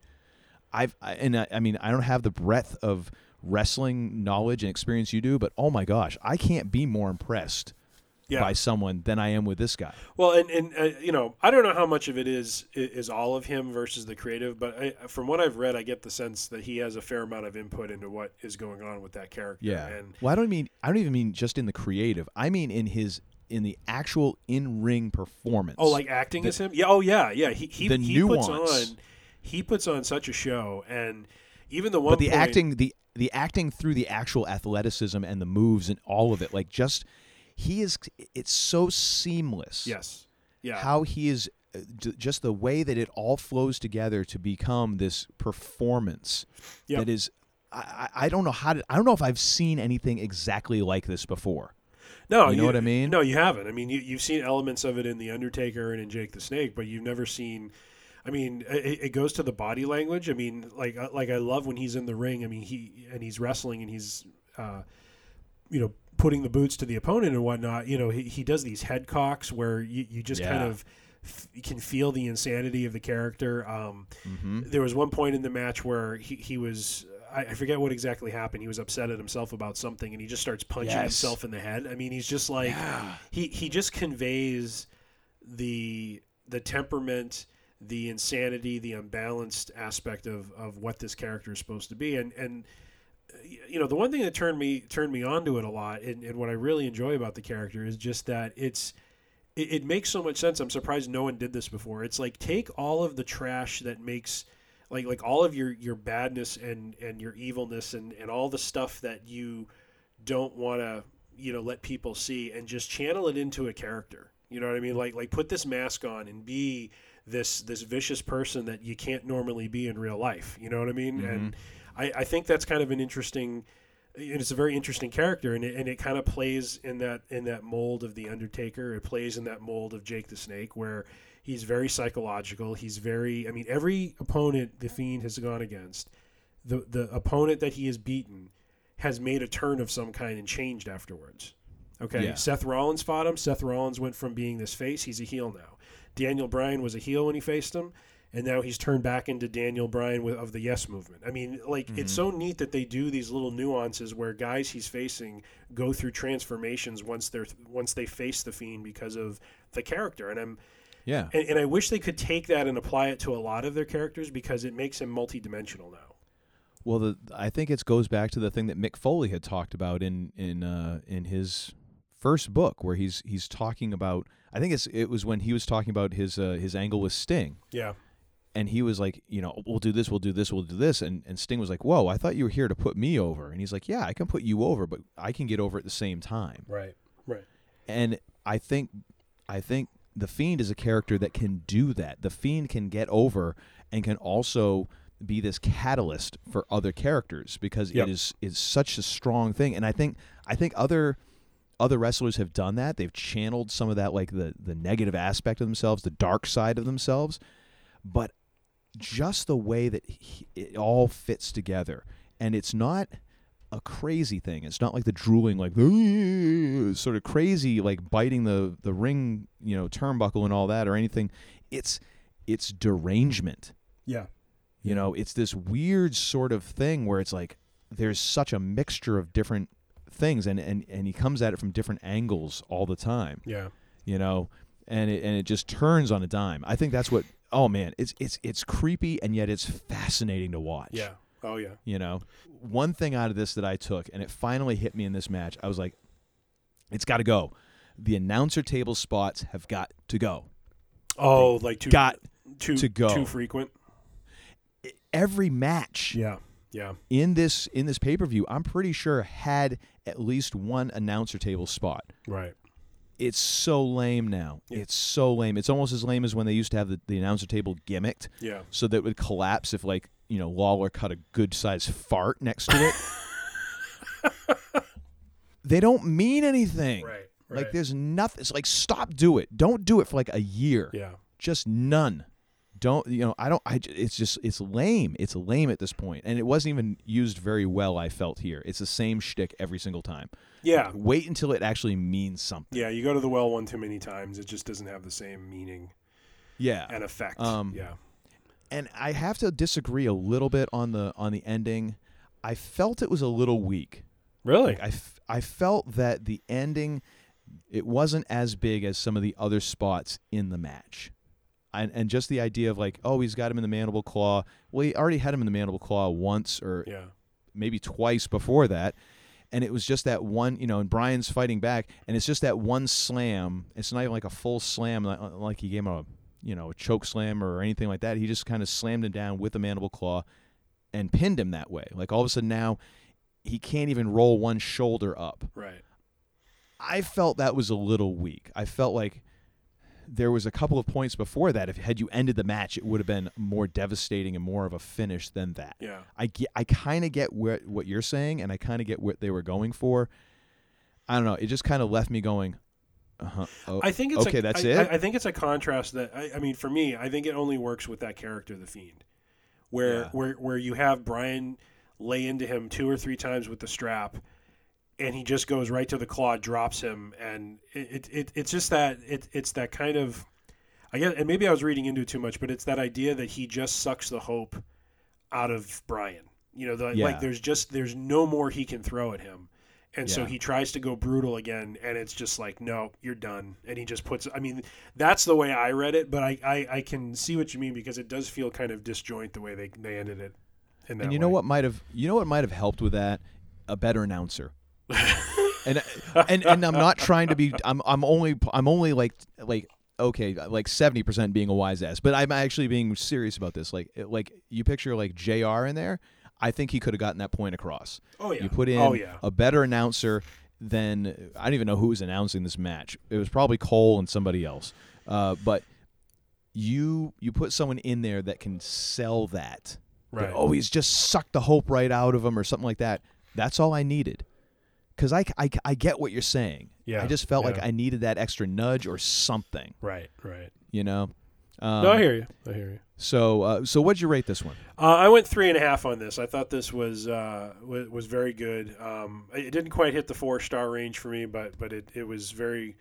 I've I, and I, I mean I don't have the breadth of wrestling knowledge and experience you do, but oh my gosh, I can't be more impressed Yeah. by someone than I am with this guy. Well, and and uh, you know, I don't know how much of it is is all of him versus the creative, but I, from what I've read, I get the sense that he has a fair amount of input into what is going on with that character. Yeah. and well, I don't mean I don't even mean just in the creative. I mean in his in the actual in ring performance. oh, like acting The- as him? Yeah. Oh, yeah, yeah. He he, the he puts on he puts on such a show, and even the one but the point- acting the the acting through the actual athleticism and the moves and all of it like just he is it's so seamless Yes. Yeah. how he is uh, just the way that it all flows together to become this performance Yep. that is I, I don't know how to I don't know if I've seen anything exactly like this before No, you know what I mean? No, you haven't. I mean, you, you've seen elements of it in the Undertaker and in Jake the Snake, but you've never seen. I mean, it, it goes to the body language. I mean, like uh, like I love when he's in the ring. I mean, he and he's wrestling and he's, uh, you know, putting the boots to the opponent and whatnot. You know, he, he does these head cocks where you, you just kind of f- can feel the insanity of the character. Um, Mhm. There was one point in the match where he, he was. I I forget what exactly happened. He was upset at himself about something, and he just starts punching Yes. himself in the head. I mean, he's just like he he just conveys the the temperament, the insanity, the unbalanced aspect of, of what this character is supposed to be. And and you know, the one thing that turned me turned me onto it a lot, and, and what I really enjoy about the character is just that it's it, it makes so much sense. I'm surprised no one did this before. It's like take all of the trash that makes like like all of your your badness and and your evilness and and all the stuff that you don't want to you know let people see and just channel it into a character. You know what i mean? Like like put this mask on and be this this vicious person that you can't normally be in real life. You know what i mean? And mm-hmm. I, I think that's kind of an interesting and it's a very interesting character and it, and it kind of plays in that in that mold of the undertaker. It plays in that mold of jake the snake where he's very psychological. He's very i mean every opponent the fiend has gone against the the opponent that he has beaten has made a turn of some kind and changed afterwards. Okay Yeah. seth rollins fought him. Seth rollins went from being this face he's a heel now. Daniel bryan was a heel when he faced him and now he's turned back into Daniel Bryan with, of the Yes Movement. I mean, like it's so neat that they do these little nuances where guys he's facing go through transformations once they're once they face the Fiend because of the character. And I'm Yeah. and, and I wish they could take that and apply it to a lot of their characters because it makes him multidimensional now. Well, the, I think it goes back to the thing that Mick Foley had talked about in in uh, in his first book, where he's he's talking about. I think it's it was when he was talking about his uh, his angle with Sting, Yeah. And he was like, you know, we'll do this, we'll do this, we'll do this, and and Sting was like, whoa, I thought you were here to put me over, and he's like, yeah, I can put you over, but I can get over at the same time, Right. Right. and I think I think the Fiend is a character that can do that. The Fiend can get over and can also be this catalyst for other characters because Yep. it is is such a strong thing. And I think I think other other wrestlers have done that. They've channeled some of that like the the negative aspect of themselves, the dark side of themselves, but just the way that he, it all fits together and it's not a crazy thing. It's not like the drooling, like sort of crazy, like biting the the ring, you know, turnbuckle and all that, or anything. It's it's derangement. Yeah. You know, it's this weird sort of thing where it's like there's such a mixture of different things, and and and he comes at it from different angles all the time. Yeah. You know, and it and it just turns on a dime. I think that's what. Oh man, it's it's it's creepy and yet it's fascinating to watch. Yeah. Oh yeah. You know, one thing out of this that I took, and it finally hit me in this match, I was like, it's got to go. The announcer table spots have got to go. Oh, like too got too to go. too frequent. Every match Yeah. Yeah. in this in this pay per view, I'm pretty sure had at least one announcer table spot. Right. It's so lame now. It's so lame. It's almost as lame as when they used to have the, the announcer table gimmicked. Yeah. So that it would collapse if like, you know, Lawler cut a good sized fart next to it. they don't mean anything. Right. Like there's nothing. It's like stop, do it. Don't do it for like a year. Yeah. Just none. Don't you know? I don't. I It's just it's lame. It's lame at this point. point, and it wasn't even used very well. I felt here. It's the same shtick every single time. Yeah. Wait until it actually means something. Yeah. You go to the well one too many times, it just doesn't have the same meaning Yeah. and effect. Um, yeah. and I have to disagree a little bit on the on the ending. I felt it was a little weak. Really? Like I, f- I felt that the ending it wasn't as big as some of the other spots in the match. And, and just the idea of like, oh, he's got him in the mandible claw. Well, he already had him in the mandible claw once or Yeah. maybe twice before that. And it was just that one, you know, and Bryan's fighting back, and it's just that one slam. It's not even like a full slam, like, like he gave him a, you know, a choke slam or anything like that. He just kind of slammed him down with the mandible claw and pinned him that way. Like all of a sudden now, he can't even roll one shoulder up. Right. I felt that was a little weak. I felt like there was a couple of points before that. If had you ended the match, it would have been more devastating and more of a finish than that. Yeah. I get, I kind of get where, what you're saying, and I kind of get what they were going for. I don't know. It just kind of left me going. Uh-huh. Oh, I think it's okay. a, that's I, it. I, I think it's a contrast that I, I mean, for me, I think it only works with that character, the Fiend, where Yeah. where where you have Bryan lay into him two or three times with the strap, and he just goes right to the claw, drops him, and it, it, it it's just that it, it's that kind of, I guess, and maybe I was reading into it too much, but it's that idea that he just sucks the hope out of Bryan. You know, the, Yeah. like there's just there's no more he can throw at him. And so he tries to go brutal again, and it's just like, no, you're done. And he just puts. I mean, that's the way I read it, but I, I, I can see what you mean because it does feel kind of disjoint the way they, they ended it. In that and you know what might have you know what might have helped with that a better announcer and and and I'm not trying to be I'm I'm only I'm only like like okay like 70% being a wise ass but I'm actually being serious about this. Like like you picture like JR in there I think he could have gotten that point across. Oh, yeah. you put in Oh, yeah. a better announcer than I don't even know who was announcing this match. It was probably Cole and somebody else. Uh, but you you put someone in there that can sell that. That, Right. oh he's just sucked the hope right out of him or something like that. That's all I needed because I, I, I get what you're saying Yeah, I just felt like. I needed that extra nudge or something Right, right. you know um, no, I hear you. I hear you. so uh, so what'd you rate this one Uh, I went three and a half on this. I thought this was uh, was, was very good. Um, it didn't quite hit the four star range for me, but but it, it was very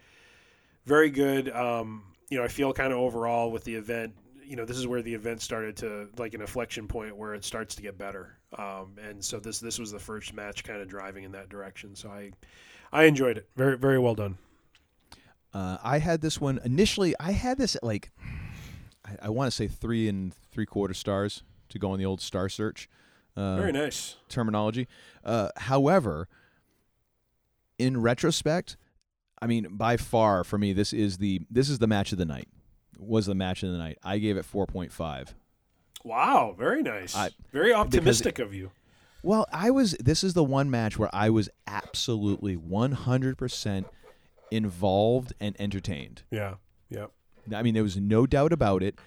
very good. Um, you know, I feel kind of overall with the event. You know, this is where the event started to like an inflection point where it starts to get better. Um, and so this this was the first match kind of driving in that direction. So I I enjoyed it. Very very well done. uh, I had this one initially I had this at like I, I want to say three and three quarter stars to go on the old star search uh, Very nice. terminology uh, however in retrospect I mean by far for me this is the this is the match of the night was the match of the night I gave it 4.5 Wow, very nice. I- very optimistic of you. Well, I was. This is the one match where I was absolutely one hundred percent involved and entertained. Yeah. Yeah. I mean, there was no doubt about it.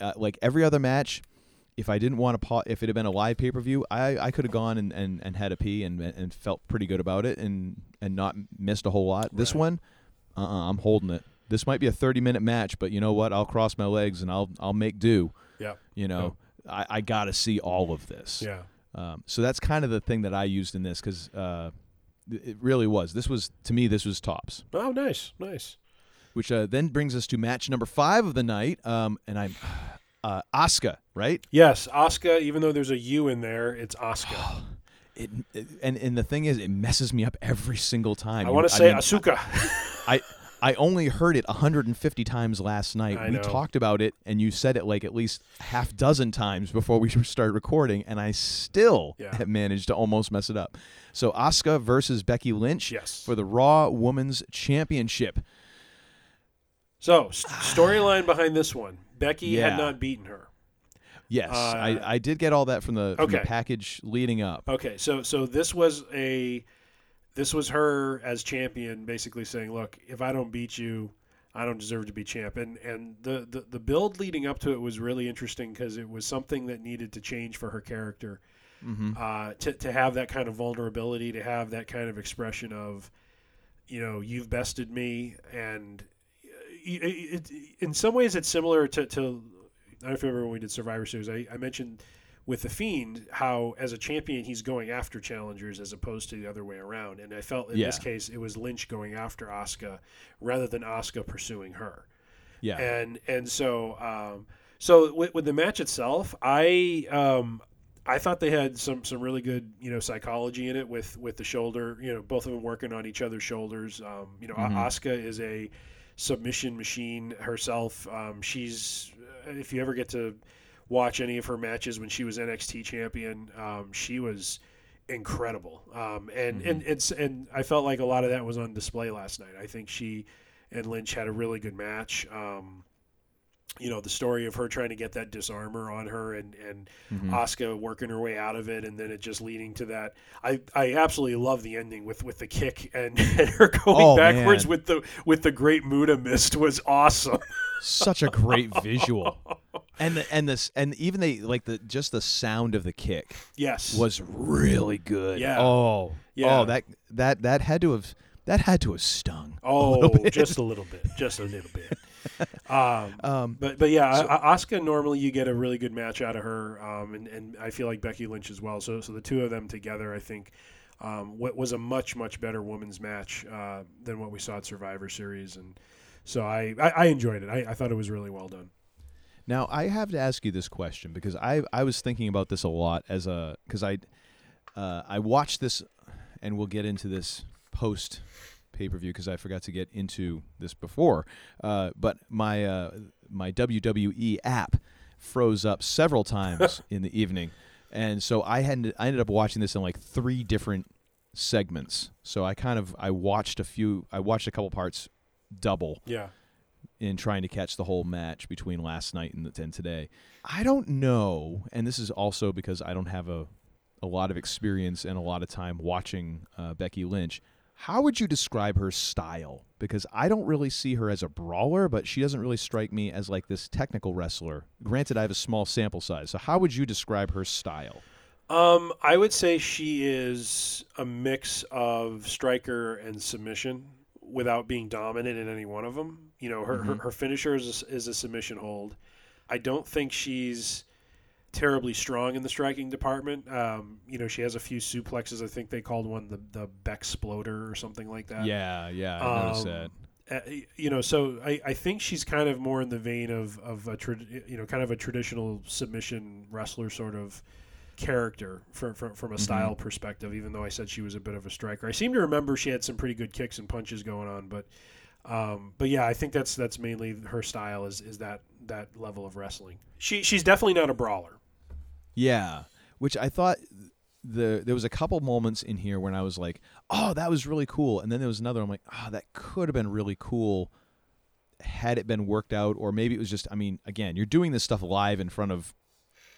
Uh, like every other match, if I didn't want to, pa- if it had been a live pay per view, I, I could have gone and, and, and had a pee and and felt pretty good about it and and not missed a whole lot. This one, uh, uh I'm holding it. This might be a thirty minute match, but you know what? I'll cross my legs and I'll I'll make do. Yeah. You know, I, I got to see all of this. Yeah. Um, so that's kind of the thing that I used in this because uh, it really was. This was to me, this was tops. Oh, nice, nice. Which uh, then brings us to match number five of the night, um, and I'm uh, Asuka, right? Yes, Asuka. Even though there's a U in there, it's Asuka. It, it- and and the thing is, it messes me up every single time. I want to say mean, Asuka. I I only heard it 150 times last night. I we know. talked about it, and you said it like at least half dozen times before we started recording, and I still Yeah. have managed to almost mess it up. So Asuka versus Becky Lynch Yes. for the Raw Women's Championship. So storyline behind this one: Becky Yeah. had not beaten her. Yes, Uh, I, I did get all that from the, from the package leading up. Okay, so so this was a this was her as champion, basically saying, "Look, if I don't beat you, I don't deserve to be champ." And and the the, the build leading up to it was really interesting because it was something that needed to change for her character. Mhm. Uh, to to have that kind of vulnerability, to have that kind of expression of, you know, you've bested me, and it, it, in some ways it's similar to, to I don't know if you remember when we did Survivor Series. I, I mentioned with the Fiend how as a champion he's going after challengers as opposed to the other way around. And I felt in this case it was Lynch going after Asuka rather than Asuka pursuing her. Yeah. And and so um, so with, with the match itself, I um, I thought they had some some really good you know psychology in it with with the shoulder. You know, both of them working on each other's shoulders. Um, you know, Mhm. Asuka is a submission machine herself. Um, she's if you ever get to watch any of her matches when she was NXT champion, um, she was incredible. Um, and and it's and I felt like a lot of that was on display last night. I think she and Lynch had a really good match. Um, you know the story of her trying to get that disarmer on her and and Mhm. Asuka working her way out of it and then it just leading to that I, I absolutely love the ending with with the kick and, and her going Oh, backwards man. with the with the great Muta mist was awesome. Such a great visual. And the, and this and even they like the just the sound of the kick Yes. was really good. Yeah. Oh. Yeah. Oh, that that that had to have that had to have stung. Oh, bit. just a little bit, just a little bit. Um, Um, but but yeah, so- Asuka normally you get a really good match out of her, um, and and I feel like Becky Lynch as well. So so the two of them together, I think, um, what was a much much better women's match uh, than what we saw at Survivor Series, and so I I, I enjoyed it. I, I thought it was really well done. Now I have to ask you this question because I I was thinking about this a lot as a because I uh, I watched this and we'll get into this post pay per view because I forgot to get into this before. Uh, but my uh, my WWE app froze up several times in the evening, and so I had I ended up watching this in like three different segments. So I kind of I watched a few I watched a couple parts double Yeah. in trying to catch the whole match between last night and, and today. I don't know, and this is also because I don't have a a lot of experience and a lot of time watching uh, Becky Lynch. How would you describe her style? Because I don't really see her as a brawler, but she doesn't really strike me as like this technical wrestler. Granted, I have a small sample size. So, how would you describe her style? Um, I would say she is a mix of striker and submission without being dominant in any one of them. You know, her her, Mhm. her finisher is a, is a submission hold. I don't think she's terribly strong in the striking department. Um, you know, she has a few suplexes. I think they called one the the Bexploder or something like that. Yeah, yeah, I noticed Um, that. uh, you know, so I, I think she's kind of more in the vein of of a trad- you know kind of a traditional submission wrestler sort of character from from, from a Mhm. style perspective. Even though I said she was a bit of a striker, I seem to remember she had some pretty good kicks and punches going on. But um, but yeah, I think that's that's mainly her style is is that that level of wrestling. She she's definitely not a brawler. Yeah, which I thought the there was a couple moments in here when I was like, "Oh, that was really cool," and then there was another. I'm like, "Oh, that could have been really cool had it been worked out, or maybe it was just." I mean, again, you're doing this stuff live in front of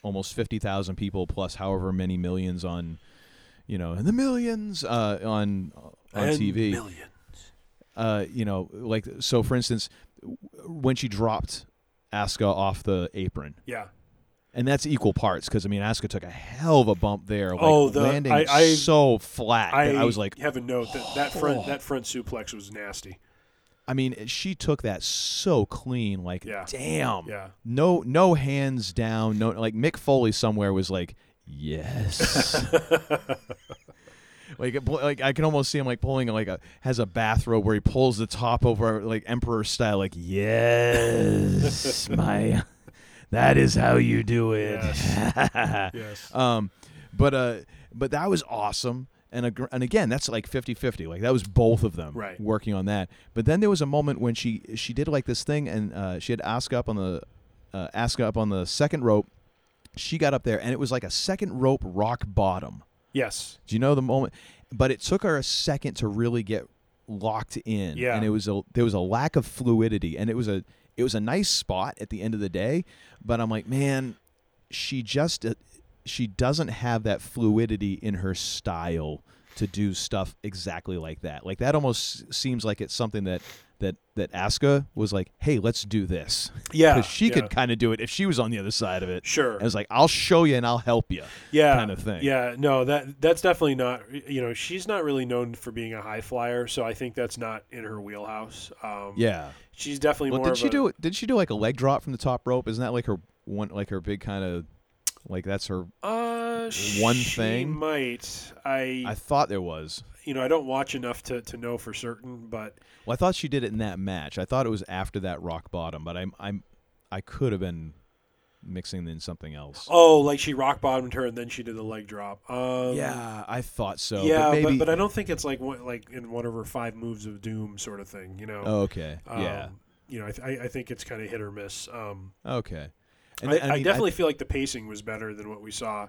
almost fifty thousand people plus however many millions on, you know, and the millions uh, on on And TV. millions. Uh, you know, like so. For instance, when she dropped Asuka off the apron. Yeah. And that's equal parts because I mean, Asuka took a hell of a bump there, like oh, the landing I, I, so flat. I, I was like, have a note that that front Oh. that front suplex was nasty. I mean, she took that so clean. Like, Yeah. damn. Yeah. No, no hands down. No, like Mick Foley somewhere was like, yes. like, like I can almost see him like pulling like a has a bathrobe where he pulls the top over like emperor style. Like, yes, my. That is how you do it. Yes. yes. Um, but uh, but that was awesome. And ag- and again, that's like 50-50. Like that was both of them Right. working on that. But then there was a moment when she she did like this thing, and uh, she had Asuka up on the uh, Asuka up on the second rope. She got up there, and it was like a second rope rock bottom. Yes. Do you know the moment? But it took her a second to really get locked in. Yeah. And it was a there was a lack of fluidity, and it was a it was a nice spot at the end of the day. But I'm like, man, she just uh, she doesn't have that fluidity in her style to do stuff exactly like that. Like that almost seems like it's something that that that Asuka was like, "Hey, let's do this." Yeah, because she yeah. could kind of do it if she was on the other side of it. Sure. and it's like, "I'll show you and I'll help you." yeah, kind of thing. Yeah, no, that that's definitely not. You know, she's not really known for being a high flyer, so I think that's not in her wheelhouse. Um, Yeah. she's definitely Well, more. did of she a- do? Did she do like a leg drop from the top rope? Isn't that like her one, like her big kind of, like that's her Uh, one she thing? might. I, I thought there was. You know, I don't watch enough to, to know for certain, but Well, I thought she did it in that match. I thought it was after that rock bottom, but I'm I'm I could have been mixing in something else. oh, like she rock bottomed her and then she did the leg drop. Um, yeah, I thought so. yeah, but maybe. but, I don't think it's like one, like in one of her five moves of doom sort of thing. You know. Oh, okay. Yeah. Um, You know, I, th- I I think it's kind of hit or miss. Um, okay. And I, I I, mean, definitely feel like the pacing was better than what we saw,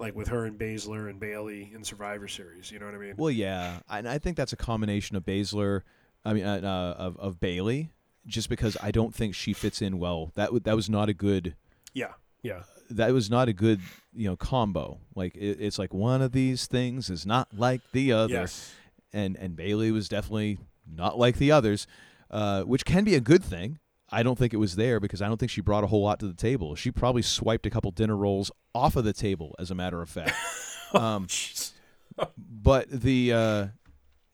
like with her and Baszler and Bayley in Survivor Series. You know what I mean? Well, yeah, and I think that's a combination of Baszler, I mean, uh, uh, of of Bayley, just because I don't think she fits in well. That w- that was not a good. Yeah, yeah. That was not a good, you know, combo. Like it, it's like one of these things is not like the other, Yes. and and Bayley was definitely not like the others, uh, which can be a good thing. I don't think it was there because I don't think she brought a whole lot to the table. She probably swiped a couple dinner rolls off of the table, as a matter of fact. um, but the uh,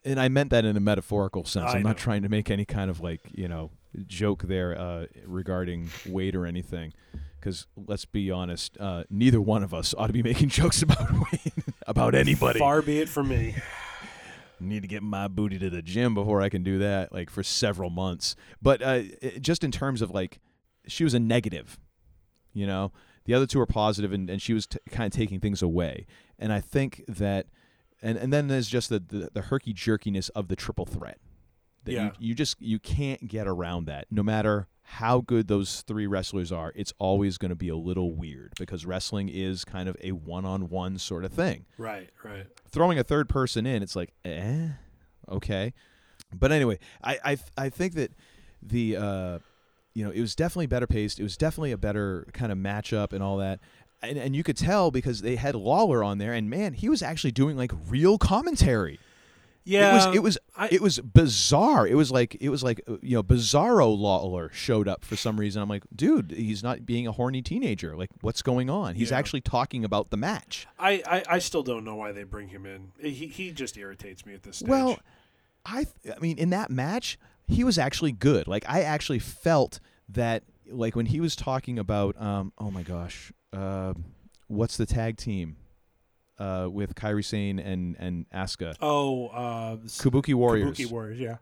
and I meant that in a metaphorical sense. I I'm not trying to make any kind of like you know joke there uh, regarding weight or anything. Because let's be honest, uh, neither one of us ought to be making jokes about weight about anybody. Far be it from me. Need to get my booty to the gym before I can do that, like for several months. But uh, it- just in terms of like, she was a negative, you know. The other two are positive, and, and she was t- kind of taking things away. And I think that, and, and then there's just the, the, the herky jerkiness of the triple threat. That Yeah. you, you just you can't get around that. No matter how good those three wrestlers are, it's always going to be a little weird because wrestling is kind of a one-on-one sort of thing Right, right. throwing a third person in, it's like, eh, okay. But anyway, I I I think that the uh, you know, it was definitely better paced. It was definitely a better kind of matchup and all that. And, and you could tell because they had Lawler on there, and man, he was actually doing like real commentary. Yeah, it was it was it was bizarre. It was like it was like uh, you know Bizarro Lawler showed up for some reason. I'm like, dude, he's not being a horny teenager. Like, what's going on? He's Yeah. actually talking about the match. I, I, I still don't know why they bring him in. He he just irritates me at this stage. Well, I I mean in that match, he was actually good. Like I actually felt that like when he was talking about um oh my gosh, uh, what's the tag team? Uh, with Kairi Sane and and Asuka. oh, uh, Kabuki Warriors. Kabuki Warriors, yeah.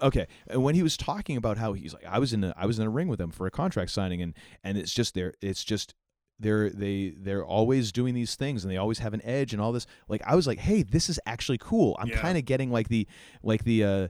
Okay, and when he was talking about how he's like, I was in a, I was in a ring with them for a contract signing, and and it's just they're it's just they're they they're always doing these things, and they always have an edge and all this. Like I was like, hey, this is actually cool. I'm Yeah. kind of getting like the like the uh,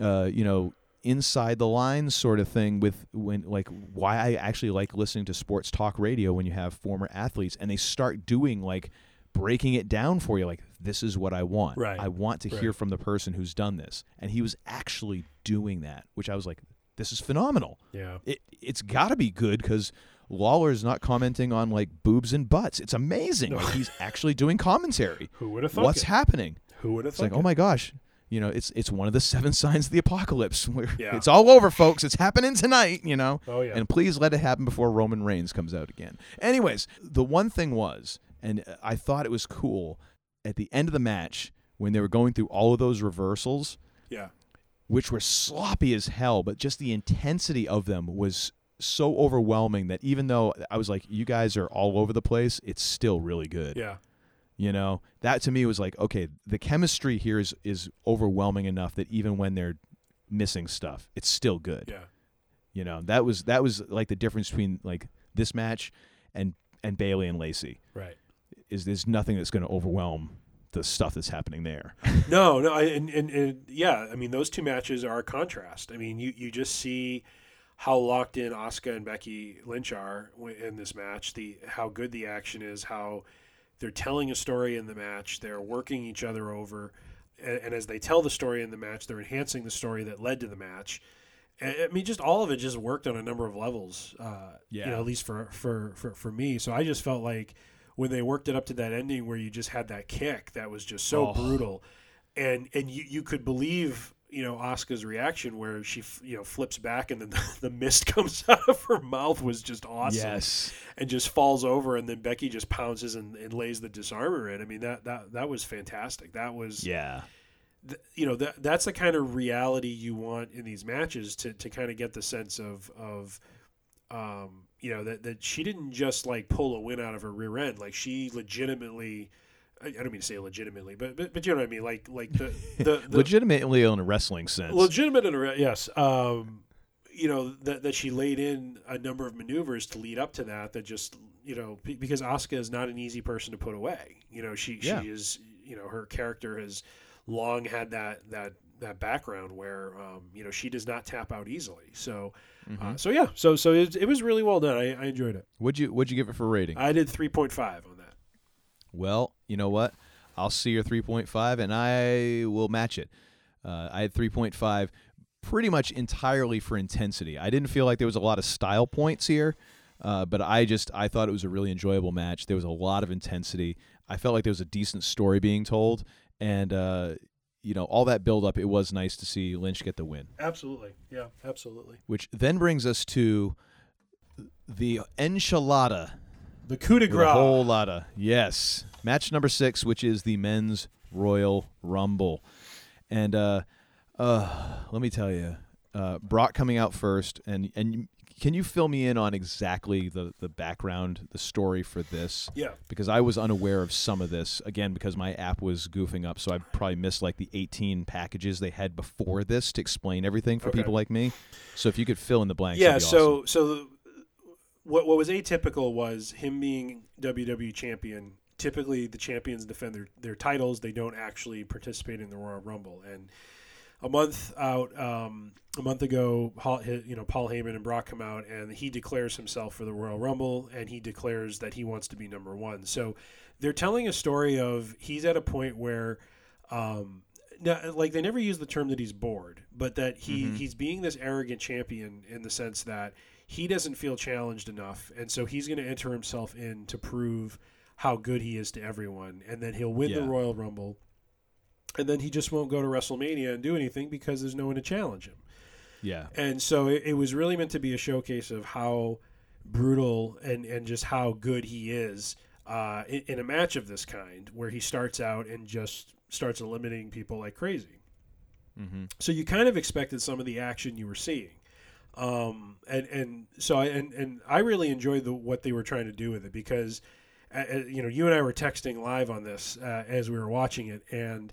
uh, you know inside the lines sort of thing with when like why I actually like listening to sports talk radio when you have former athletes and they start doing like breaking it down for you like this is what I want. Right. I want to Right. hear from the person who's done this. And he was actually doing that, which I was like this is phenomenal. Yeah. It it's got to be good cuz Lawler's not commenting on like boobs and butts. It's amazing. Like he's actually doing commentary. Who would have thought What's it? happening? Who would have It's like, thought oh my gosh, you know, it's it's one of the seven signs of the apocalypse. Yeah. It's all over, folks. It's happening tonight, you know. Oh, yeah. And please let it happen before Roman Reigns comes out again. Anyways, the one thing was, and uh, I thought it was cool at the end of the match when they were going through all of those reversals, Yeah. which were sloppy as hell, but just the intensity of them was so overwhelming that even though I was like, you guys are all over the place, it's still really good. Yeah. You know, that to me was like, okay, the chemistry here is is overwhelming enough that even when they're missing stuff, it's still good. Yeah. You know, that was that was like the difference between like this match and and Bayley and Lacey. Right. Is there's nothing that's going to overwhelm the stuff that's happening there. No, no, I, and, and, and yeah, I mean those two matches are a contrast. I mean, you you just see how locked in Asuka and Becky Lynch are in this match. The how good the action is, how they're telling a story in the match. They're working each other over, and, and as they tell the story in the match, they're enhancing the story that led to the match. I mean, just all of it just worked on a number of levels. Uh, you Yeah. know, at least for, for for for me. So I just felt like when they worked it up to that ending where you just had that kick that was just so Oh. brutal, and and you you could believe you know Asuka's reaction where she f- you know flips back and then the, the mist comes out of her mouth was just awesome Yes. and just falls over and then Becky just pounces and, and lays the disarmer in. I mean that that that was fantastic. That was Yeah. th- you know that that's the kind of reality you want in these matches to, to kind of get the sense of of um, you know that, that she didn't just like pull a win out of her rear end. Like she legitimately I, don't mean to say legitimately but, but but you know what I mean? Like like the the, the Legitimately in a wrestling sense. legitimate in a re- yes. Um, you know that that she laid in a number of maneuvers to lead up to that that just you know because Asuka is not an easy person to put away. You know she Yeah. she is you know her character has long had that that that background where um, you know she does not tap out easily. So uh, Mhm. so yeah so so it, it was really well done I, I enjoyed it Would you would you give it for rating? I did 3.5 on that Well, you know what? I'll see your 3.5 and I will match it. Uh, I had 3.5 pretty much entirely for intensity. I didn't feel like there was a lot of style points here, uh, but I just I thought it was a really enjoyable match. There was a lot of intensity. I felt like there was a decent story being told, and uh, you know all that build up. It was nice to see Lynch get the win, absolutely yeah absolutely which then brings us to the enchilada. the coup de grace whole lotta. Yes. Match number six, which is the men's Royal Rumble. And uh, uh, let me tell you, uh, Brock coming out first, and and can you fill me in on exactly the the background, the story for this? Yeah. Because I was unaware of some of this again because my app was goofing up, so I probably missed like the 18 packages they had before this to explain everything for Okay. people like me. So if you could fill in the blanks, Yeah. So awesome. so the, what what was atypical was him being WWE champion. Typically, the champions defend their, their titles. They don't actually participate in the Royal Rumble. And a month out, um, a month ago, you know, Paul Heyman and Brock come out, and he declares himself for the Royal Rumble, and he declares that he wants to be number one. So they're telling a story of he's at a point where. Um, no, like they never use the term that he's bored, but that he Mhm. he's being this arrogant champion in the sense that he doesn't feel challenged enough, and so he's going to enter himself in to prove how good he is to everyone, and then he'll win the Royal Rumble, and then he just won't go to WrestleMania and do anything because there's no one to challenge him. yeah, And so it, it was really meant to be a showcase of how brutal and, and just how good he is uh, in, in a match of this kind, where he starts out and just starts eliminating people like crazy. mm-hmm. So you kind of expected some of the action you were seeing. Um, and, and so I, and, and I really enjoyed the, what they were trying to do with it because, uh, uh, you know, you and I were texting live on this uh, as we were watching it. And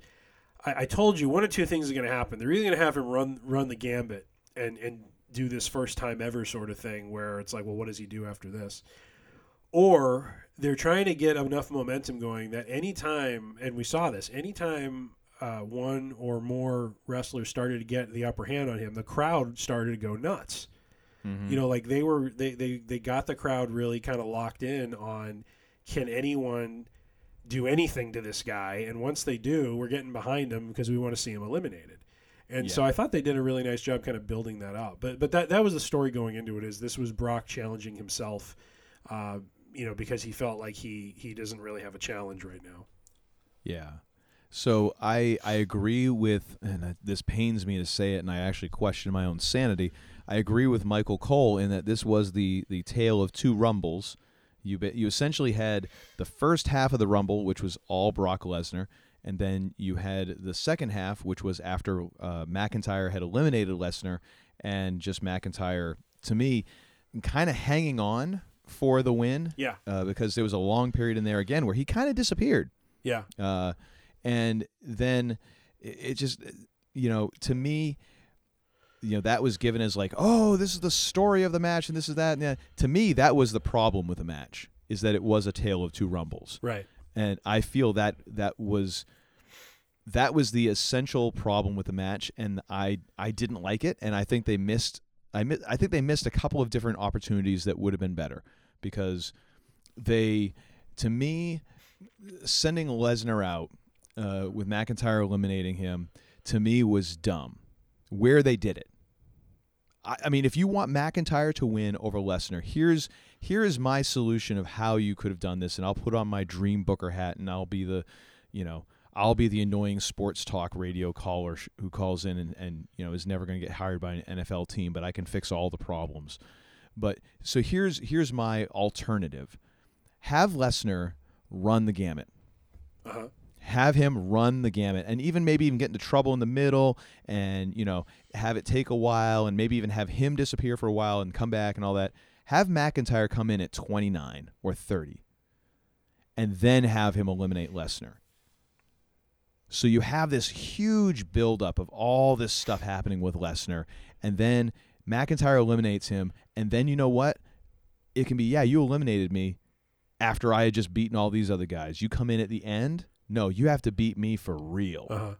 I, I told you one or two things are going to happen. They're either going to have him run, run the gambit and, and do this first time ever sort of thing where it's like, well, what does he do after this? Or they're trying to get enough momentum going that anytime, and we saw this, anytime uh, one or more wrestlers started to get the upper hand on him, the crowd started to go nuts. Mm-hmm. You know, like they were, they, they, they got the crowd really kind of locked in on can anyone do anything to this guy? And once they do, we're getting behind him because we want to see him eliminated. And so I thought they did a really nice job kind of building that up. But but that that was the story going into it is this was Brock challenging himself, uh, you know, because he felt like he he doesn't really have a challenge right now. Yeah. So I I agree with, and this pains me to say it, and I actually question my own sanity. I agree with Michael Cole in that this was the the tale of two rumbles. You be, you essentially had the first half of the rumble, which was all Brock Lesnar, and then you had the second half, which was after uh, McIntyre had eliminated Lesnar, and just McIntyre to me, kind of hanging on for the win. Yeah. Uh, because there was a long period in there again where he kind of disappeared. Yeah. Uh, and then it, it just, you know, to me, you know, that was given as like, oh, this is the story of the match and this is that. And that. To me, that was the problem with the match is that it was a tale of two rumbles. Right. And I feel that that was that was the essential problem with the match, and I I didn't like it, and I think they missed I mi- I think they missed a couple of different opportunities that would have been better because they to me sending Lesnar out uh, with McIntyre eliminating him to me was dumb. Where they did it. I, I mean, if you want McIntyre to win over Lesnar, here's here is my solution of how you could have done this, and I'll put on my dream Booker hat, and I'll be the, you know, I'll be the annoying sports talk radio caller who calls in and, and you know is never going to get hired by an NFL team, but I can fix all the problems. But so here's here's my alternative: have Lesnar run the gamut Uh-huh. Have him run the gamut and even maybe even get into trouble in the middle and you know have it take a while and maybe even have him disappear for a while and come back and all that have mcintyre come in at 29 or 30 and then have him eliminate lesnar so you have this huge buildup of all this stuff happening with lesnar and then mcintyre eliminates him and then you know what it can be yeah you eliminated me after I had just beaten all these other guys. You come in at the end. No, you have to beat me for real. Uh-huh.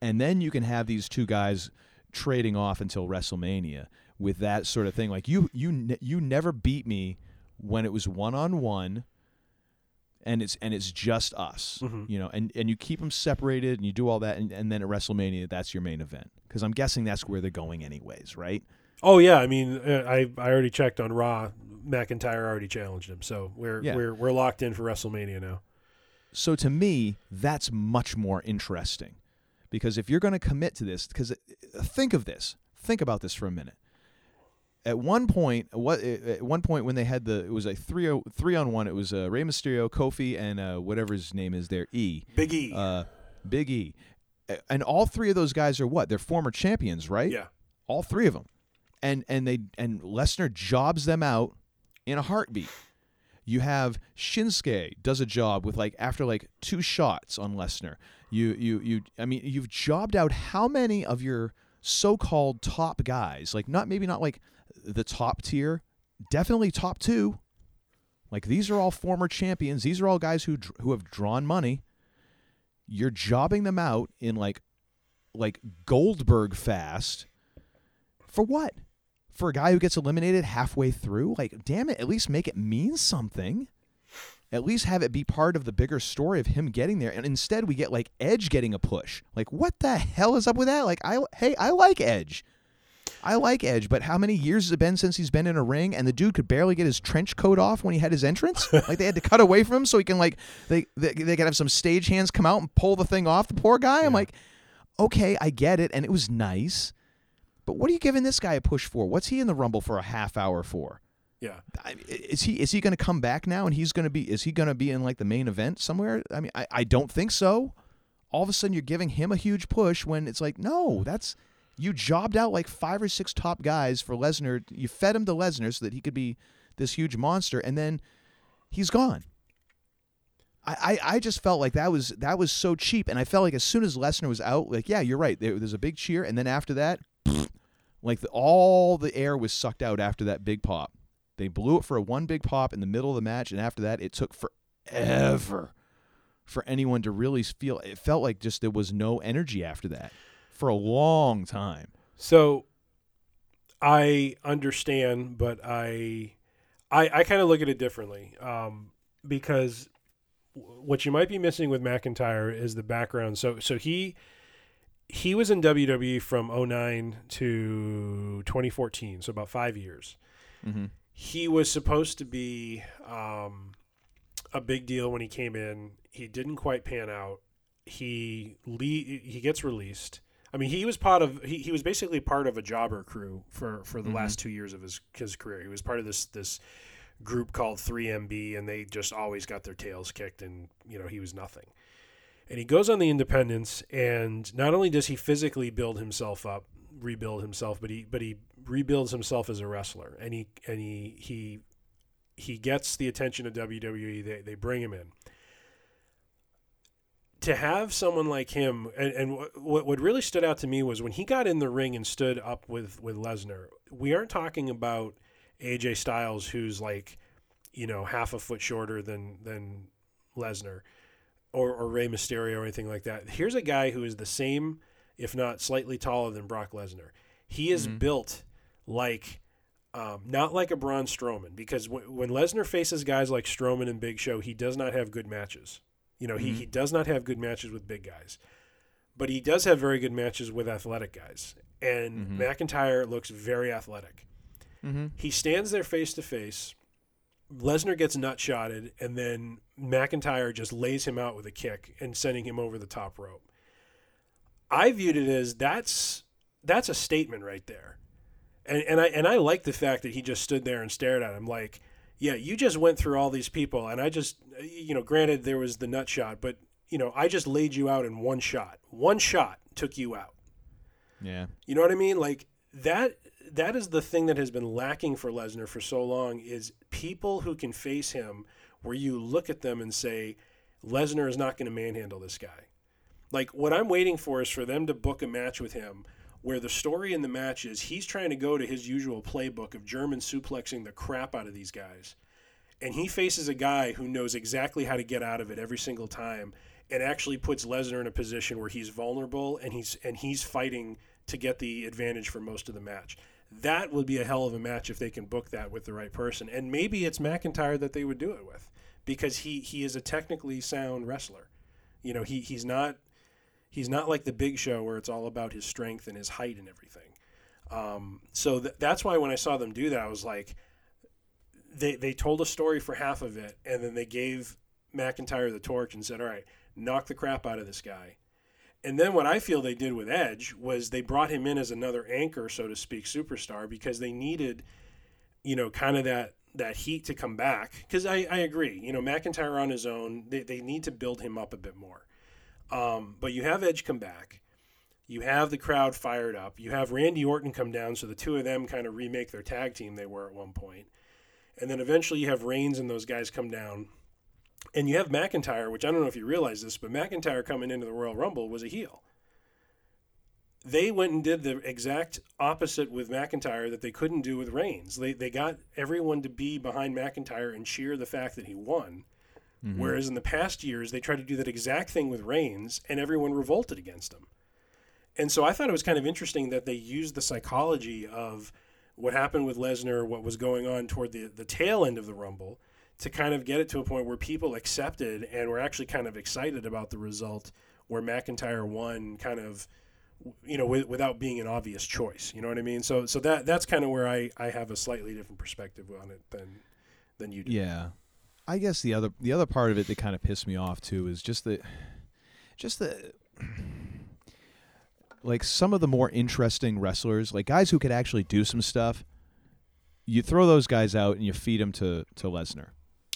And then you can have these two guys trading off until WrestleMania with that sort of thing. Like you, you, ne- you never beat me when it was one on one, and it's and it's just us. Mhm. You know, and and you keep them separated, and you do all that, and, and then at WrestleMania, that's your main event because I'm guessing that's where they're going anyways, right? Oh yeah, I mean, uh, I I already checked on Raw. McIntyre already challenged him, so we're Yeah. we're we're locked in for WrestleMania now. So to me, that's much more interesting because if you're going to commit to this, because think of this, think about this for a minute. At one point, what at one point when they had the it was a three three on one. It was uh, Rey Mysterio, Kofi, and uh, whatever his name is there, E. Big E. Uh, Big E. And all three of those guys are what? They're former champions, right? Yeah. All three of them. And and they and Lesnar jobs them out in a heartbeat. You have Shinsuke does a job with like after like two shots on Lesnar. You you you I mean you've jobbed out how many of your so-called top guys, like not maybe not like the top tier, definitely top 2. Like these are all former champions. These are all guys who who have drawn money. You're jobbing them out in like like Goldberg fast. For what? For a guy who gets eliminated halfway through? Like, damn it, at least make it mean something. At least have it be part of the bigger story of him getting there. And instead we get like Edge getting a push. Like, what the hell is up with that? Like, I hey, I like Edge. I like Edge, but how many years has it been since he's been in a ring and the dude could barely get his trench coat off when he had his entrance? like they had to cut away from him so he can like they they, they could have some stage hands come out and pull the thing off the poor guy. I'm like, okay, I get it, and it was nice. But what are you giving this guy a push for? What's he in the rumble for a half hour for? Yeah. I- Is he is he going to come back now and he's going to be is he going to be in like the main event somewhere? I mean, I, I don't think so. All of a sudden you're giving him a huge push when it's like, no, that's you jobbed out like five or six top guys for Lesnar. You fed him to Lesnar so that he could be this huge monster, and then he's gone. I, I, I just felt like that was that was so cheap, and I felt like as soon as Lesnar was out, like yeah, you're right. There, there's a big cheer, and then after that, like the, all the air was sucked out after that big pop. They blew it for a one big pop in the middle of the match, and after that, it took forever for anyone to really feel. It felt like just there was no energy after that for a long time. So I understand, but I I, I kind of look at it differently um, because what you might be missing with McIntyre is the background. So so he he was in WWE from 09 to 2014, so about five years. Mhm. He was supposed to be um, a big deal when he came in. He didn't quite pan out. He le- he gets released. I mean, he was part of he, he was basically part of a jobber crew for, for the Mhm. last two years of his his career. He was part of this this group called 3MB, and they just always got their tails kicked, and you know he was nothing. And he goes on the independence, and not only does he physically build himself up, rebuild himself, but he but he rebuilds himself as a wrestler, and he and he he he gets the attention of WWE. They they bring him in. To have someone like him, and, and what what really stood out to me was when he got in the ring and stood up with with Lesnar. We aren't talking about AJ Styles, who's like, you know, half a foot shorter than than Lesnar, or or Rey Mysterio or anything like that. Here's a guy who is the same, if not slightly taller than Brock Lesnar. He is Mhm. built like. Um, not like a Braun Strowman, because w- when Lesnar faces guys like Strowman and Big Show, he does not have good matches. You know, he, Mhm. he does not have good matches with big guys, but he does have very good matches with athletic guys. And Mhm. McIntyre looks very athletic. Mm-hmm. He stands there face to face. Lesnar gets nut shotted, and then McIntyre just lays him out with a kick and sending him over the top rope. I viewed it as that's that's a statement right there, and and I and I like the fact that he just stood there and stared at him like, yeah, you just went through all these people, and I just you know, granted there was the nut shot, but you know, I just laid you out in one shot. One shot took you out. Yeah. You know what I mean? Like that that is the thing that has been lacking for Lesnar for so long is people who can face him where you look at them and say Lesnar is not going to manhandle this guy. Like what I'm waiting for is for them to book a match with him where the story in the match is he's trying to go to his usual playbook of German suplexing the crap out of these guys. And he faces a guy who knows exactly how to get out of it every single time and actually puts Lesnar in a position where he's vulnerable and he's and he's fighting to get the advantage for most of the match. That would be a hell of a match if they can book that with the right person. And maybe it's McIntyre that they would do it with because he he is a technically sound wrestler. You know, he he's not he's not like the Big Show where it's all about his strength and his height and everything. Um, so th- that's why when I saw them do that, I was like, they they told a story for half of it, and then they gave McIntyre the torch and said, "All right, knock the crap out of this guy." And then what I feel they did with Edge was they brought him in as another anchor, so to speak, superstar because they needed, you know, kind of that that heat to come back. Because I, I agree, you know, McIntyre on his own, they, they need to build him up a bit more. Um, but you have Edge come back. You have the crowd fired up. You have Randy Orton come down, so the two of them kind of remake their tag team they were at one point. And then eventually you have Reigns and those guys come down. And you have McIntyre, which I don't know if you realize this, but McIntyre coming into the Royal Rumble was a heel. They went and did the exact opposite with McIntyre that they couldn't do with Reigns. They, they got everyone to be behind McIntyre and cheer the fact that he won. Mhm. Whereas in the past years, they tried to do that exact thing with Reigns, and everyone revolted against him. And so I thought it was kind of interesting that they used the psychology of what happened with Lesnar, what was going on toward the, the tail end of the Rumble, to kind of get it to a point where people accepted and were actually kind of excited about the result, where McIntyre won, kind of, you know, with, without being an obvious choice. You know what I mean? So so that that's kind of where I, I have a slightly different perspective on it than than you do. Yeah. I guess the other the other part of it that kind of pissed me off too is just the just the like some of the more interesting wrestlers, like guys who could actually do some stuff. You throw those guys out and you feed them to to Lesnar.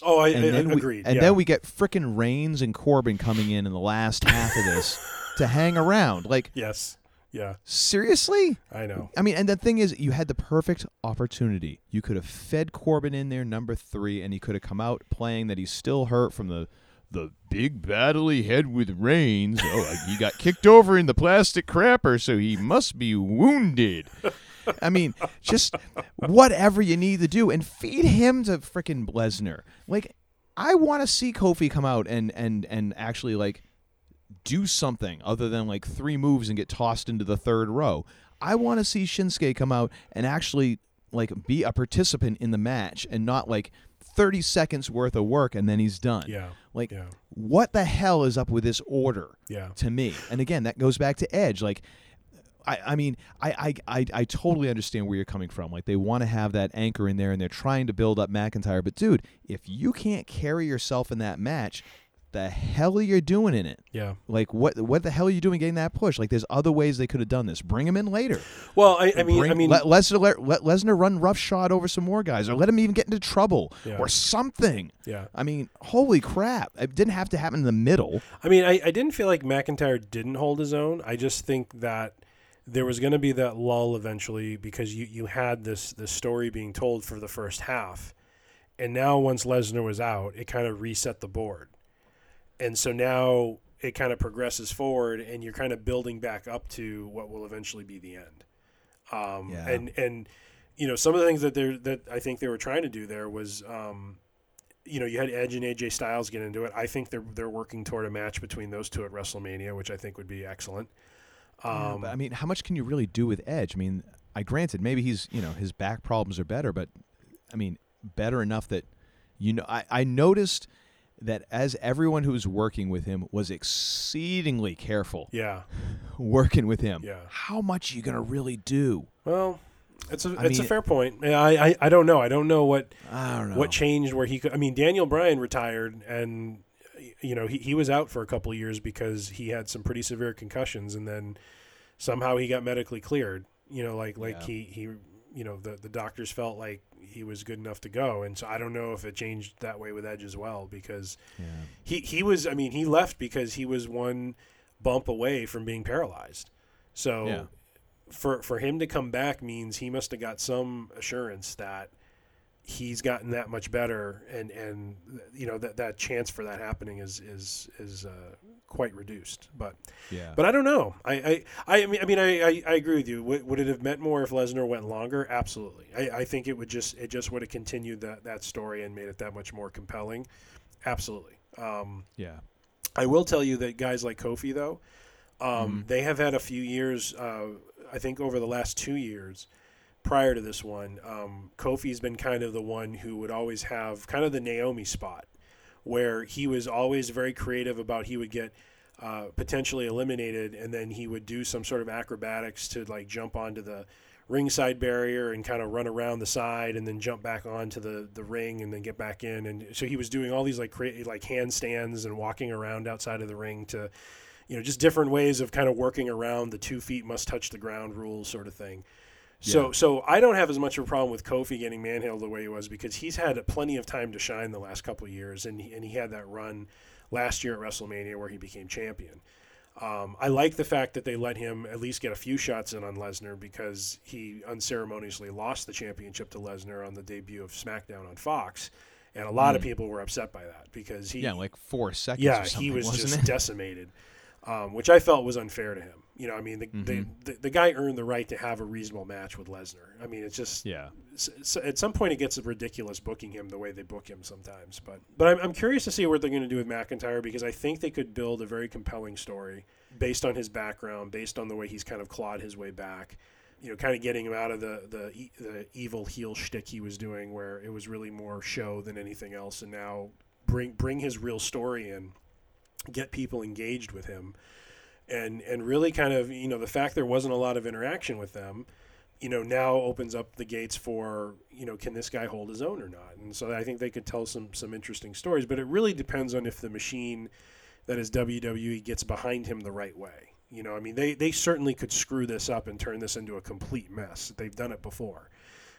Oh, I- and I- then we, agreed, And yeah. then we get frickin' Reigns and Corbin coming in in the last half of this to hang around. Like, yes, yeah, seriously. I know. I mean, and the thing is, you had the perfect opportunity. You could have fed Corbin in there, number three, and he could have come out playing that he's still hurt from the the big battle he had with Reigns. Oh, uh, he got kicked over in the plastic crapper, so he must be wounded. I mean, just whatever you need to do, and feed him to frickin' Lesnar. Like, I want to see Kofi come out and and and actually like do something other than like three moves and get tossed into the third row. I want to see Shinsuke come out and actually like be a participant in the match and not like 30 seconds worth of work and then he's done. Yeah. Like Yeah. what the hell is up with this order? Yeah. To me. And again, that goes back to Edge like I, I mean, I, I, I, totally understand where you're coming from. Like, they want to have that anchor in there and they're trying to build up McIntyre. But, dude, if you can't carry yourself in that match, the hell are you doing in it? Yeah. Like, what what the hell are you doing getting that push? Like, there's other ways they could have done this. Bring him in later. Well, I, I mean, Bring- I mean, let Lesnar let, let Lesnar run roughshod over some more guys, or let him even get into trouble, Yeah. or something. Yeah. I mean, holy crap! It didn't have to happen in the middle. I mean, I, I didn't feel like McIntyre didn't hold his own. I just think that there was going to be that lull eventually because you, you had this this story being told for the first half, and now once Lesnar was out, it kind of reset the board, and so now it kind of progresses forward, and you're kind of building back up to what will eventually be the end. Um, Yeah. And and you know some of the things that they that I think they were trying to do there was. Um, you know, you had Edge and AJ Styles get into it. I think they're they're working toward a match between those two at WrestleMania, which I think would be excellent. Yeah, Um, but, I mean, how much can you really do with Edge? I mean, I granted maybe he's you know his back problems are better, but I mean better enough that you know I, I noticed that as everyone who was working with him was exceedingly careful. Yeah. working with him. Yeah. How much are you gonna really do? Well, it's a I it's a fair point. I, I I don't know. I don't know what I don't know. what changed where he could. I mean, Daniel Bryan retired, and you know he he was out for a couple of years because he had some pretty severe concussions, and then somehow he got medically cleared. You know, like like Yeah. he he you know the the doctors felt like he was good enough to go, and so I don't know if it changed that way with Edge as well because he he was. I mean, he left because he was one bump away from being paralyzed. So Yeah. for for him to come back means he must have got some assurance that he's gotten that much better and and you know that that chance for that happening is is is uh, quite reduced but Yeah. but I don't know I I, I mean I mean I, I, I agree with you would, would it have meant more if Lesnar went longer absolutely I, I think it would just it just would have continued that that story and made it that much more compelling absolutely um, Yeah. I will tell you that guys like Kofi, though, um, Mm-hmm. they have had a few years. Uh, I think over the last two years, prior to this one, um, Kofi's been kind of the one who would always have kind of the Naomi spot, where he was always very creative about he would get uh, potentially eliminated, and then he would do some sort of acrobatics to like jump onto the ringside barrier and kind of run around the side and then jump back onto the, the ring and then get back in. And so he was doing all these like cra- like handstands and walking around outside of the ring to you know just different ways of kind of working around the two feet must touch the ground rule sort of thing so Yeah. so I don't have as much of a problem with Kofi getting manhandled the way he was because he's had plenty of time to shine the last couple of years and he, and he had that run last year at WrestleMania where he became champion. Um, I like the fact that they let him at least get a few shots in on Lesnar because he unceremoniously lost the championship to Lesnar on the debut of SmackDown on Fox, and a lot of Mm. people were upset by that because he Yeah, like four seconds. yeah or something, he was just it? decimated, um, which I felt was unfair to him. You know, I mean, the, Mhm. the, the the guy earned the right to have a reasonable match with Lesnar. I mean, it's just Yeah. s- s- at some point it gets ridiculous booking him the way they book him sometimes. But but I'm, I'm curious to see what they're going to do with McIntyre because I think they could build a very compelling story based on his background, based on the way he's kind of clawed his way back. You know, kind of getting him out of the the, the evil heel shtick he was doing, where it was really more show than anything else, and now bring bring his real story in, get people engaged with him, and and really kind of you know the fact there wasn't a lot of interaction with them you know now opens up the gates for you know can this guy hold his own or not? And so i think they could tell some some interesting stories but it really depends on if the machine that is wwe gets behind him the right way. You know i mean they they certainly could screw this up and turn this into a complete mess. They've done it before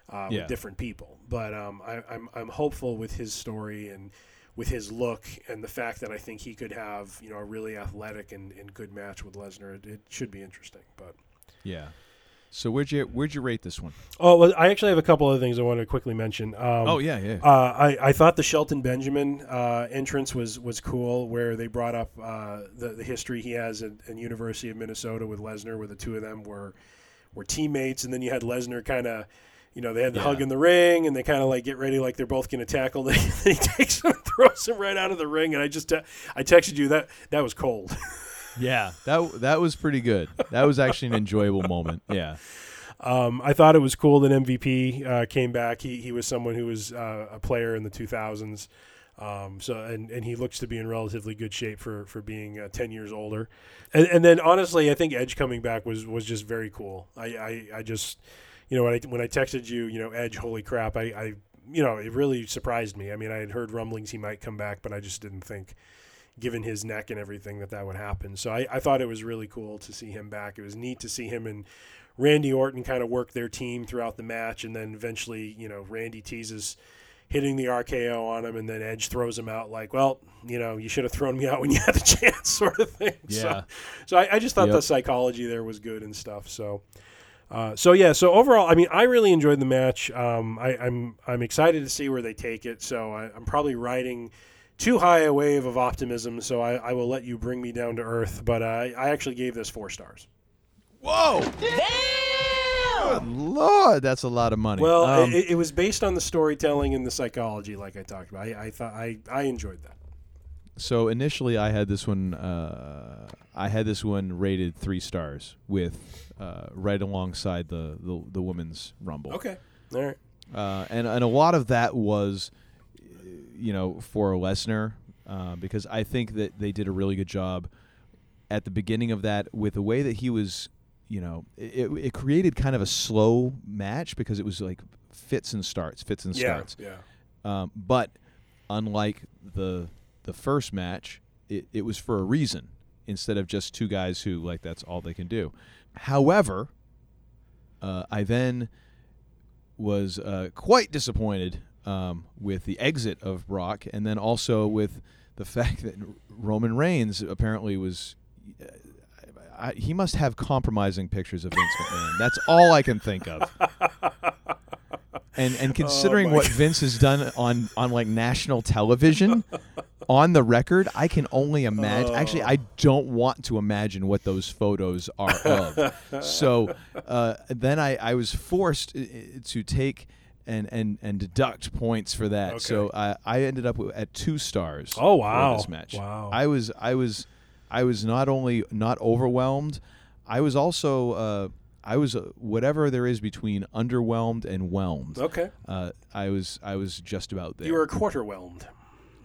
uh, Yeah. with different people. But um, I, I'm, I'm hopeful with his story and with his look and the fact that I think he could have you know a really athletic and, and good match with Lesnar, it, it should be interesting. But Yeah. So where'd you where'd you rate this one? oh, well, I actually have a couple other things I want to quickly mention. Um, Oh, yeah, yeah. Uh, I, I thought the Shelton Benjamin uh, entrance was was cool, where they brought up uh, the the history he has at, at University of Minnesota with Lesnar, where the two of them were were teammates, and then you had Lesnar kind of. You know, they had the Yeah. hug in the ring, and they kind of like get ready, like they're both going to tackle. Then he takes him, and throws him right out of the ring, and I just, te- I texted you that that was cold. Yeah, that that was pretty good. That was actually an enjoyable moment. Yeah. Um, I thought it was cool that MVP uh, came back. He he was someone who was uh, a player in the 2000s. Um, so and, and he looks to be in relatively good shape for for being uh, 10 years older. And, and then honestly, I think Edge coming back was was just very cool. I I, I just you know when I when I texted you, you know Edge, holy crap! I, I you know it really surprised me. I mean, I had heard rumblings he might come back, but I just didn't think. Given his neck and everything, that that would happen. So I, I thought it was really cool to see him back. It was neat to see him and Randy Orton kind of work their team throughout the match, and then eventually, you know, Randy teases hitting the RKO on him, and then Edge throws him out like, well, you know, you should have thrown me out when you had the chance, sort of thing. Yeah. So, so I, I just thought Yep. the psychology there was good and stuff. So. Uh, so yeah, so overall, I mean, I really enjoyed the match. Um, I, I'm I'm excited to see where they take it. So I, I'm probably riding too high a wave of optimism. So I, I will let you bring me down to earth. But I, I actually gave this four stars. Whoa! Good Lord, that's a lot of money. Well, Um, it, it was based on the storytelling and the psychology, like I talked about. I, I thought I, I enjoyed that. So initially, I had this one. Uh, I had this one rated three stars with uh, right alongside the, the the women's rumble. Okay, all right. Uh, and and a lot of that was, you know, for Lesnar, uh, because I think that they did a really good job at the beginning of that with the way that he was. You know, it, it created kind of a slow match because it was like fits and starts, fits and Yeah, starts. yeah. Um, but unlike the the first match, it, it was for a reason instead of just two guys who like that's all they can do. However, uh, I then was uh, quite disappointed um, with the exit of Brock, and then also with the fact that Roman Reigns apparently was. uh, I, he must have compromising pictures of Vince McMahon. That's all I can think of. And and considering my what God. Vince has done on on like national television, on the record, I can only imagine. Actually, I don't want to imagine what those photos are of. so uh, then I, I was forced uh, to take and, and, and deduct points for that. So I, I ended up at two stars. Oh, wow. this match. Wow. I was I was I was not only not overwhelmed, I was also. Uh, I was uh, whatever there is between underwhelmed and whelmed. Okay. Uh, I was I was just about there. You were quarter whelmed.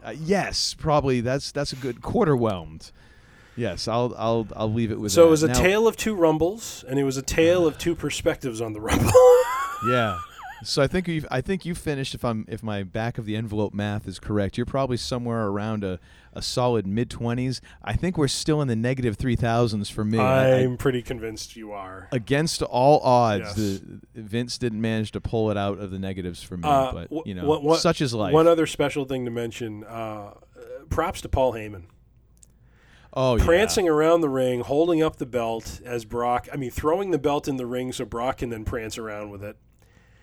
Uh, yes, probably that's that's a good quarter whelmed. Yes, I'll I'll I'll leave it with So that. it was a Now- tale of two rumbles, and it was a tale of two perspectives on the rumble. Yeah. So I think you I think you finished if I'm if my back of the envelope math is correct. You're probably somewhere around a, a solid mid 20s. I think we're still in the negative 3000s for me. I- I- I'm pretty convinced you are. against all odds, Yes. the Vince didn't manage to pull it out of the negatives for me, Uh, but you know, what- what- such is life. One other special thing to mention: uh, uh, props to Paul Heyman. Oh, yeah. prancing around the ring, holding up the belt as Brock. I mean, throwing the belt in the ring so Brock can then prance around with it.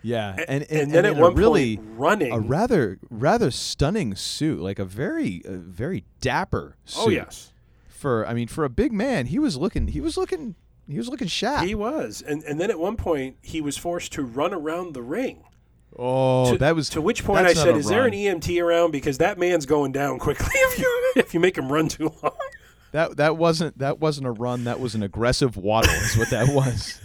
Yeah, A- and and, and then and at one really point running. a rather rather stunning suit, like a very a very dapper oh, suit. Oh yes, For I mean, for a big man, he was looking he was looking he was looking sharp. he was, and and then at one point he was forced to run around the ring. oh, to, that was to which point I said, "Is there an EMT around? Because that man's going down quickly if you if you make him run too long." That that wasn't that wasn't a run. That was an aggressive waddle. Is what that was.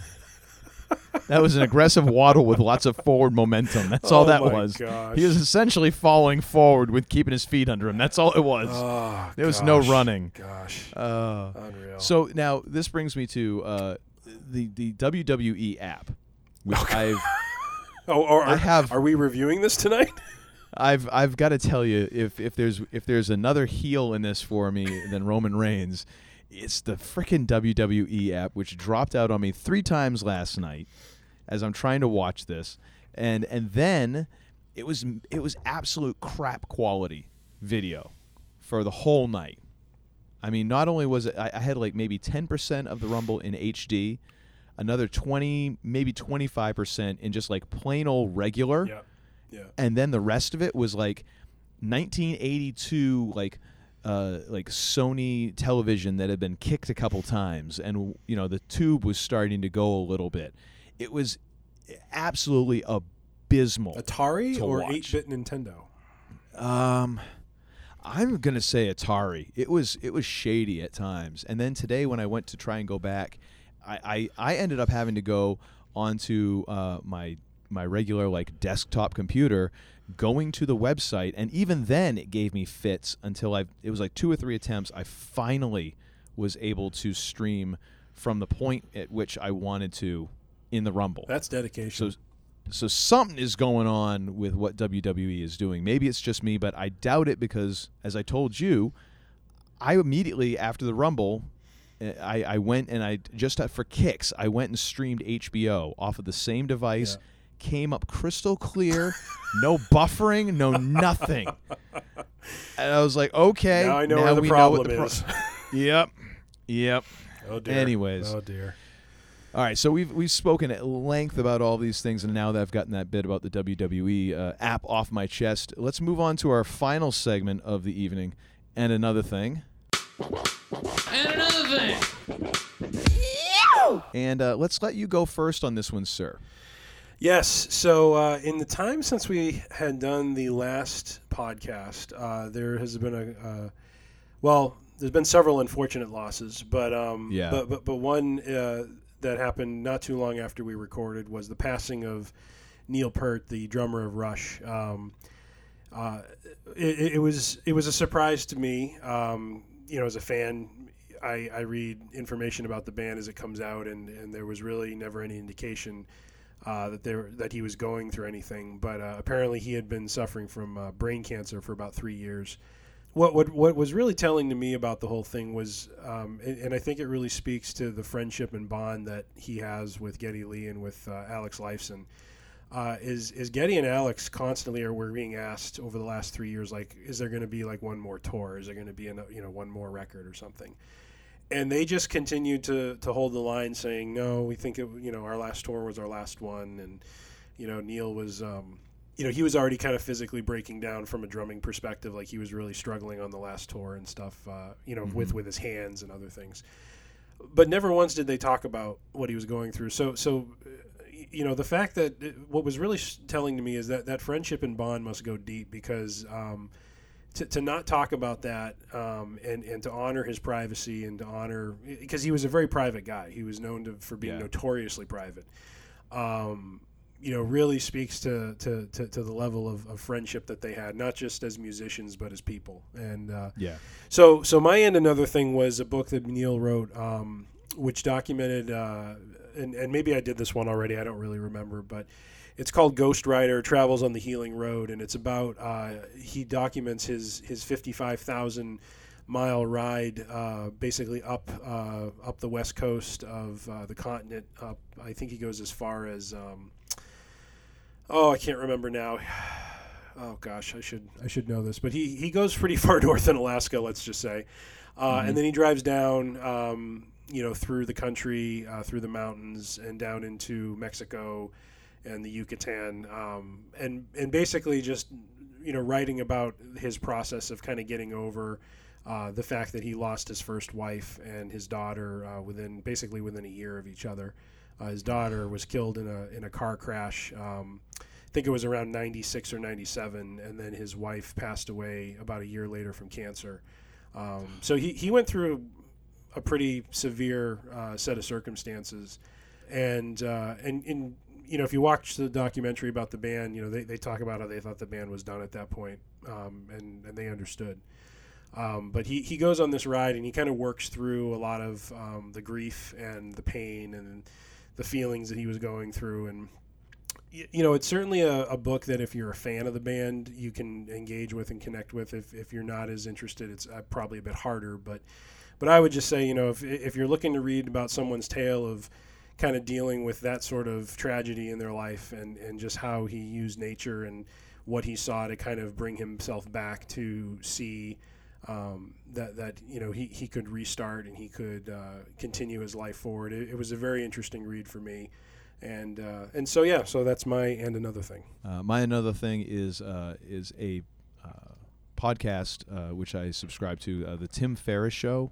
that was an aggressive waddle with lots of forward momentum. That's all Oh that was. gosh. He was essentially falling forward with keeping his feet under him. That's all it was. Oh, there was no running. Gosh, Uh, unreal. so now this brings me to uh, the the WWE app, which I've oh, or, I have- Are we reviewing this tonight? I've I've got to tell you if if there's if there's another heel in this for me than Roman Reigns, it's the frickin' WWE app which dropped out on me three times last night as I'm trying to watch this, and and then it was it was absolute crap quality video for the whole night. I mean, not only was it I, I had like maybe 10% of the Rumble in HD, another 20 maybe 25% in just like plain old regular yeah, yeah. and then the rest of it was like 1982 like uh, like Sony television that had been kicked a couple times and you know the tube was starting to go a little bit. It was absolutely abysmal Atari or eight bit Nintendo? um I'm to say Atari. It was it was shady at times. And then today when I went to try and go back I I, I ended up having to go onto uh, my my regular like desktop computer going to the website and even then it gave me fits until I it was like two or three attempts I finally was able to stream from the point at which I wanted to in the rumble. That's dedication. so so something is going on with what WWE is doing. Maybe it's just me but I doubt it because as I told you I immediately after the rumble uh, I, I went and I just for kicks I went and streamed HBO off of the same device came up crystal clear no buffering no nothing and I was like okay now I know where the problem know what is. the pro- yep yep oh dear. anyways Oh dear. all right, so we've we've spoken at length about all these things, and now that I've gotten that bit about the WWE uh, app off my chest, let's move on to our final segment of the evening, and another thing. And another thing. And uh, let's let you go first on this one, sir. Yes. So, uh, in the time since we had done the last podcast, uh, there has been a uh, well, there's been several unfortunate losses, but um, Yeah. but but but one uh, that happened not too long after we recorded was the passing of Neil Peart, the drummer of Rush. Um, uh, it, it was it was a surprise to me. Um, you know, as a fan, I, I read information about the band as it comes out, and, and there was really never any indication uh, that there that he was going through anything. But uh, apparently, he had been suffering from uh, brain cancer for about three years. What, what what was really telling to me about the whole thing was, um, and, and I think it really speaks to the friendship and bond that he has with Geddy Lee and with uh, Alex Lifeson. Uh, is is Getty and Alex constantly are we're being asked over the last three years like is there going to be like one more tour is there going to be an, you know one more record or something and they just continued to to hold the line saying no we think it you know our last tour was our last one. And you know Neil was um, you know he was already kind of physically breaking down from a drumming perspective like he was really struggling on the last tour and stuff uh, you know with with his hands and other things. But never once did they talk about what he was going through. So so uh, you know the fact that uh, what was really telling to me is that that friendship and bond must go deep because um, to, to not talk about that um, and and to honor his privacy and to honor because he was a very private guy he was known to, for being Yeah. notoriously private um, you know really speaks to to, to, to the level of, of friendship that they had not just as musicians but as people and uh, Yeah. so, so my end another thing was a book that Neil wrote, um, which documented, uh, and, and maybe I did this one already. I don't really remember, but it's called Ghost Rider: Travels on the Healing Road, and it's about uh, he documents his his fifty five thousand mile ride, uh, basically up uh, up the west coast of uh, the continent. Up, I think he goes as far as. Um, oh, I can't remember now. oh gosh, I should I should know this, but he he goes pretty far north in Alaska, let's just say, uh, Mhm. and then he drives down, um, you know, through the country, uh, through the mountains, and down into Mexico and the Yucatan, um, and and basically just you know writing about his process of kind of getting over. Uh, the fact that he lost his first wife and his daughter uh, within basically within a year of each other. Uh, his daughter was killed in a in a car crash. Um, I think it was around 96 or 97, and then his wife passed away about a year later from cancer. Um, so he, he went through a pretty severe uh, set of circumstances, and uh, and and you know if you watch the documentary about the band, you know they, they talk about how they thought the band was done at that point, um, and and they understood. Um, but he, he goes on this ride and he kind of works through a lot of um, the grief and the pain and the feelings that he was going through. And, y- you know, it's certainly a, a book that if you're a fan of the band, you can engage with and connect with. If, if you're not as interested, it's uh, probably a bit harder. But, but I would just say, you know, if, if you're looking to read about someone's tale of kind of dealing with that sort of tragedy in their life and, and just how he used nature and what he saw to kind of bring himself back to see um, that that you know he, he could restart and he could uh, continue his life forward. It, it was a very interesting read for me, and uh, and so yeah, so that's my and another thing. Uh, my another thing is uh, is a uh, podcast uh, which I subscribe to, the Tim Ferriss Show,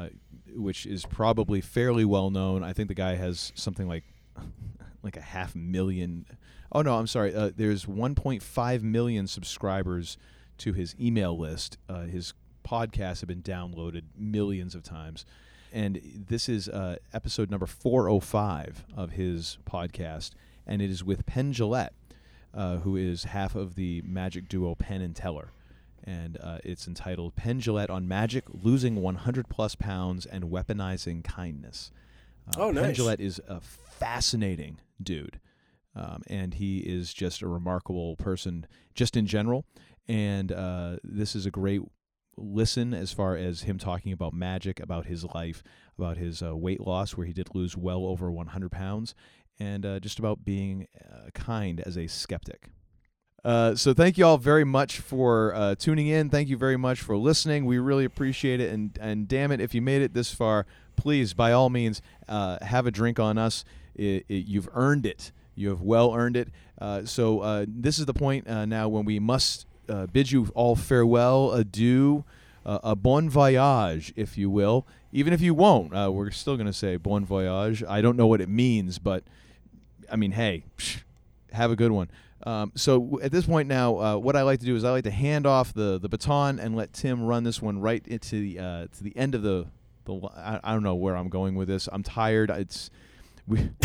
uh, which is probably fairly well known. I think the guy has something like like a half million. Oh no, I'm sorry. Uh, there's 1.5 million subscribers to his email list. Uh, his podcasts have been downloaded millions of times. And this is uh, episode number 405 of his podcast, and it is with Penn Jillette, uh, who is half of the magic duo Penn and Teller. And uh, it's entitled Penn Jillette on Magic, Losing 100 Plus Pounds and Weaponizing Kindness. Uh, Oh, Penn nice. Jillette is a fascinating dude. Um, and he is just a remarkable person, just in general. And uh, this is a great listen as far as him talking about magic, about his life, about his uh, weight loss, where he did lose well over 100 pounds, and uh, just about being uh, kind as a skeptic. Uh, so thank you all very much for uh, tuning in. Thank you very much for listening. We really appreciate it. And and damn it, if you made it this far, please by all means uh, have a drink on us. I I you've earned it. You have well earned it. Uh, so uh, this is the point now when we must bid you all farewell, adieu, a bon voyage, if you will. Even if you won't, we're still going to say bon voyage. I don't know what it means, but I mean, hey, psh, have a good one. Um, so at this point now, uh, what I like to do is I like to hand off the, the baton and let Tim run this one right into the uh, to the end of the the. I, I don't know where I'm going with this. I'm tired. It's we.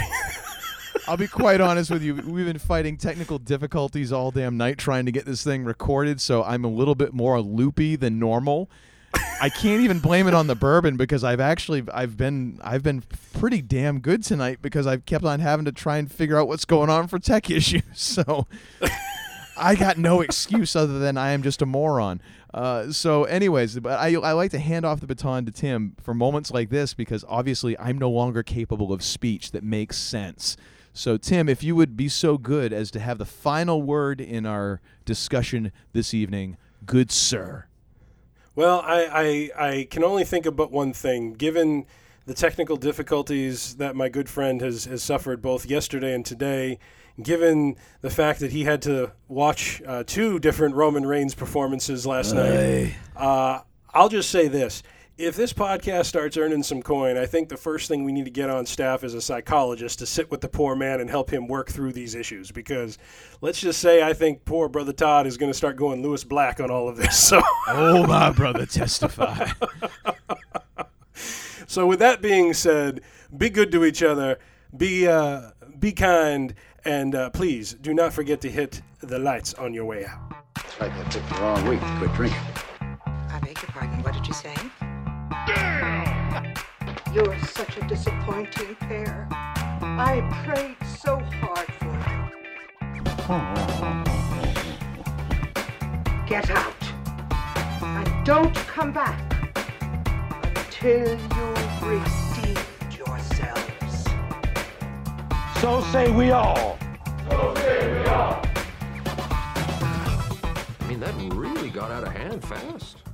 I'll be quite honest with you. We've been fighting technical difficulties all damn night trying to get this thing recorded, so I'm a little bit more loopy than normal. I can't even blame it on the bourbon because I've actually I've been I've been pretty damn good tonight because I've kept on having to try and figure out what's going on for tech issues. So I got no excuse other than I am just a moron. Uh, so, anyways, but I, I like to hand off the baton to Tim for moments like this because obviously I'm no longer capable of speech that makes sense. So, Tim, if you would be so good as to have the final word in our discussion this evening, good sir. Well, I, I, I can only think of but one thing. Given the technical difficulties that my good friend has, has suffered both yesterday and today, given the fact that he had to watch uh, two different Roman Reigns performances last night, uh, I'll just say this. If this podcast starts earning some coin, I think the first thing we need to get on staff is a psychologist to sit with the poor man and help him work through these issues. Because let's just say I think poor brother Todd is going to start going Lewis Black on all of this. So Oh, my brother, testify. So with that being said, be good to each other, be uh, be kind, and uh, please do not forget to hit the lights on your way out. It's like I picked the wrong week to quit drinking. I beg your pardon, what did you say? You're such a disappointing pair. I prayed so hard for you. Get out. And don't come back until you've redeemed yourselves. So say we all. So say we all. I mean, that really got out of hand fast.